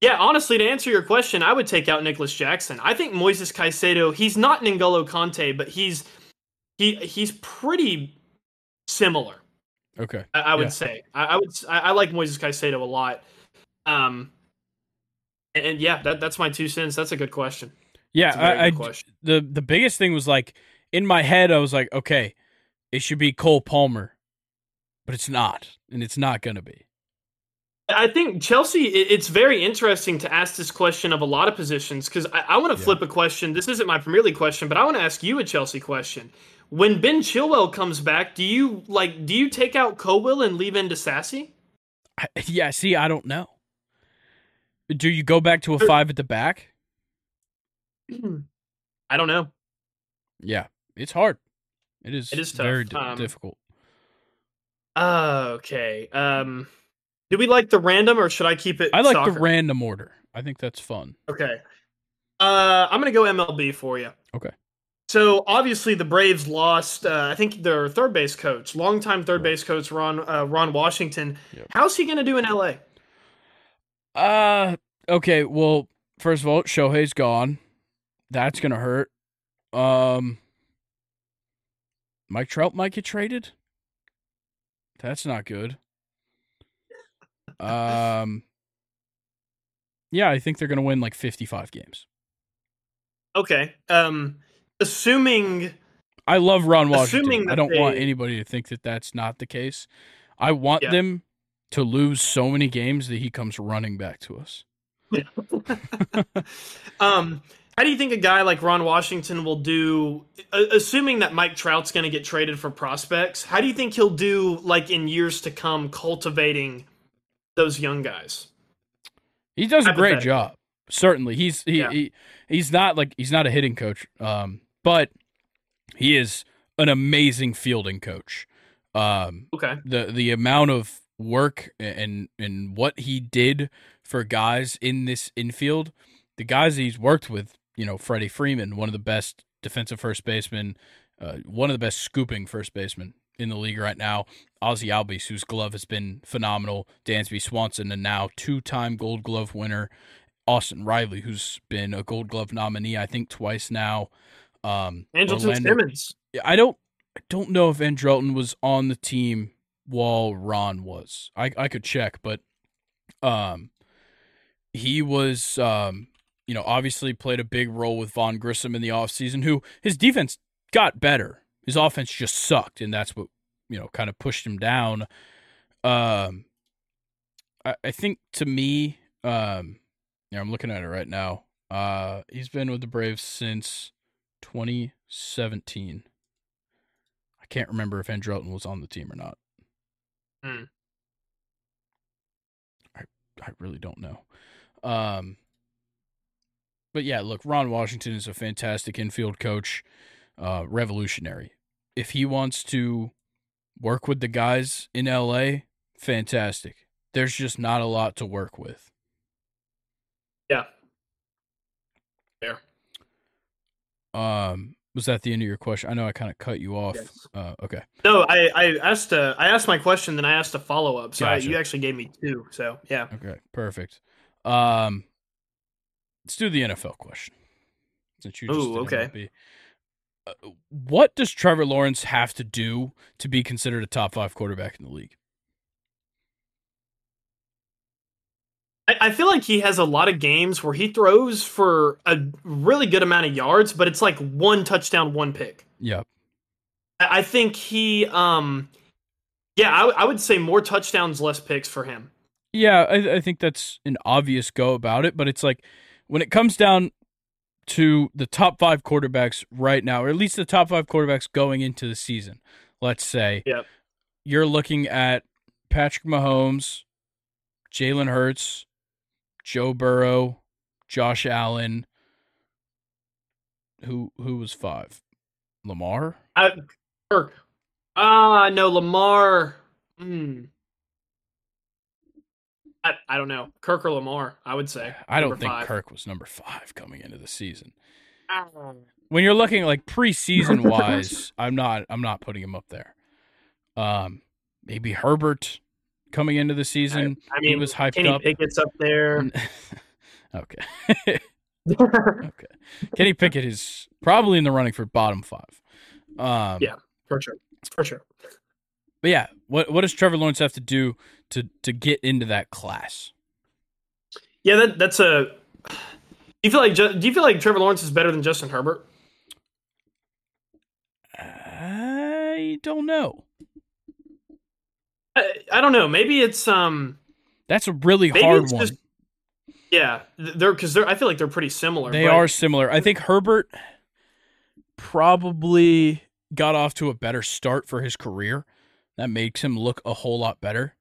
yeah, honestly, to answer your question, I would take out Nicholas Jackson. I think Moises Caicedo. He's not N'Golo Kanté, but he's he he's pretty similar. Okay. I, I would Yeah. say. I, I would. I like Moises Caicedo a lot. Um, and, and yeah, that that's my two cents. That's a good question. Yeah, It's a very I, I the the biggest thing was like in my head I was like, okay, it should be Cole Palmer, but it's not, and it's not gonna be. I think Chelsea. It's very interesting to ask this question of a lot of positions because I, I want to Yeah. flip a question. This isn't my Premier League question, but I want to ask you a Chelsea question. When Ben Chilwell comes back, do you like? Do you take out Colwill and leave in Sassy? I, yeah, see, I don't know. Do you go back to a Er five at the back? I don't know. Yeah, it's hard. It is. It is tough. very di- Um, difficult. okay. Um, do we like the random or should I keep it? I like soccer? the random order. I think that's fun. Okay. Uh, I'm gonna go MLB for you. Okay. So obviously the Braves lost. Uh, I think their third base coach, longtime third base coach Ron uh, Ron Washington. Yep. How's he going to do in L.A.? Uh, okay. Well, first of all, Shohei's gone. That's going to hurt. Um, Mike Trout might get traded. That's not good. Um, yeah, I think they're going to win like 55 games. Okay. Um, assuming I love Ron Washington. I don't they, want anybody to think that that's not the case. I want yeah. them to lose so many games that he comes running back to us. um, how do you think a guy like Ron Washington will do? Assuming that Mike Trout's going to get traded for prospects, how do you think he'll do, like in years to come, cultivating those young guys? He does a great job. Certainly, he's he, yeah. he he's not like he's not a hitting coach, um, but he is an amazing fielding coach. Um, okay. The the amount of work and and what he did for guys in this infield, the guys he's worked with, you know, Freddie Freeman, one of the best defensive first basemen, uh, one of the best scooping first basemen in the league right now. Ozzie Albies, whose glove has been phenomenal, Dansby Swanson, and now two-time Gold Glove winner Austin Riley, who's been a Gold Glove nominee, I think twice now. Um, Andrelton Orlando, Simmons. I don't, I don't know if Andrelton was on the team while Ron was. I, I could check, but, um, he was, um, you know, obviously played a big role with Vaughn Grissom in the offseason, who his defense got better. His offense just sucked, and that's what you know kind of pushed him down. Um, I, I think to me, um, yeah, I'm looking at it right now. Uh, he's been with the Braves since 2017. I can't remember if Andrelton was on the team or not. Hmm. I I really don't know. Um, but yeah, look, Ron Washington is a fantastic infield coach, uh, revolutionary. If he wants to work with the guys in LA, fantastic. There's just not a lot to work with. Yeah. Fair. Um, was that the end of your question? I know I kind of cut you off. Yes. Uh, okay. No, I, I asked a, I asked my question, then I asked a follow up. So gotcha. I, you actually gave me two. So yeah. Okay, perfect. Um, let's do the NFL question. Since you Ooh, okay. Uh, what does Trevor Lawrence have to do to be considered a top five quarterback in the league? I, feel like he has a lot of games where he throws for a really good amount of yards, but it's like one touchdown, one pick. Yep. I think he, um, yeah, I, I would say more touchdowns, less picks for him. Yeah, I, I think that's an obvious go about it, but it's like when it comes down to the top five quarterbacks right now, or at least the top five quarterbacks going into the season, let's say, yep. you're looking at Patrick Mahomes, Jalen Hurts, Joe Burrow, Josh Allen. Who who was five? Lamar. Uh, Kirk. Ah, no, Lamar. Hmm. I, I don't know. Kirk or Lamar, I would say. I don't think five. Kirk was number five coming into the season. When you're looking like preseason wise, I'm not I'm not putting him up there. Um maybe Herbert coming into the season. I, I mean, he was hyped Kenny up. Pickett's up there. okay. okay. Kenny Pickett is probably in the running for bottom five. Um, yeah, for sure, for sure. But yeah, what what does Trevor Lawrence have to do to to get into that class? Yeah, that that's a. Do you feel like do you feel like Trevor Lawrence is better than Justin Herbert? I don't know. I, I don't know. Maybe it's um. That's a really hard one. Just, yeah, they're because they're. I feel like they're pretty similar. They but... are similar. I think Herbert probably got off to a better start for his career. That makes him look a whole lot better.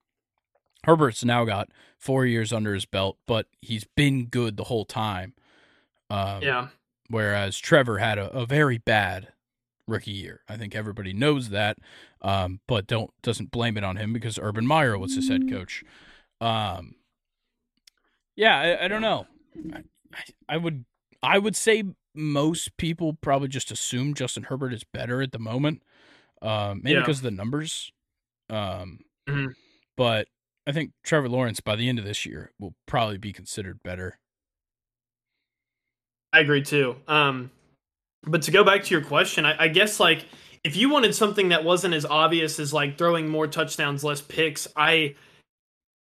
Herbert's now got four years under his belt, but he's been good the whole time. Um, yeah. Whereas Trevor had a, a very bad rookie year. I think everybody knows that, um, but don't doesn't blame it on him because Urban Meyer was his head mm-hmm. coach. Um, yeah, I, I don't know. I, I, would I would say most people probably just assume Justin Herbert is better at the moment, um, maybe Yeah. because of the numbers. Um, Mhm. but I think Trevor Lawrence by the end of this year will probably be considered better. I agree too. Um, but to go back to your question, I, I guess like if you wanted something that wasn't as obvious as like throwing more touchdowns, less picks, I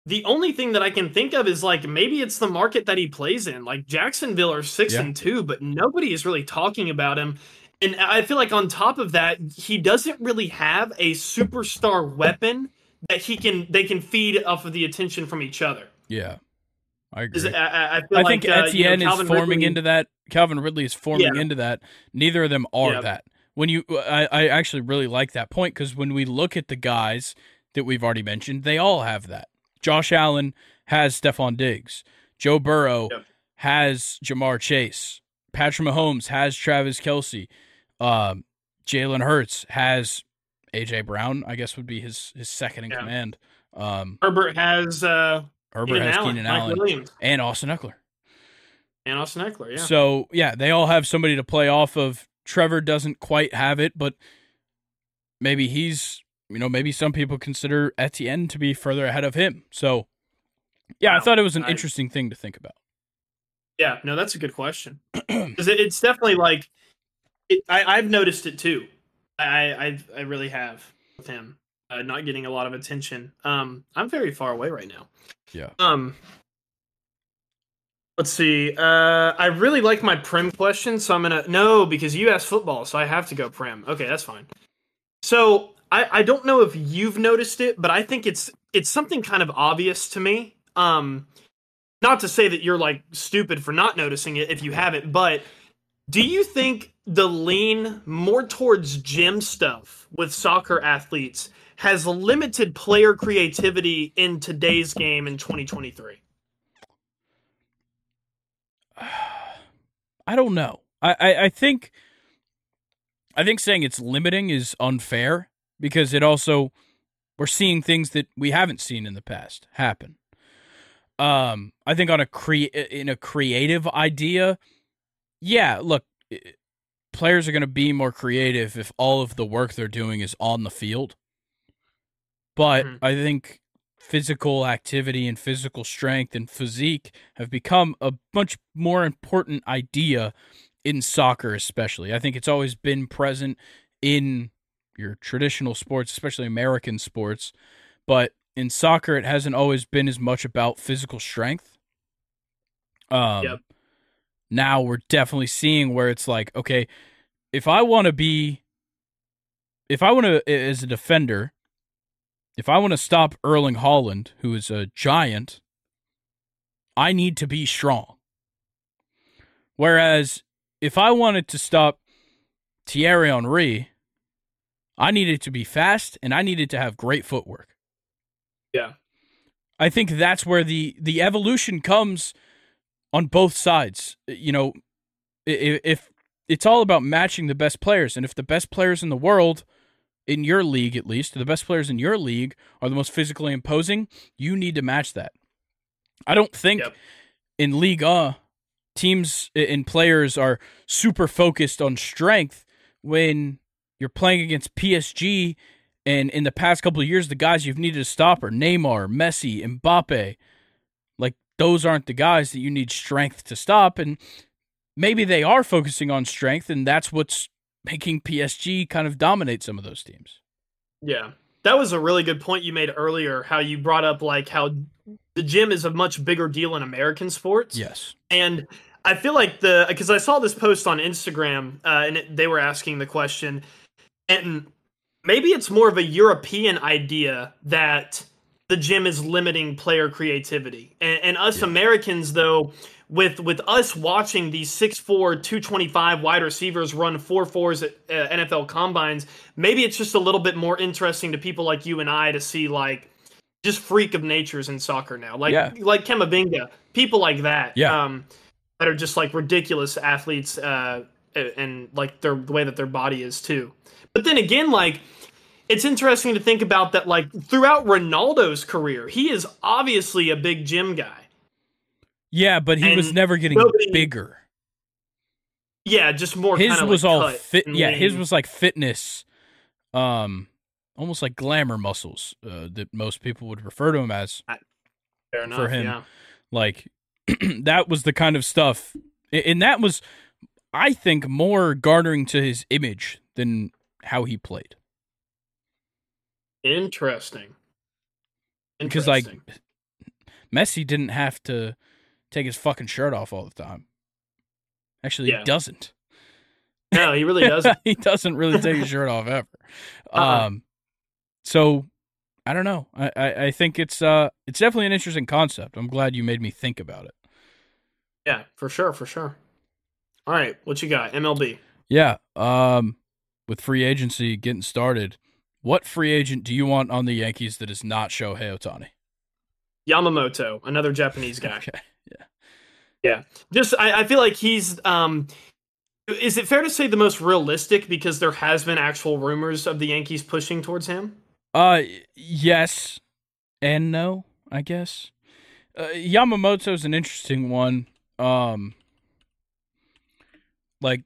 the only thing that I can think of is like maybe it's the market that he plays in. Like Jacksonville are six Yeah. and two, but nobody is really talking about him. And I feel like on top of that, he doesn't really have a superstar weapon that he can they can feed off of the attention from each other. Yeah, I agree. I, I- I like think uh, you know, Etienne is forming Ridley- into that. Calvin Ridley is forming Yeah. into that. Neither of them are Yeah. that. When you, I, I actually really like that point because when we look at the guys that we've already mentioned, they all have that. Josh Allen has Stefon Diggs. Joe Burrow has Ja'Marr Chase. Patrick Mahomes has Travis Kelce. Um, Jalen Hurts has AJ Brown. I guess would be his his second in Yeah. command. Um, Herbert has uh, Herbert Keenan has Allen, Keenan Allen Williams, and Austin Ekeler. and Austin Ekeler. Yeah, So yeah, they all have somebody to play off of. Trevor doesn't quite have it, but maybe he's you know maybe some people consider Etienne to be further ahead of him. So yeah, I thought it was an I- interesting thing to think about. yeah. No, that's a good question because it, it's definitely like it, I, I've noticed it too. I I I really have with him uh, not getting a lot of attention. Um, I'm very far away right now. Yeah. Um. Let's see. Uh, I really like my prim question, so I'm gonna no because you asked football, so I have to go prim. Okay, that's fine. So I I don't know if you've noticed it, but I think it's it's something kind of obvious to me. Um, not to say that you're like stupid for not noticing it if you haven't, but do you think the lean more towards gym stuff with soccer athletes has limited player creativity in today's game in 2023? I don't know. I, I, I think I think saying it's limiting is unfair because it also we're seeing things that we haven't seen in the past happen. Um, I think on a cre- in a creative idea, yeah. Look, players are going to be more creative if all of the work they're doing is on the field. But Mhm. I think physical activity and physical strength and physique have become a much more important idea in soccer especially. I think it's always been present in your traditional sports, especially American sports, but in soccer it hasn't always been as much about physical strength. Um Yep. Now we're definitely seeing where it's like, okay, if I want to be if I want to as a defender, if I want to stop Erling Haaland, who is a giant, I need to be strong. Whereas if I wanted to stop Thierry Henry, I needed to be fast and I needed to have great footwork. Yeah. I think that's where the the evolution comes on both sides. Uh, you know, if, if it's all about matching the best players, and if the best players in the world, in your league at least, the best players in your league are the most physically imposing, you need to match that. I don't think Yep. in Liga teams and players are super focused on strength when you're playing against PSG and in the past couple of years the guys you've needed to stop are Neymar, Messi, Mbappe. Those aren't the guys that you need strength to stop and maybe they are focusing on strength and that's what's making PSG kind of dominate some of those teams. Yeah. That was a really good point you made earlier how you brought up like how the gym is a much bigger deal in American sports. Yes. And I feel like the because I saw this post on Instagram uh, and it, they were asking the question, and maybe it's more of a European idea that the gym is limiting player creativity, and, and us Yeah. Americans though. With, with us watching these 6'4", 225 wide receivers run 4'4s at uh, NFL combines, maybe it's just a little bit more interesting to people like you and I to see like just freak of natures in soccer now, like Yeah. like Camavinga, people like that. Yeah. Um, that are just like ridiculous athletes uh, and like their the way that their body is too. But then again, like it's interesting to think about that. Like throughout Ronaldo's career, he is obviously a big gym guy. Yeah, but he was never getting nobody- bigger. Yeah, just more. His was like all fit. Yeah, lean. his was like fitness, um, almost like glamour muscles uh, that most people would refer to him as. Fair enough. For him, yeah. like that was the kind of stuff, and that was, I think, more garnering to his image than how he played. Interesting. Because like Messi didn't have to take his fucking shirt off all the time. Actually, yeah. he doesn't. No, he really doesn't. he doesn't really take his shirt off ever. Uh-uh. Um, so I don't know. I, I, I think it's uh it's definitely an interesting concept. I'm glad you made me think about it. Yeah, for sure, for sure. All right, what you got? MLB. Yeah. Um, with free agency getting started, what free agent do you want on the Yankees that is not Shohei Ohtani? Yamamoto, another Japanese guy. okay. Yeah. Yeah. Just I, I feel like he's um is it fair to say the most realistic because there has been actual rumors of the Yankees pushing towards him? Uh yes and no, I guess. Uh, Yamamoto's an interesting one. Um like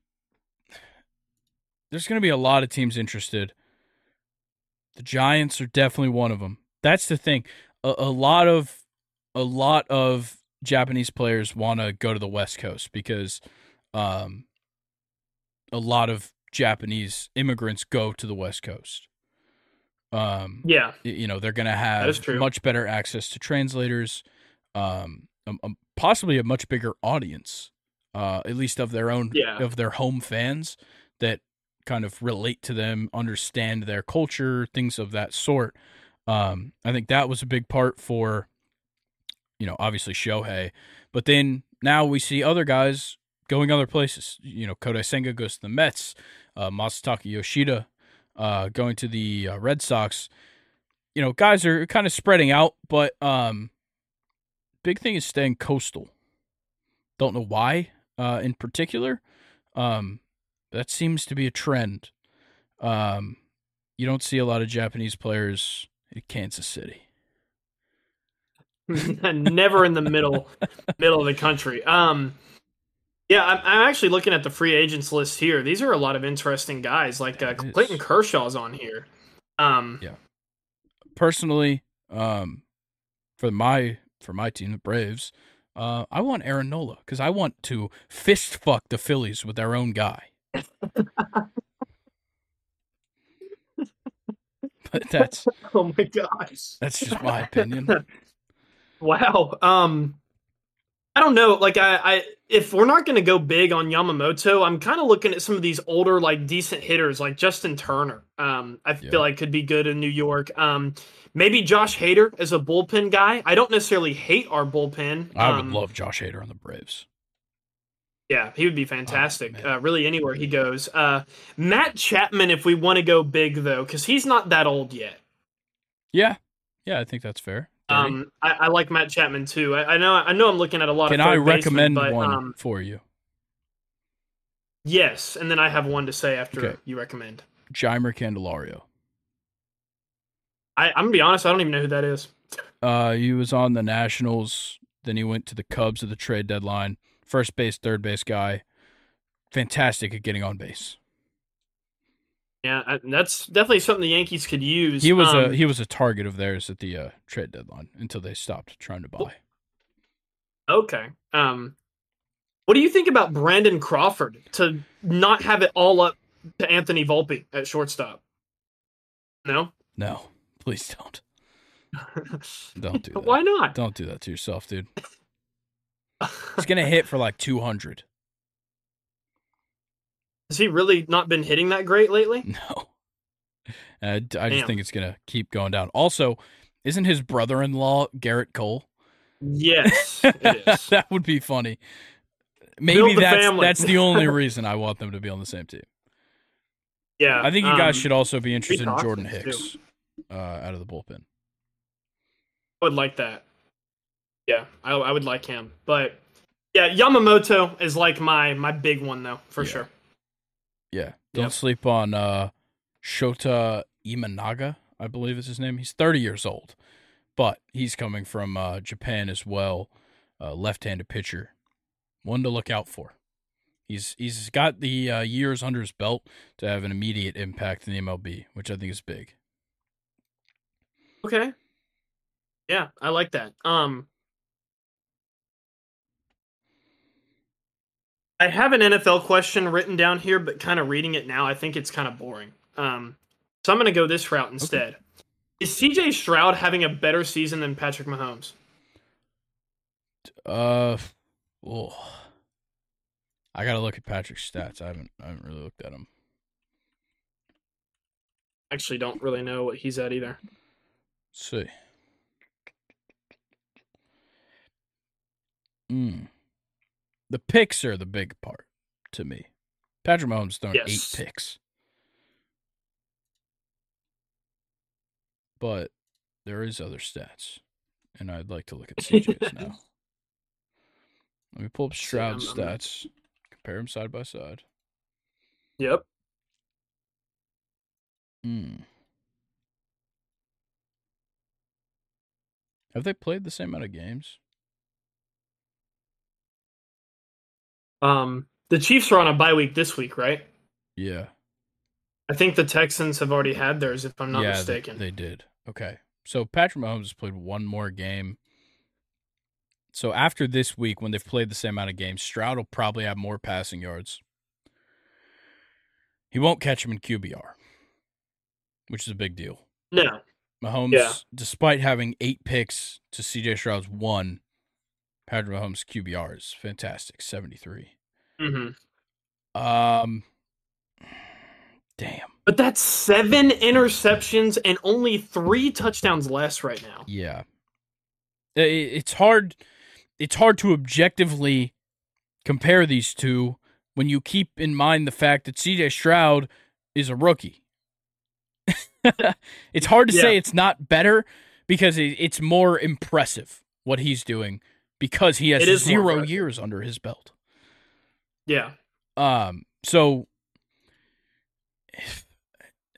there's going to be a lot of teams interested. The Giants are definitely one of them. That's the thing. A, a lot of a lot of Japanese players want to go to the West Coast because um, a lot of Japanese immigrants go to the West Coast. Um, yeah, you know they're going to have much better access to translators, um, possibly a much bigger audience, uh, at least of their own yeah. of their home fans that kind of relate to them, understand their culture, things of that sort. Um, I think that was a big part for, you know, obviously Shohei, but then now we see other guys going other places. You know, Kodai Senga goes to the Mets, uh, Masataka Yoshida uh, going to the uh, Red Sox. You know, guys are kind of spreading out, but um, big thing is staying coastal. Don't know why uh, in particular. Um, that seems to be a trend. Um, you don't see a lot of Japanese players in Kansas City. Never in the middle middle of the country. Um, yeah, I'm, I'm, actually looking at the free agents list here. These are a lot of interesting guys. Like uh, Clayton Kershaw's on here. Um, yeah. Personally, um, for my for my team, the Braves, uh, I want Aaron Nola because I want to fist fuck the Phillies with their own guy. but that's oh my gosh. That's just my opinion. wow. Um I don't know. Like I, I if we're not gonna go big on Yamamoto, I'm kind of looking at some of these older, like decent hitters, like Justin Turner. Um, I feel like could be good in New York. Um, maybe Josh Hader as a bullpen guy. I don't necessarily hate our bullpen. I would um, love Josh Hader on the Braves. Yeah, he would be fantastic. Oh, uh, really, anywhere he goes. Uh, Matt Chapman, if we want to go big though, because he's not that old yet. Yeah, yeah, I think that's fair. 30. Um, I, I, like Matt Chapman too. I, I, know, I know, I'm looking at a lot Can of. Can I recommend but, one um, for you? Yes, and then I have one to say after okay. you recommend. Jeimer Candelario. I, I'm gonna be honest. I don't even know who that is. Uh, he was on the Nationals. Then he went to the Cubs at the trade deadline first base, third base guy. Fantastic at getting on base. Yeah, that's definitely something the Yankees could use. He was um, a he was a target of theirs at the uh, trade deadline until they stopped trying to buy. Okay. Um, what do you think about Brandon Crawford to not have it all up to Anthony Volpe at shortstop? No. No, please don't. don't do that. Why not? Don't do that to yourself, dude. He's gonna hit for like two hundred. Has he really not been hitting that great lately? No. Uh, I just think it's gonna keep going down. Also, isn't his brother-in-law Gerrit Cole? Yes, that would be funny. Maybe that's family. that's the only reason I want them to be on the same team. Yeah, I think you guys um, should also be interested in Jordan Hicks uh, out of the bullpen. I would like that. Yeah, I, I would like him, but yeah, Yamamoto is like my my big one though for yeah. sure. Yeah, don't yep. sleep on uh, Shota Imanaga. I believe is his name. He's 30 years old, but he's coming from uh, Japan as well. Uh, left-handed pitcher, one to look out for. He's he's got the uh, years under his belt to have an immediate impact in the MLB, which I think is big. Okay. Yeah, I like that. Um I have an NFL question written down here, but kind of reading it now, I think it's kind of boring. Um, so I'm going to go this route instead. Okay. Is CJ Stroud having a better season than Patrick Mahomes? Uh, oh, I got to look at Patrick's stats. I haven't, I haven't really looked at him. Actually, don't really know what he's at either. Let's see. Hmm. The picks are the big part to me. Patrick Mahomes thrown yes. eight picks. But there is other stats. And I'd like to look at CJ's now. Let me pull up Stroud's stats. Compare them side by side. Yep. Hmm. Have they played the same amount of games? Um, the Chiefs are on a bye week this week, right? Yeah. I think the Texans have already had theirs, if I'm not yeah, mistaken. They, they did. Okay. So Patrick Mahomes has played one more game. So after this week, when they've played the same amount of games, Stroud will probably have more passing yards. He won't catch him in QBR, which is a big deal. No. Mahomes, yeah. despite having eight picks to CJ Stroud's one, Patrick Mahomes' QBR is fantastic, 73. Mm-hmm. Um, damn. But that's seven interceptions and only three touchdowns less right now. Yeah, it's hard. It's hard to objectively compare these two when you keep in mind the fact that C.J. Stroud is a rookie. it's hard to yeah. say it's not better because it's more impressive what he's doing because he has zero years under his belt. Yeah. Um. So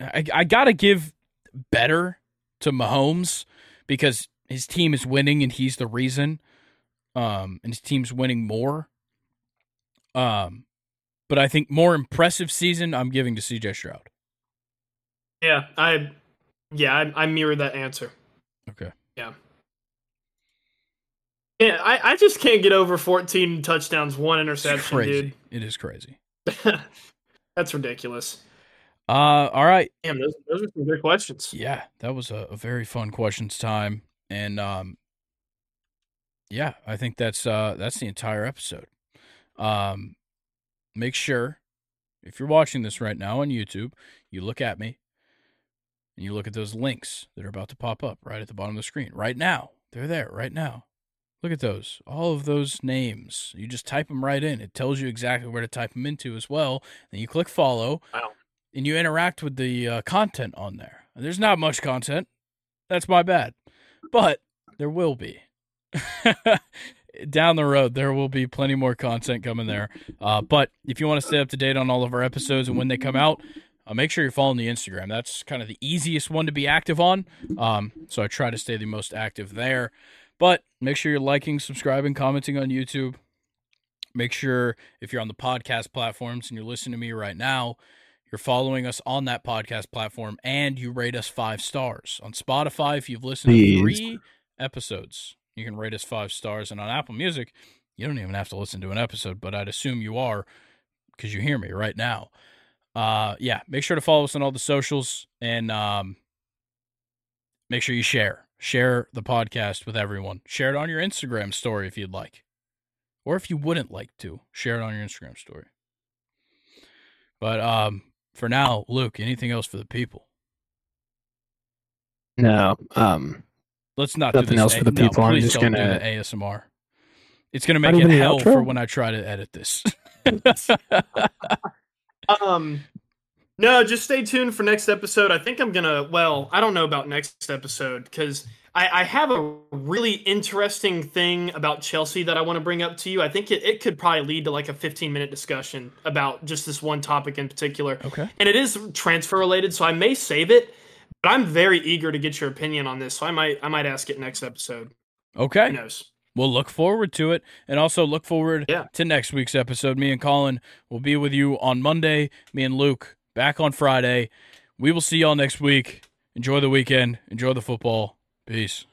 I I gotta give better to Mahomes because his team is winning and he's the reason. Um, and his team's winning more. Um, but I think more impressive season I'm giving to CJ Stroud. Yeah, I, yeah, I, I mirror that answer. Okay. Yeah. Yeah, I, I just can't get over 14 touchdowns, one interception, dude. It is crazy. That's ridiculous. Uh, all right. Damn, those, those are some good questions. Yeah, that was a, a very fun questions time, and um, yeah, I think that's uh that's the entire episode. Um, make sure if you're watching this right now on YouTube, you look at me and you look at those links that are about to pop up right at the bottom of the screen right now. They're there right now. Look at those. All of those names. You just type them right in. It tells you exactly where to type them into as well. Then you click follow. Wow. And you interact with the uh, content on there. There's not much content. That's my bad. But there will be. Down the road, there will be plenty more content coming there. Uh, but if you want to stay up to date on all of our episodes and when they come out, uh, make sure you're following the Instagram. That's kind of the easiest one to be active on. Um, so I try to stay the most active there. But make sure you're liking, subscribing, commenting on YouTube. Make sure if you're on the podcast platforms and you're listening to me right now, you're following us on that podcast platform and you rate us five stars. On Spotify, if you've listened Please. to three episodes, you can rate us five stars. And on Apple Music, you don't even have to listen to an episode, but I'd assume you are because you hear me right now. Uh, yeah, make sure to follow us on all the socials and um, make sure you share share the podcast with everyone. Share it on your Instagram story if you'd like. Or if you wouldn't like to, share it on your Instagram story. But um for now, Luke, anything else for the people? No. Um let's not nothing do this. else for the no, people. I'm just gonna do ASMR. It's gonna make it hell for when I try to edit this. um no, just stay tuned for next episode. I think I'm gonna. Well, I don't know about next episode because I, I, have a really interesting thing about Chelsea that I want to bring up to you. I think it, it could probably lead to like a 15 minute discussion about just this one topic in particular. Okay. And it is transfer related, so I may save it. But I'm very eager to get your opinion on this, so I might I might ask it next episode. Okay. Who knows? we'll look forward to it and also look forward Yeah. to next week's episode. Me and Colin will be with you on Monday. Me and Luke back on Friday. We will see y'all next week. Enjoy the weekend. Enjoy the football. Peace.